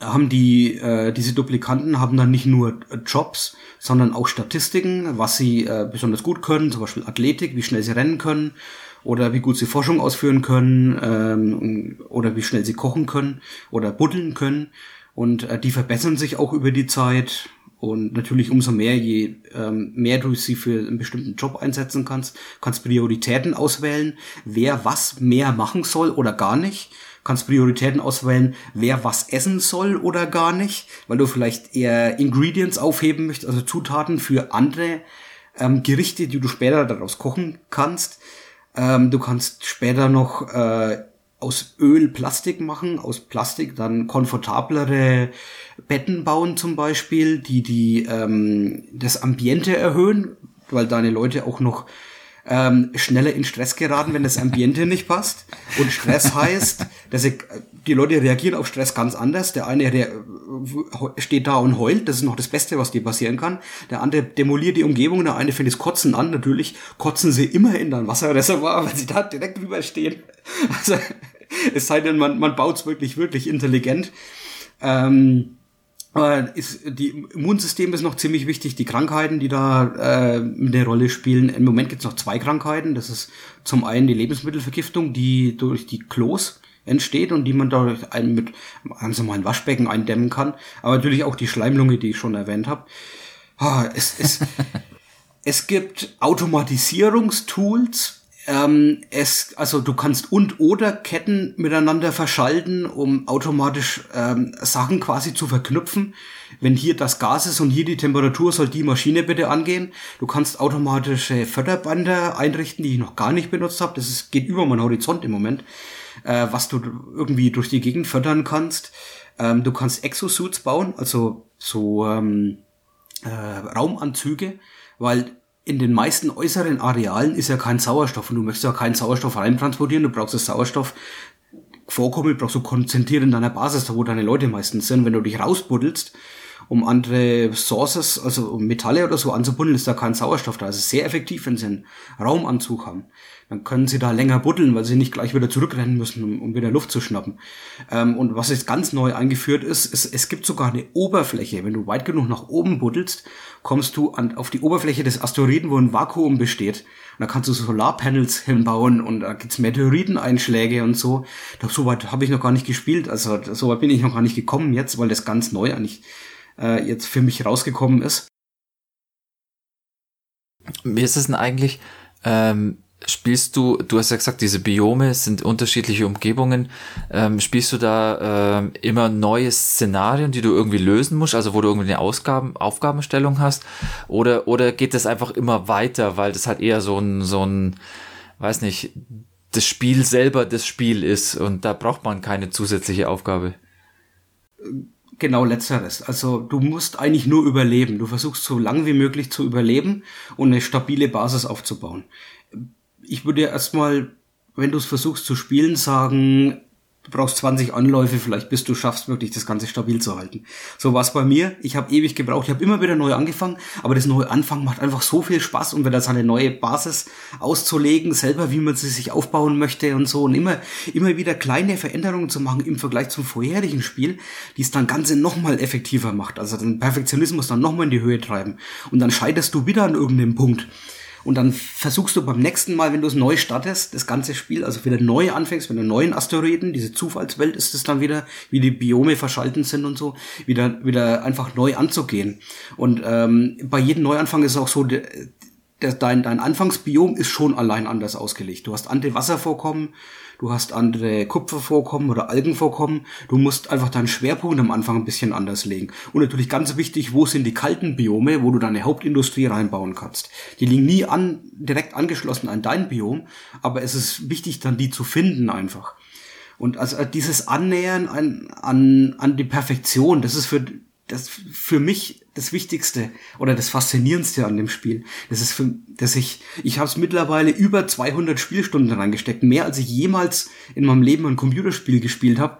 haben die äh, diese Duplikanten haben dann nicht nur Jobs, sondern auch Statistiken, was sie äh, besonders gut können, zum Beispiel Athletik, wie schnell sie rennen können oder wie gut sie Forschung ausführen können ähm, oder wie schnell sie kochen können oder buddeln können und äh, die verbessern sich auch über die Zeit und natürlich umso mehr, je ähm, mehr du sie für einen bestimmten Job einsetzen kannst, kannst Prioritäten auswählen, wer was mehr machen soll oder gar nicht. Kannst Prioritäten auswählen, wer was essen soll oder gar nicht, weil du vielleicht eher Ingredients aufheben möchtest, also Zutaten für andere ähm, Gerichte, die du später daraus kochen kannst. Ähm, du kannst später noch äh, aus Öl Plastik machen, aus Plastik dann komfortablere Betten bauen zum Beispiel, die die ähm, das Ambiente erhöhen, weil deine Leute auch noch ähm, schneller in Stress geraten, wenn das Ambiente nicht passt. Und Stress heißt, dass ich, die Leute reagieren auf Stress ganz anders. Der eine steht da und heult, das ist noch das Beste, was dir passieren kann. Der andere demoliert die Umgebung, der eine fängt das Kotzen an. Natürlich kotzen sie immer in dein Wasserreservoir, weil sie da direkt drüber stehen. Also, es sei denn, man, man baut es wirklich, wirklich intelligent. Ähm, aber ist, die Immunsystem ist noch ziemlich wichtig, die Krankheiten, die da äh, eine Rolle spielen. Im Moment gibt es noch zwei Krankheiten. Das ist zum einen die Lebensmittelvergiftung, die durch die Klos entsteht und die man da einen mit einem normalen Waschbecken eindämmen kann. Aber natürlich auch die Schleimlunge, die ich schon erwähnt habe. Ah, es, es, es gibt Automatisierungstools, ähm, es, also du kannst und oder Ketten miteinander verschalten, um automatisch ähm, Sachen quasi zu verknüpfen. Wenn hier das Gas ist und hier die Temperatur, soll die Maschine bitte angehen. Du kannst automatische Förderbänder einrichten, die ich noch gar nicht benutzt habe. Das ist, geht über meinen Horizont im Moment, äh, was du irgendwie durch die Gegend fördern kannst. Ähm, du kannst Exosuits bauen, also so ähm, äh, Raumanzüge, weil in den meisten äußeren Arealen ist ja kein Sauerstoff und du möchtest ja keinen Sauerstoff reintransportieren, du brauchst das Sauerstoff Vorkommen brauchst du konzentrieren in deiner Basis, da wo deine Leute meistens sind. Wenn du dich rausbuddelst um andere Sources, also Metalle oder so anzubuddeln, ist da kein Sauerstoff da. Es ist sehr effektiv, wenn sie einen Raumanzug haben. Dann können sie da länger buddeln, weil sie nicht gleich wieder zurückrennen müssen, um, um wieder Luft zu schnappen. Ähm, und was jetzt ganz neu eingeführt ist, ist, es gibt sogar eine Oberfläche. Wenn du weit genug nach oben buddelst, kommst du an, auf die Oberfläche des Asteroiden, wo ein Vakuum besteht. Und da kannst du Solarpanels hinbauen und da gibt's Meteoriteneinschläge und so. Doch so weit habe ich noch gar nicht gespielt. Also so weit bin ich noch gar nicht gekommen jetzt, weil das ganz neu eigentlich äh, jetzt für mich rausgekommen ist. Wie ist es denn eigentlich, ähm, Spielst du, du hast ja gesagt, diese Biome sind unterschiedliche Umgebungen. Ähm, spielst du da ähm, immer neue Szenarien, die du irgendwie lösen musst, also wo du irgendwie eine Ausgaben, Aufgabenstellung hast? Oder, oder geht das einfach immer weiter, weil das halt eher so ein, so ein, weiß nicht, das Spiel selber das Spiel ist und da braucht man keine zusätzliche Aufgabe? Genau letzteres. Also du musst eigentlich nur überleben. Du versuchst so lang wie möglich zu überleben und eine stabile Basis aufzubauen ich würde erstmal, wenn du es versuchst zu spielen, sagen, du brauchst 20 Anläufe vielleicht, bis du schaffst, wirklich das Ganze stabil zu halten. So war es bei mir. Ich habe ewig gebraucht. Ich habe immer wieder neu angefangen, aber das neue Anfangen macht einfach so viel Spaß, um wieder seine neue Basis auszulegen, selber, wie man sie sich aufbauen möchte und so. Und immer, immer wieder kleine Veränderungen zu machen im Vergleich zum vorherigen Spiel, die es dann Ganze nochmal effektiver macht. Also den Perfektionismus dann nochmal in die Höhe treiben. Und dann scheiterst du wieder an irgendeinem Punkt. Und dann versuchst du beim nächsten Mal, wenn du es neu startest, das ganze Spiel, also wieder neu anfängst, mit einem neuen Asteroiden, diese Zufallswelt ist es dann wieder, wie die Biome verschalten sind und so, wieder, wieder einfach neu anzugehen. Und ähm, bei jedem Neuanfang ist es auch so, der, der, dein, dein Anfangsbiom ist schon allein anders ausgelegt. Du hast andere Wasservorkommen, du hast andere Kupfervorkommen oder Algenvorkommen. Du musst einfach deinen Schwerpunkt am Anfang ein bisschen anders legen. Und natürlich ganz wichtig, wo sind die kalten Biome, wo du deine Hauptindustrie reinbauen kannst. Die liegen nie an, direkt angeschlossen an dein Biom, aber es ist wichtig, dann die zu finden einfach. Und also dieses Annähern an, an, an die Perfektion, das ist für das für mich das Wichtigste oder das Faszinierendste an dem Spiel. Das ist für, dass ich, ich habe es mittlerweile über 200 Spielstunden reingesteckt, mehr als ich jemals in meinem Leben ein Computerspiel gespielt habe,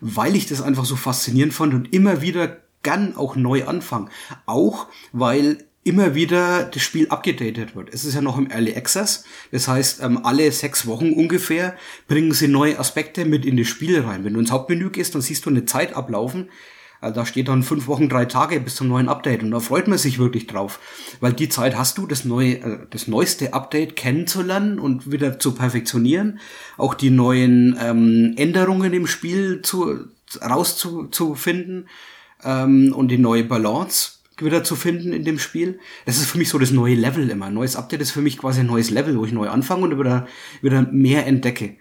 weil ich das einfach so faszinierend fand und immer wieder gern auch neu anfangen. Auch weil immer wieder das Spiel abgedatet wird. Es ist ja noch im Early Access. Das heißt, ähm, alle sechs Wochen ungefähr bringen sie neue Aspekte mit in das Spiel rein. Wenn du ins Hauptmenü gehst, dann siehst du eine Zeit ablaufen, also da steht dann fünf Wochen, drei Tage bis zum neuen Update und da freut man sich wirklich drauf, weil die Zeit hast du, das neue, äh, das neueste Update kennenzulernen und wieder zu perfektionieren, auch die neuen ähm, Änderungen im Spiel zu rauszufinden ähm, und die neue Balance wieder zu finden in dem Spiel. Das ist für mich so das neue Level immer. Neues Update ist für mich quasi ein neues Level, wo ich neu anfange und wieder, wieder mehr entdecke.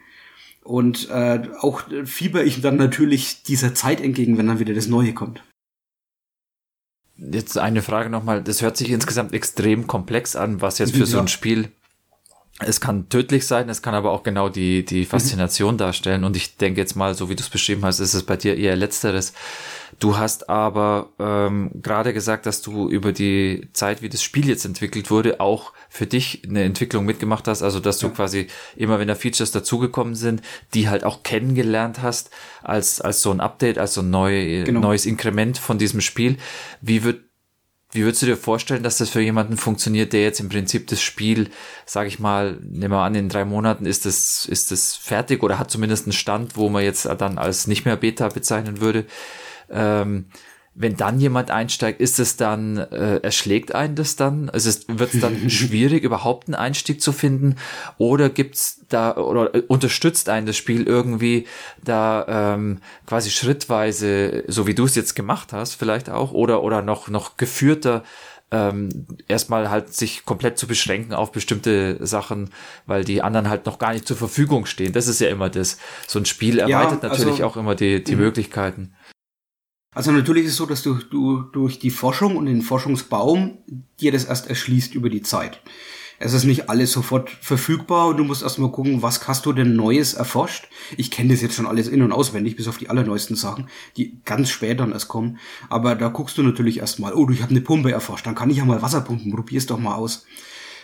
Und äh, auch fieber ich dann natürlich dieser Zeit entgegen, wenn dann wieder das Neue kommt. Jetzt eine Frage nochmal. Das hört sich insgesamt extrem komplex an, was jetzt für ja. so ein Spiel es kann tödlich sein, es kann aber auch genau die, die Faszination mhm. darstellen. Und ich denke jetzt mal, so wie du es beschrieben hast, ist es bei dir eher letzteres. Du hast aber ähm, gerade gesagt, dass du über die Zeit, wie das Spiel jetzt entwickelt wurde, auch für dich eine Entwicklung mitgemacht hast. Also dass du ja. quasi immer, wenn da Features dazugekommen sind, die halt auch kennengelernt hast als als so ein Update, als so ein neu, genau. neues Inkrement von diesem Spiel. Wie wird wie würdest du dir vorstellen, dass das für jemanden funktioniert, der jetzt im Prinzip das Spiel, sage ich mal, nehmen wir an, in drei Monaten ist das, ist das fertig oder hat zumindest einen Stand, wo man jetzt dann als nicht mehr Beta bezeichnen würde. Ähm, wenn dann jemand einsteigt, ist es dann, äh, erschlägt einen das dann? Also wird es dann schwierig, überhaupt einen Einstieg zu finden? Oder gibt's da, oder äh, unterstützt einen das Spiel irgendwie da ähm, quasi schrittweise, so wie du es jetzt gemacht hast, vielleicht auch, oder, oder noch, noch geführter ähm, erstmal halt sich komplett zu beschränken auf bestimmte Sachen, weil die anderen halt noch gar nicht zur Verfügung stehen. Das ist ja immer das. So ein Spiel erweitert ja, also, natürlich auch immer die, die mhm. Möglichkeiten. Also natürlich ist es so, dass du, du durch die Forschung und den Forschungsbaum dir das erst erschließt über die Zeit. Es ist nicht alles sofort verfügbar und du musst erstmal gucken, was hast du denn Neues erforscht. Ich kenne das jetzt schon alles in- und auswendig, bis auf die allerneuesten Sachen, die ganz spät dann erst kommen. Aber da guckst du natürlich erstmal, oh, ich habe eine Pumpe erforscht, dann kann ich ja mal Wasser pumpen, probier's doch mal aus.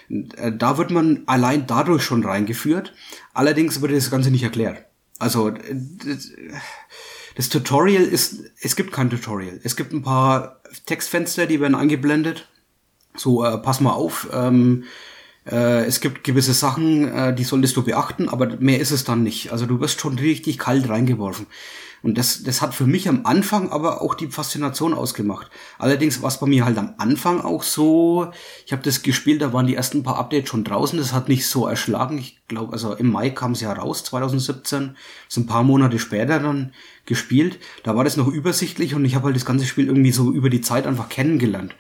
Äh, da wird man allein dadurch schon reingeführt. Allerdings wird das Ganze nicht erklärt. Also Das Tutorial ist, es gibt kein Tutorial. Es gibt ein paar Textfenster, die werden eingeblendet. So, äh, pass mal auf, ähm, äh, es gibt gewisse Sachen, äh, die solltest du beachten, aber mehr ist es dann nicht. Also du wirst schon richtig kalt reingeworfen. Und das, das hat für mich am Anfang aber auch die Faszination ausgemacht. Allerdings war es bei mir halt am Anfang auch so, ich habe das gespielt, da waren die ersten paar Updates schon draußen, das hat nicht so erschlagen. Ich glaube, also im Mai kam es ja raus, 2017, so ein paar Monate später dann gespielt. Da war das noch übersichtlich und ich habe halt das ganze Spiel irgendwie so über die Zeit einfach kennengelernt.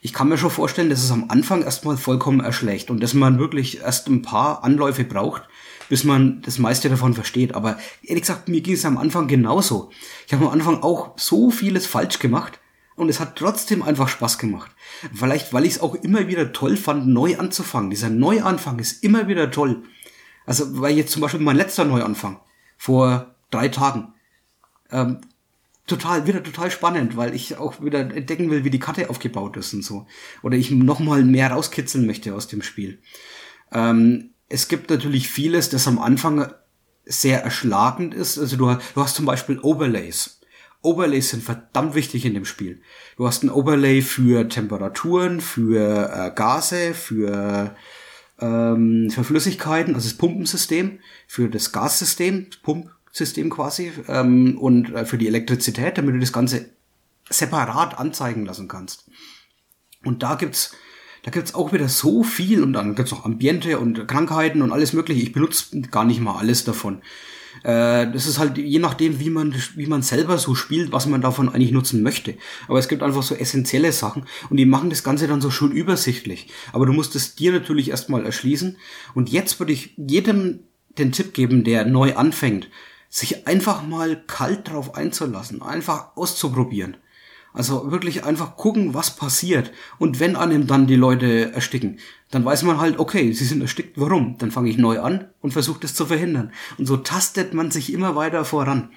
Ich kann mir schon vorstellen, dass es am Anfang erstmal vollkommen erschlägt und dass man wirklich erst ein paar Anläufe braucht, bis man das meiste davon versteht. Aber ehrlich gesagt, mir ging es am Anfang genauso. Ich habe am Anfang auch so vieles falsch gemacht und es hat trotzdem einfach Spaß gemacht. Vielleicht, weil ich es auch immer wieder toll fand, neu anzufangen. Dieser Neuanfang ist immer wieder toll. Also, weil jetzt zum Beispiel mein letzter Neuanfang vor drei Tagen. Ähm, total, wieder total spannend, weil ich auch wieder entdecken will, wie die Karte aufgebaut ist und so. Oder ich nochmal mehr rauskitzeln möchte aus dem Spiel. Ähm, es gibt natürlich vieles, das am Anfang sehr erschlagend ist. Also du, du hast zum Beispiel Overlays. Overlays sind verdammt wichtig in dem Spiel. Du hast ein Overlay für Temperaturen, für äh, Gase, für, ähm, für Flüssigkeiten, also das Pumpensystem, für das Gassystem, Pumpsystem quasi, ähm, und äh, für die Elektrizität, damit du das Ganze separat anzeigen lassen kannst. Und da gibt's da gibt's auch wieder so viel und dann gibt's noch Ambiente und Krankheiten und alles mögliche. Ich benutze gar nicht mal alles davon. Äh, das ist halt je nachdem, wie man, wie man selber so spielt, was man davon eigentlich nutzen möchte. Aber es gibt einfach so essentielle Sachen und die machen das Ganze dann so schön übersichtlich. Aber du musst es dir natürlich erstmal erschließen. Und jetzt würde ich jedem den Tipp geben, der neu anfängt, sich einfach mal kalt drauf einzulassen, einfach auszuprobieren. Also wirklich einfach gucken, was passiert. Und wenn einem dann die Leute ersticken, dann weiß man halt, okay, sie sind erstickt, warum? Dann fange ich neu an und versuche das zu verhindern. Und so tastet man sich immer weiter voran.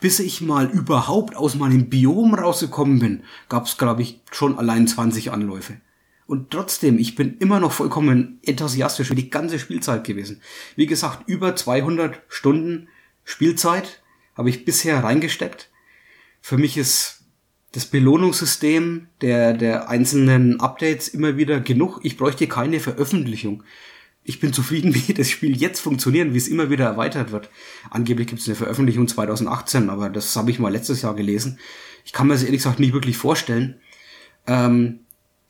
Bis ich mal überhaupt aus meinem Biom rausgekommen bin, gab es, glaube ich, schon allein 20 Anläufe. Und trotzdem, ich bin immer noch vollkommen enthusiastisch für die ganze Spielzeit gewesen. Wie gesagt, über 200 Stunden Spielzeit habe ich bisher reingesteckt. Für mich ist das Belohnungssystem der, der einzelnen Updates immer wieder genug. Ich bräuchte keine Veröffentlichung. Ich bin zufrieden, wie das Spiel jetzt funktioniert, wie es immer wieder erweitert wird. Angeblich gibt es eine Veröffentlichung 2018, aber das habe ich mal letztes Jahr gelesen. Ich kann mir das ehrlich gesagt nicht wirklich vorstellen. Ähm,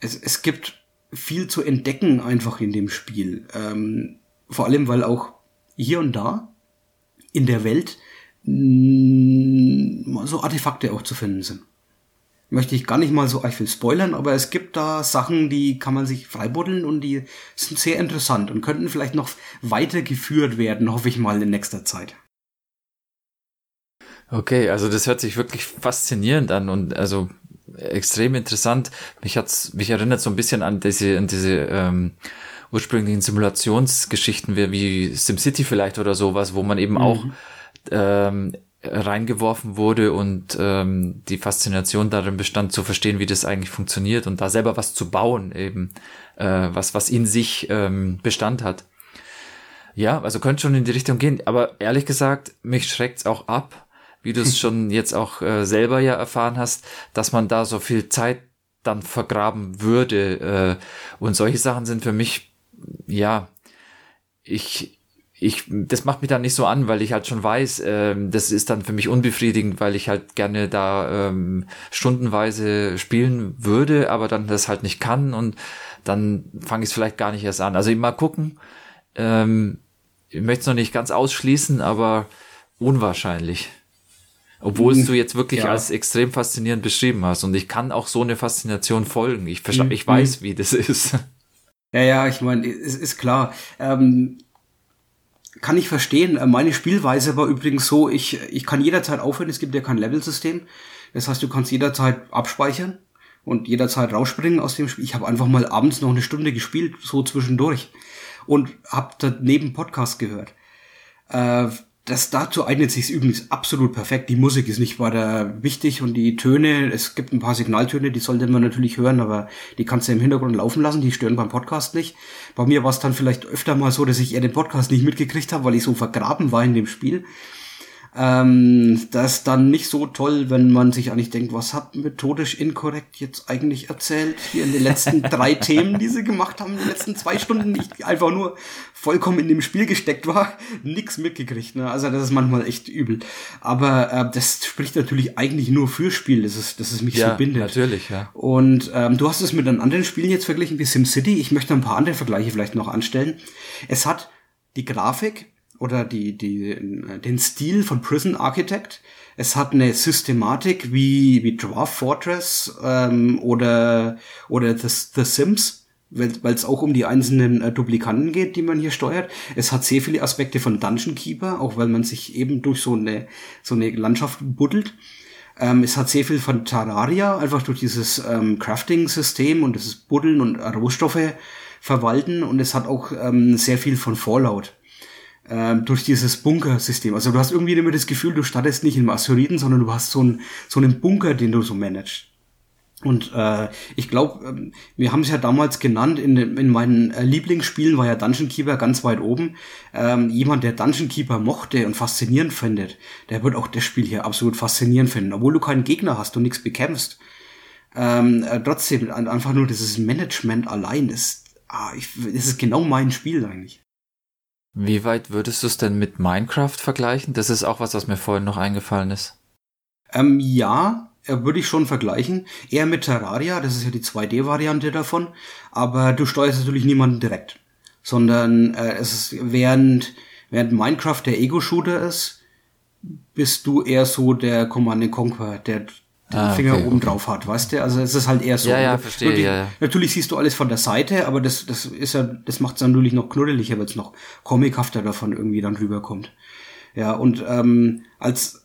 es, es gibt viel zu entdecken einfach in dem Spiel. Ähm, vor allem, weil auch hier und da in der Welt mh, so Artefakte auch zu finden sind möchte ich gar nicht mal so arg viel spoilern, aber es gibt da Sachen, die kann man sich freibuddeln und die sind sehr interessant und könnten vielleicht noch weitergeführt werden, hoffe ich mal in nächster Zeit. Okay, also das hört sich wirklich faszinierend an und also extrem interessant. Mich hat's, mich erinnert so ein bisschen an diese, an diese ähm, ursprünglichen Simulationsgeschichten wie, wie SimCity vielleicht oder sowas, wo man eben mhm. auch ähm, reingeworfen wurde und ähm, die Faszination darin bestand, zu verstehen, wie das eigentlich funktioniert und da selber was zu bauen, eben äh, was, was in sich ähm, Bestand hat. Ja, also könnte schon in die Richtung gehen, aber ehrlich gesagt, mich schreckt's auch ab, wie du es schon jetzt auch äh, selber ja erfahren hast, dass man da so viel Zeit dann vergraben würde. Äh, und solche Sachen sind für mich, ja, ich, ich, das macht mich dann nicht so an, weil ich halt schon weiß, ähm, das ist dann für mich unbefriedigend, weil ich halt gerne da ähm, stundenweise spielen würde, aber dann das halt nicht kann und dann fange ich es vielleicht gar nicht erst an. Also mal gucken. Ähm, ich möchte es noch nicht ganz ausschließen, aber unwahrscheinlich. Obwohl es hm, du jetzt wirklich ja. als extrem faszinierend beschrieben hast. Und ich kann auch so eine Faszination folgen. Ich, mhm. ich weiß, wie das ist. Ja, ja, ich meine, es ist klar. Ähm, kann ich verstehen. Äh, meine Spielweise war übrigens so, ich, ich kann jederzeit aufhören, es gibt ja kein Level-System. Das heißt, du kannst jederzeit abspeichern und jederzeit rausspringen aus dem Spiel. Ich habe einfach mal abends noch eine Stunde gespielt, so zwischendurch. Und habe daneben Podcast gehört. Äh, das dazu eignet sich übrigens absolut perfekt. Die Musik ist nicht weiter wichtig und die Töne, es gibt ein paar Signaltöne, die sollte man natürlich hören, aber die kannst du im Hintergrund laufen lassen, die stören beim Podcast nicht. Bei mir war es dann vielleicht öfter mal so, dass ich eher den Podcast nicht mitgekriegt habe, weil ich so vergraben war in dem Spiel. Ähm, das ist dann nicht so toll, wenn man sich eigentlich denkt, was hat methodisch inkorrekt jetzt eigentlich erzählt hier in den letzten drei Themen, die sie gemacht haben, in den letzten zwei Stunden, ich einfach nur vollkommen in dem Spiel gesteckt war, nix mitgekriegt. Ne? Also das ist manchmal echt übel. Aber äh, das spricht natürlich eigentlich nur für Spiel, das ist, das ist mich ja, so bindet. natürlich, ja. Und ähm, du hast es mit einem anderen Spielen jetzt verglichen wie SimCity. Ich möchte ein paar andere Vergleiche vielleicht noch anstellen. Es hat die Grafik oder die, die, den Stil von Prison Architect. Es hat eine Systematik wie, wie Dwarf Fortress ähm, oder, oder The, The Sims, weil es auch um die einzelnen äh, Duplikanten geht, die man hier steuert. Es hat sehr viele Aspekte von Dungeon Keeper, auch weil man sich eben durch so eine, so eine Landschaft buddelt. Ähm, es hat sehr viel von Terraria, einfach durch dieses ähm, Crafting-System und das Buddeln und Rohstoffe verwalten. Und es hat auch ähm, sehr viel von Fallout ähm, durch dieses Bunkersystem. Also du hast irgendwie immer das Gefühl, du startest nicht im Asteroiden, sondern du hast so, einen so einen Bunker, den du so managst. Und äh, ich glaube, ähm, wir haben es ja damals genannt, in, in meinen äh, Lieblingsspielen war ja Dungeon Keeper ganz weit oben. Ähm, jemand, der Dungeon Keeper mochte und faszinierend findet, der wird auch das Spiel hier absolut faszinierend finden. Obwohl du keinen Gegner hast und nichts bekämpfst. Ähm, äh, trotzdem, einfach nur dieses Management allein, das, ah, ich, das ist genau mein Spiel eigentlich. Wie weit würdest du es denn mit Minecraft vergleichen? Das ist auch was, was mir vorhin noch eingefallen ist. Ähm, ja, äh, würde ich schon vergleichen. Eher mit Terraria, das ist ja die 2D-Variante davon. Aber du steuerst natürlich niemanden direkt. Sondern äh, es ist während, während Minecraft der Ego-Shooter ist, bist du eher so der Command Conquer, der den ah, Finger okay, oben okay. drauf hat, weißt du? Also es ist halt eher so. Ja, ja, verstehe, wirklich, ja, ja. Natürlich siehst du alles von der Seite, aber das, das ist ja, das macht es natürlich noch knuddeliger, weil es noch comichafter davon irgendwie dann rüberkommt. Ja, und ähm, als,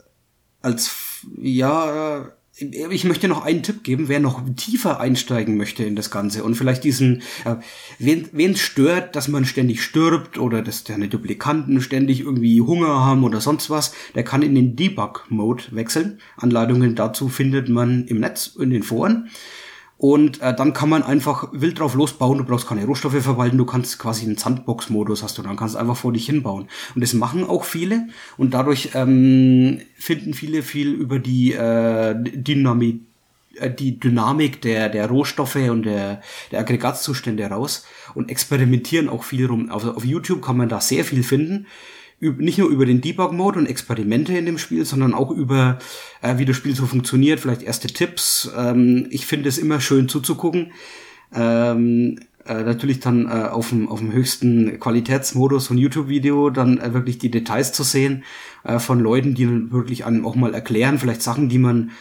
als, ja, ich möchte noch einen Tipp geben, wer noch tiefer einsteigen möchte in das Ganze und vielleicht diesen, äh, wen wen stört, dass man ständig stirbt oder dass deine Duplikanten ständig irgendwie Hunger haben oder sonst was, der kann in den Debug-Mode wechseln. Anleitungen dazu findet man im Netz, in den Foren. Und äh, dann kann man einfach wild drauf losbauen. Du brauchst keine Rohstoffe verwalten. Du kannst quasi einen Sandbox-Modus hast du. Dann kannst du einfach vor dich hinbauen. Und das machen auch viele. Und dadurch ähm, finden viele viel über die äh, Dynamik äh, die Dynamik der, der Rohstoffe und der, der Aggregatzustände raus und experimentieren auch viel rum. Also auf YouTube kann man da sehr viel finden nicht nur über den Debug-Mode und Experimente in dem Spiel, sondern auch über, äh, wie das Spiel so funktioniert, vielleicht erste Tipps. Ähm, ich finde es immer schön zuzugucken. Ähm, äh, natürlich dann äh, auf, dem, höchsten Qualitätsmodus von YouTube-Video dann äh, wirklich die Details zu sehen äh, von Leuten, die dann wirklich einem auch mal erklären, vielleicht Sachen, die man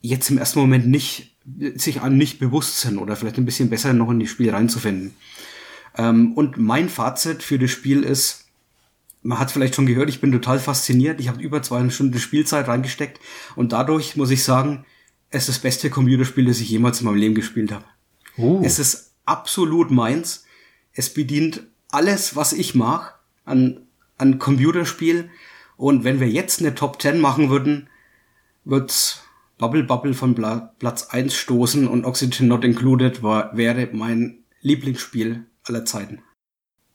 jetzt im ersten Moment nicht sich an nicht bewusst sind oder vielleicht ein bisschen besser noch in das Spiel reinzufinden. Ähm, und mein Fazit für das Spiel ist, man hat vielleicht schon gehört, ich bin total fasziniert. Ich habe über zwei Stunden Spielzeit reingesteckt und dadurch muss ich sagen, es ist das beste Computerspiel, das ich jemals in meinem Leben gespielt habe. Uh. Es ist absolut meins. Es bedient alles, was ich mag an, an Computerspiel. Und wenn wir jetzt eine Top 10 machen würden, wird's Bubble Bubble von Pla Platz 1 stoßen und Oxygen Not Included war, wäre mein Lieblingsspiel aller Zeiten.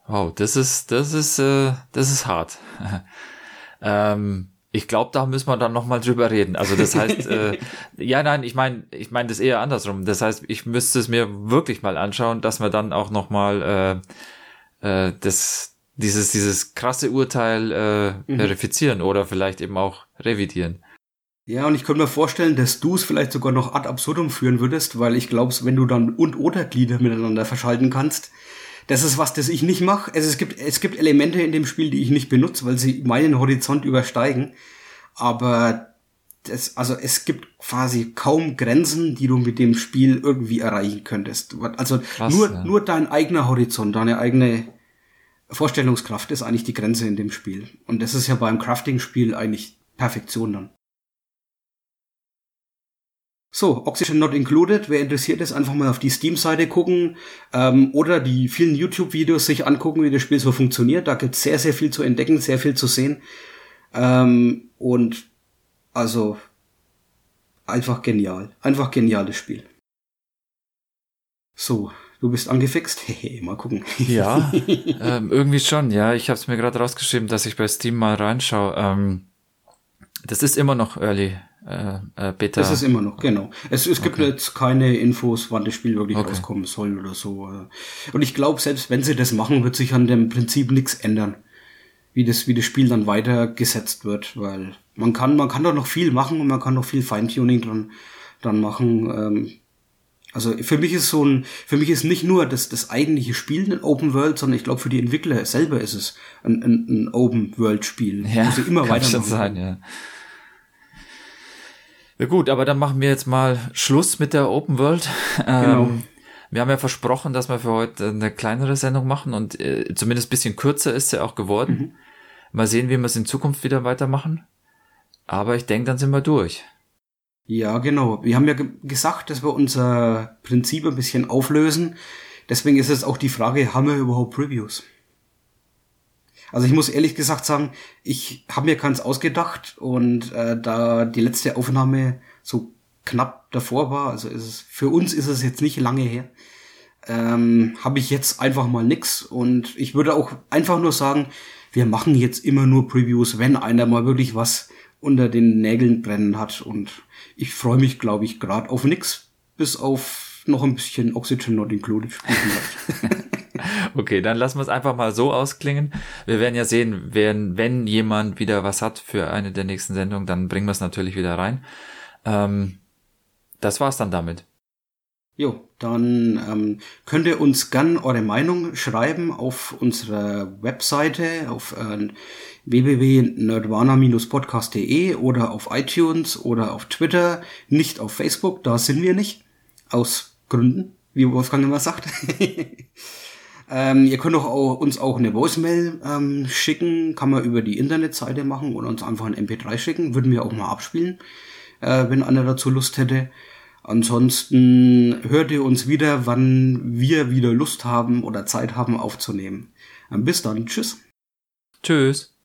Wow, das ist, das ist, äh, das ist hart. ähm, ich glaube, da müssen wir dann nochmal drüber reden. Also das heißt, äh, ja, nein, ich meine, ich meine das eher andersrum. Das heißt, ich müsste es mir wirklich mal anschauen, dass wir dann auch nochmal äh, äh, das, dieses, dieses krasse Urteil äh, mhm. verifizieren oder vielleicht eben auch revidieren. Ja, und ich könnte mir vorstellen, dass du es vielleicht sogar noch ad absurdum führen würdest, weil ich glaube, wenn du dann und oder Glieder miteinander verschalten kannst, das ist was, das ich nicht mache. Also es gibt, es gibt Elemente in dem Spiel, die ich nicht benutze, weil sie meinen Horizont übersteigen. Aber das, also es gibt quasi kaum Grenzen, die du mit dem Spiel irgendwie erreichen könntest. Also Krass, nur, ja. nur dein eigener Horizont, deine eigene Vorstellungskraft ist eigentlich die Grenze in dem Spiel. Und das ist ja beim Crafting-Spiel eigentlich Perfektion dann. So, Oxygen Not Included. Wer interessiert ist, einfach mal auf die Steam-Seite gucken ähm, oder die vielen YouTube-Videos sich angucken, wie das Spiel so funktioniert. Da gibt's sehr, sehr viel zu entdecken, sehr viel zu sehen. Ähm, und also einfach genial. Einfach geniales Spiel. So, du bist angefixt? Hehe, mal gucken. Ja, ähm, irgendwie schon. Ja, ich habe es mir gerade rausgeschrieben, dass ich bei Steam mal reinschaue. Ähm, Das ist immer noch Early äh, äh, Beta. Das ist immer noch, genau. Es, es gibt okay. jetzt keine Infos, wann das Spiel wirklich okay. rauskommen soll oder so. Und ich glaube, selbst wenn sie das machen, wird sich an dem Prinzip nichts ändern, wie das, wie das Spiel dann weitergesetzt wird, weil man kann, man kann doch noch viel machen und man kann noch viel Feintuning dran, dran machen. Ähm, also für mich ist so ein, für mich ist nicht nur das, das eigentliche Spiel ein Open World, sondern ich glaube für die Entwickler selber ist es ein, ein, ein Open World Spiel. Ja, muss immer kann schon sein, ja. Ja gut, aber dann machen wir jetzt mal Schluss mit der Open World. Genau. Ähm, wir haben ja versprochen, dass wir für heute eine kleinere Sendung machen und äh, zumindest ein bisschen kürzer ist sie auch geworden. Mhm. Mal sehen, wie wir es in Zukunft wieder weitermachen. Aber ich denke, dann sind wir durch. Ja, genau. Wir haben ja gesagt, dass wir unser Prinzip ein bisschen auflösen. Deswegen ist es auch die Frage, haben wir überhaupt Previews? Also ich muss ehrlich gesagt sagen, ich habe mir keins ausgedacht und äh, da die letzte Aufnahme so knapp davor war, also ist es, für uns ist es jetzt nicht lange her, ähm, habe ich jetzt einfach mal nix und ich würde auch einfach nur sagen, wir machen jetzt immer nur Previews, wenn einer mal wirklich was unter den Nägeln brennen hat und ich freue mich, glaube ich, gerade auf nix, bis auf noch ein bisschen Oxygen Not Included. Okay, dann lassen wir es einfach mal so ausklingen. Wir werden ja sehen, wenn, wenn jemand wieder was hat für eine der nächsten Sendungen, dann bringen wir es natürlich wieder rein. Ähm, das war's dann damit. Jo, dann ähm, könnt ihr uns gern eure Meinung schreiben auf unserer Webseite auf äh, www.nerdwana-podcast.de oder auf iTunes oder auf Twitter, nicht auf Facebook, da sind wir nicht. Aus Gründen, wie Wolfgang immer sagt. Ähm, ihr könnt auch, uns auch eine Voicemail ähm, schicken, kann man über die Internetseite machen oder uns einfach ein MP3 schicken, würden wir auch mal abspielen, äh, wenn einer dazu Lust hätte. Ansonsten hört ihr uns wieder, wann wir wieder Lust haben oder Zeit haben aufzunehmen. Ähm, bis dann, tschüss. Tschüss.